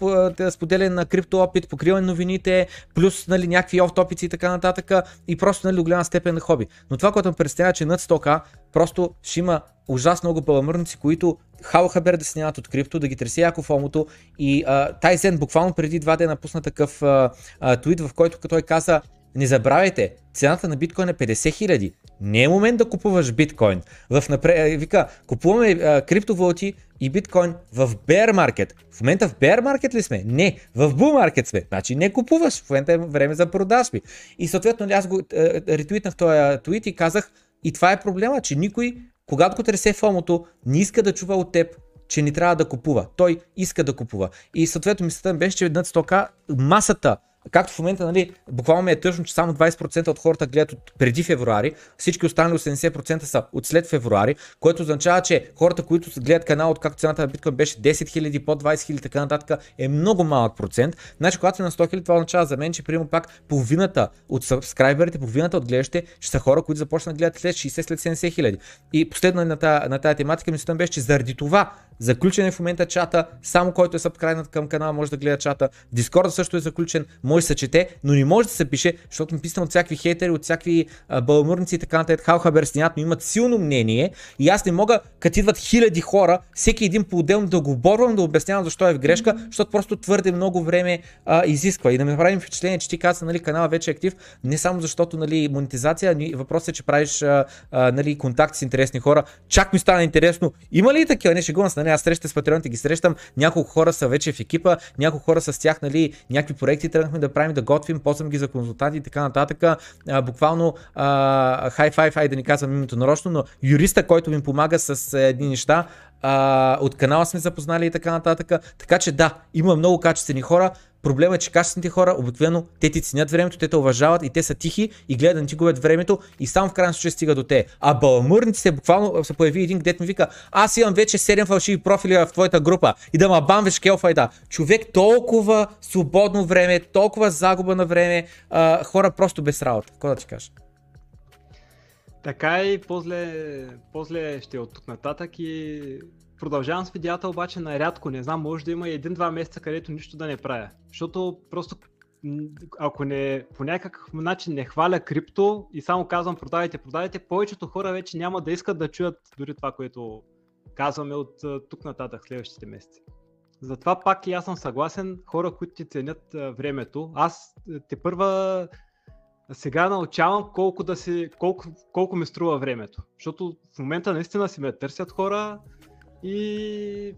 споделяне на крипто опит, покриване новините, плюс нали, някакви оф топици и така нататък и просто нали, до голяма степен на хоби. Но това, което ме представя, че над 100к просто ще има ужасно много паламърници, които хал хабер да снимат от крипто, да ги тресе яко в омото и Тайзен буквално преди два дена пусна такъв а, а, твит, в който той каза не забравяйте, цената на биткоин е 50 хиляди. Не е момент да купуваш биткоин. В напред, вика, купуваме а, криптовалути и биткоин в bear market. В момента в bear market ли сме? Не, в bull market сме. Значи не купуваш, в момента е време за продажби. И съответно аз го а, ретвитнах този твит и казах, и това е проблема, че никой, когато го тресе фомото, не иска да чува от теб че не трябва да купува. Той иска да купува. И съответно мисълта беше, че над стока масата Както в момента, нали, буквално ми е тъжно, че само 20% от хората гледат от преди февруари, всички останали 80% са от след февруари, което означава, че хората, които гледат канал, от както цената на биткоин беше 10 000, под 20 000, така нататък, е много малък процент. Значи, когато е на 100 000, това означава за мен, че примерно пак половината от сабскрайберите, половината от гледащите ще са хора, които започнат да гледат след 60, след 70 хиляди. И последно на тази, на тази тематика мисълта беше, че заради това Заключен е в момента чата, само който е сабскрайбнат към канала може да гледа чата. Дискорда също е заключен, може да се чете, но не може да се пише, защото ми писам от всякакви хейтери, от всякакви баламурници и така нататък. Халхабер снят, но имат силно мнение и аз не мога, като идват хиляди хора, всеки един по-отделно да го борвам, да обяснявам защо е в грешка, защото просто твърде много време а, изисква. И да ми направим впечатление, че ти каза, нали, канала вече е актив, не само защото нали, монетизация, въпросът е, че правиш а, а, нали, контакт с интересни хора. Чак ми стана интересно. Има ли такива? Не ще го нали, аз срещам с патреоните, ги срещам, няколко хора са вече в екипа, няколко хора с тях, нали, някакви проекти тръгнахме да правим, да готвим, ползвам ги за консултанти и така нататък. А, буквално хай фай фай да ни казвам името нарочно, но юриста, който ми помага с едни неща, а, от канала сме запознали и така нататък. Така че да, има много качествени хора. Проблемът е, че качествените хора обикновено те ти ценят времето, те те уважават и те са тихи и гледат да не ти губят времето и само в крайна случай стига до те. А баламурниците буквално се появи един, където ми вика, аз имам вече 7 фалшиви профили в твоята група и да ма бамвеш келфайда. Човек толкова свободно време, толкова загуба на време, а, хора просто без работа. Какво да ти кажа? Така и после, после ще е от тук нататък и продължавам с видеята обаче нарядко, не знам, може да има един-два месеца, където нищо да не правя. Защото просто ако не по някакъв начин не хваля крипто и само казвам продавайте, продавайте, повечето хора вече няма да искат да чуят дори това, което казваме от тук нататък следващите месеци. Затова пак и аз съм съгласен, хора, които ти ценят времето. Аз те първа сега научавам колко, да си, колко, колко ми струва времето. Защото в момента наистина си ме търсят хора и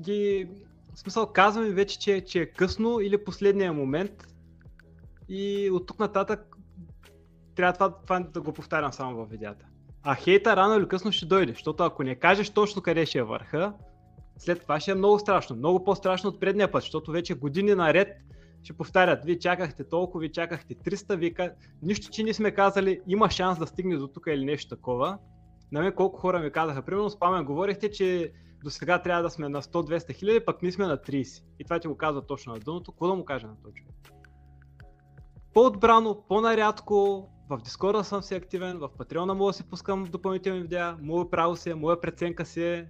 ги... В смисъл казвам вече, че, че е късно или последния момент и от тук нататък трябва това, това да го повтарям само в видеята. А хейта рано или късно ще дойде, защото ако не кажеш точно къде ще е върха, след това ще е много страшно. Много по-страшно от предния път, защото вече години наред ще повтарят, вие чакахте толкова, вие чакахте 300, вие нищо, че не сме казали, има шанс да стигне до тук или нещо такова. На мен колко хора ми казаха, примерно с Памен говорихте, че до сега трябва да сме на 100-200 хиляди, пък ние сме на 30. И това ти го казва точно на дъното. Какво да му кажа на този? По-отбрано, по-нарядко, в Дискорда съм си активен, в Патреона мога да си пускам допълнителни видеа, мое право си е, моя преценка си е.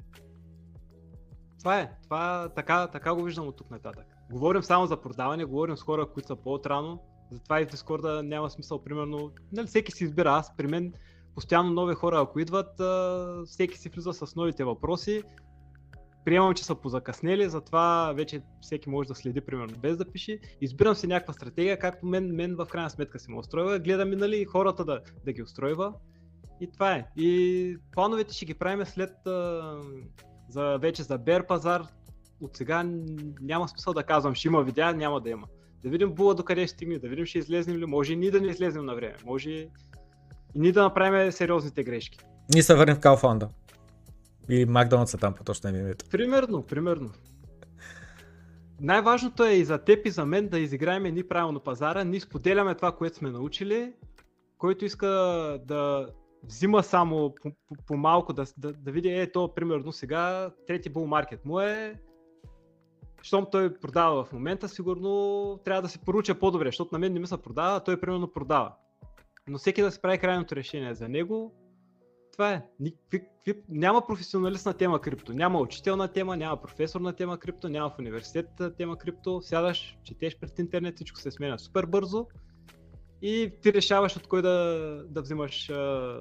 Това е, това така, така го виждам от тук нататък. Говорим само за продаване, говорим с хора, които са по-отрано, затова и в Дискорда няма смисъл, примерно, нали, всеки си избира, аз при мен постоянно нови хора, ако идват, всеки си влиза с новите въпроси, приемам, че са позакъснели, затова вече всеки може да следи, примерно, без да пише. Избирам си някаква стратегия, както мен, мен в крайна сметка си ме устройва. Гледам и нали, хората да, да ги устройва. И това е. И плановете ще ги правим след а, за, вече за Бер пазар. От сега няма смисъл да казвам, ще има видеа, няма да има. Да видим була до къде ще стигне, да видим ще излезнем ли, може и ние да не излезнем на време, може и ние да направим сериозните грешки. Ние се върнем в Калфанда. Или Макдоналдс са там по точно името. Примерно, примерно. Най-важното е и за теб и за мен да изиграем ни правилно пазара. Ние споделяме това, което сме научили. Който иска да взима само по, по, по малко, да, да, да види, е, то примерно сега трети бул маркет му е, щом той продава в момента, сигурно трябва да се поруча по-добре, защото на мен не ми се продава, а той примерно продава. Но всеки да си прави крайното решение за него, това е. Няма професионалист на тема крипто. Няма учител на тема, няма професор на тема крипто, няма в университет на тема крипто. Сядаш, четеш пред интернет, всичко се сменя супер бързо и ти решаваш от кой да, да взимаш а,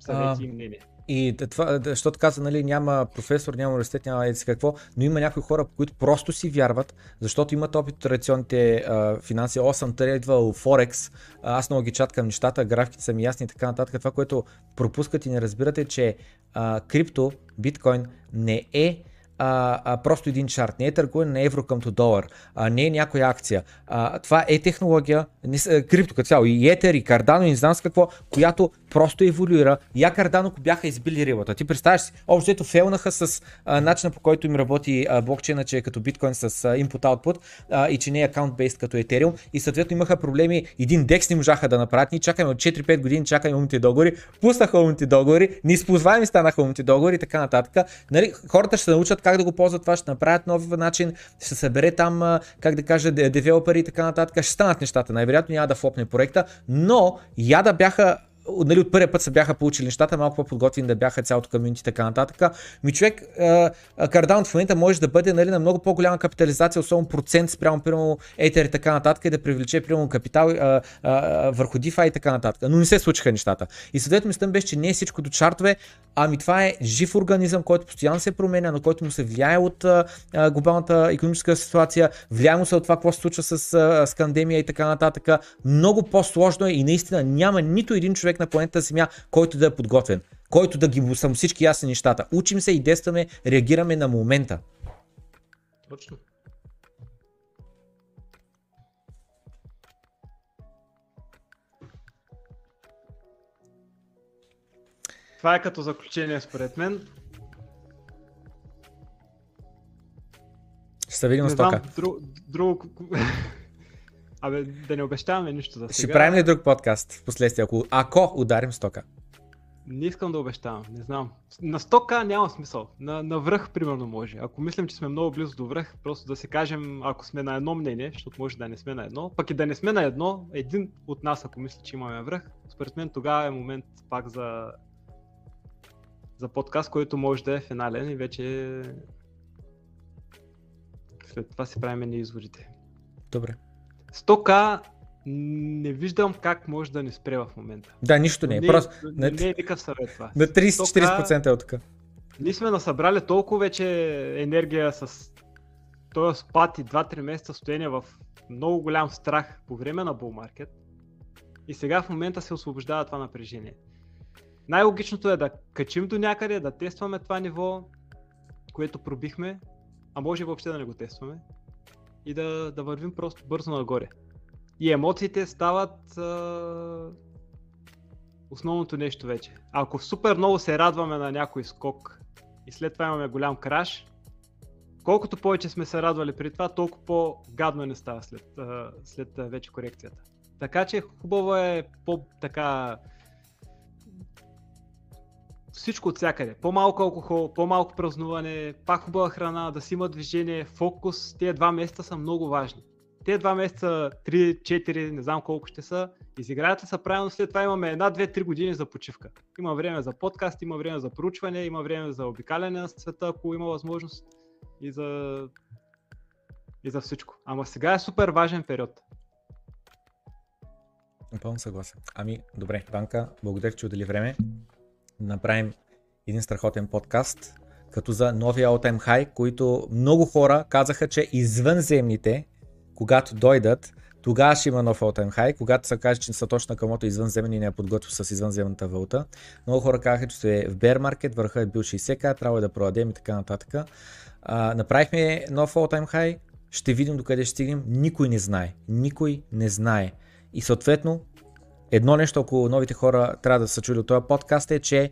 съвети и мнение. И това, защото каза, нали, няма професор, няма университет, няма еди какво, но има някои хора, които просто си вярват, защото имат опит от традиционните а, финанси. О, съм трейдвал Форекс, аз много ги чаткам нещата, графиките са ми ясни и така нататък. Това, което пропускат и не разбирате, че а, крипто, биткоин не е а, а, просто един чарт, не е търгуване на евро към долар, а, не е някоя акция. А, това е технология, не, крипто като цяло, и Етер, и Cardano, и не знам с какво, която просто еволюира. Я Cardano бяха избили рибата. Ти представяш си, общо ето фейлнаха с а, начина по който им работи а, блокчейна, че е като биткоин с а, input-output а, и че не е account-based като Ethereum и съответно имаха проблеми, един декс не можаха да направят, ние чакаме от 4-5 години, чакаме умните договори, пуснаха умните договори, неизползваеми станаха умните договори и така нататък. Нали, хората ще се научат как да го ползват това, ще направят нов начин, ще се събере там, как да кажа, девелопери и така нататък, ще станат нещата. Най-вероятно няма да флопне проекта, но я да бяха нали, от първия път се бяха получили нещата, малко по-подготвени да бяха цялото комьюнити и така нататък. Ми човек, Cardano в момента може да бъде нали, на много по-голяма капитализация, особено процент спрямо примерно Ether и така нататък и да привлече примерно капитал а, а, върху DeFi и така нататък. Но не се случиха нещата. И съответно мислям беше, че не е всичко до чартове, ами това е жив организъм, който постоянно се променя, на който му се влияе от а, глобалната економическа ситуация, влияе му се от това какво се случва с, а, с пандемия и така нататък. Много по-сложно е и наистина няма нито един човек на планета Земя, който да е подготвен, който да ги са всички ясни нещата. Учим се и действаме, реагираме на момента. Точно. Това е като заключение според мен. Ще се видим на стока. Друг, друг, Абе, да не обещаваме нищо за сега. Ще правим ли друг подкаст в последствие, ако, ако ударим стока? Не искам да обещавам, не знам. На 100к няма смисъл. На, на връх, примерно, може. Ако мислим, че сме много близо до връх, просто да се кажем, ако сме на едно мнение, защото може да не сме на едно, пък и да не сме на едно, един от нас, ако мисли, че имаме връх, според мен тогава е момент пак за, за подкаст, който може да е финален и вече след това си правим изводите. Добре. 100к не виждам как може да ни спре в момента. Да, нищо не е. Просто... Не, не е никакъв съвет това. На 30-40% е от така. Ние сме насъбрали толкова вече енергия с този спад и 2-3 месеца стоение в много голям страх по време на bull market и сега в момента се освобождава това напрежение. Най-логичното е да качим до някъде, да тестваме това ниво, което пробихме, а може въобще да не го тестваме и да, да вървим просто бързо нагоре. И емоциите стават а... основното нещо вече. Ако супер много се радваме на някой скок и след това имаме голям краш, колкото повече сме се радвали при това, толкова по-гадно не става след, а, след вече корекцията. Така че хубаво е по-така всичко от всякъде. По-малко алкохол, по-малко празнуване, пак хубава храна, да си има движение, фокус. Тези два месеца са много важни. Те два месеца, 3, 4, не знам колко ще са, изиграят ли са правилно, след това имаме една, две, три години за почивка. Има време за подкаст, има време за проучване, има време за обикаляне на света, ако има възможност и за, и за всичко. Ама сега е супер важен период. Напълно съгласен. Ами, добре, Банка, благодаря, че отдели време направим един страхотен подкаст, като за новия All High, които много хора казаха, че извънземните, когато дойдат, тогава ще има нов All Time High, когато се каже, че Сатош Накамото е извънземен и не е подготвил с извънземната валута. Много хора казаха, че е в bear market, върха е бил 60к, трябва да продадем и така нататък. А, направихме нов All Time High, ще видим докъде ще стигнем, никой не знае. Никой не знае. И съответно, едно нещо, ако новите хора трябва да са чули от този подкаст е, че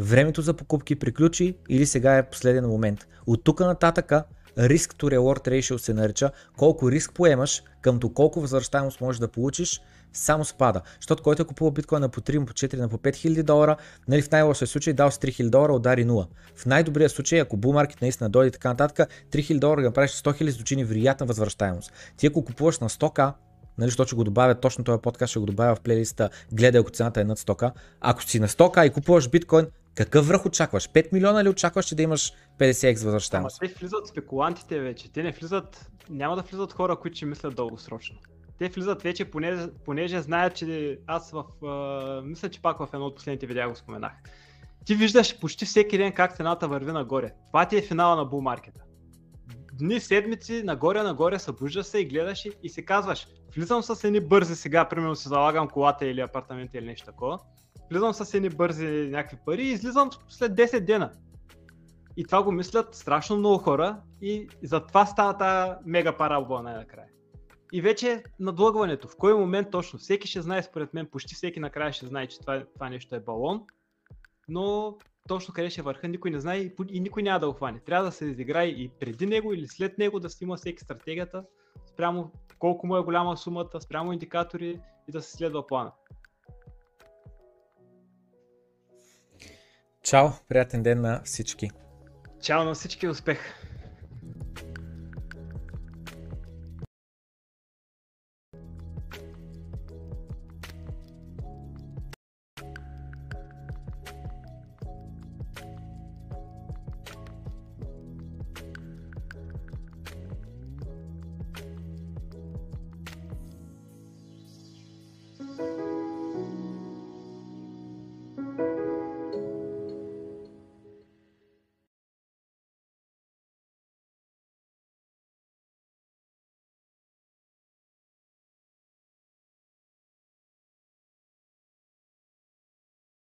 времето за покупки приключи или сега е последен момент. От тук нататъка риск to reward ratio се нарича, колко риск поемаш, къмто колко възвръщаемост можеш да получиш, само спада. Защото който е купувал биткоин на по 3, по 4, на по 5000 долара, нали в най-лошия случай дал с 3000 долара, удари 0. В най-добрия случай, ако market наистина дойде така нататък, 3000 долара да направиш 100 000 звучи невероятна възвръщаемост. Ти ако купуваш на 100к, нали, защото ще го добавя точно този подкаст, ще го добавя в плейлиста Гледай ако цената е над 100к. Ако си на 100к и купуваш биткоин, какъв връх очакваш? 5 милиона ли очакваш, че да имаш 50x възвръщаемост? Ама те влизат спекулантите вече. Те не влизат, няма да влизат хора, които ще мислят дългосрочно. Те влизат вече, понеже, понеже знаят, че аз в... А, мисля, че пак в едно от последните видеа го споменах. Ти виждаш почти всеки ден как цената върви нагоре. Това ти е финала на булмаркета дни, седмици, нагоре, нагоре, събуждаш се и гледаш и, си казваш, влизам с едни бързи сега, примерно си залагам колата или апартамента или нещо такова, влизам с едни бързи някакви пари и излизам след 10 дена. И това го мислят страшно много хора и затова става тази мега парабола най-накрая. и вече надлъгването. В кой момент точно? Всеки ще знае, според мен, почти всеки накрая ще знае, че това, това нещо е балон, но точно къде ще върха, никой не знае и, и никой няма да го хване. Трябва да се изиграе и преди него или след него да си има всеки стратегията, спрямо колко му е голяма сумата, спрямо индикатори и да се следва плана. Чао, приятен ден на всички! Чао на всички, успех!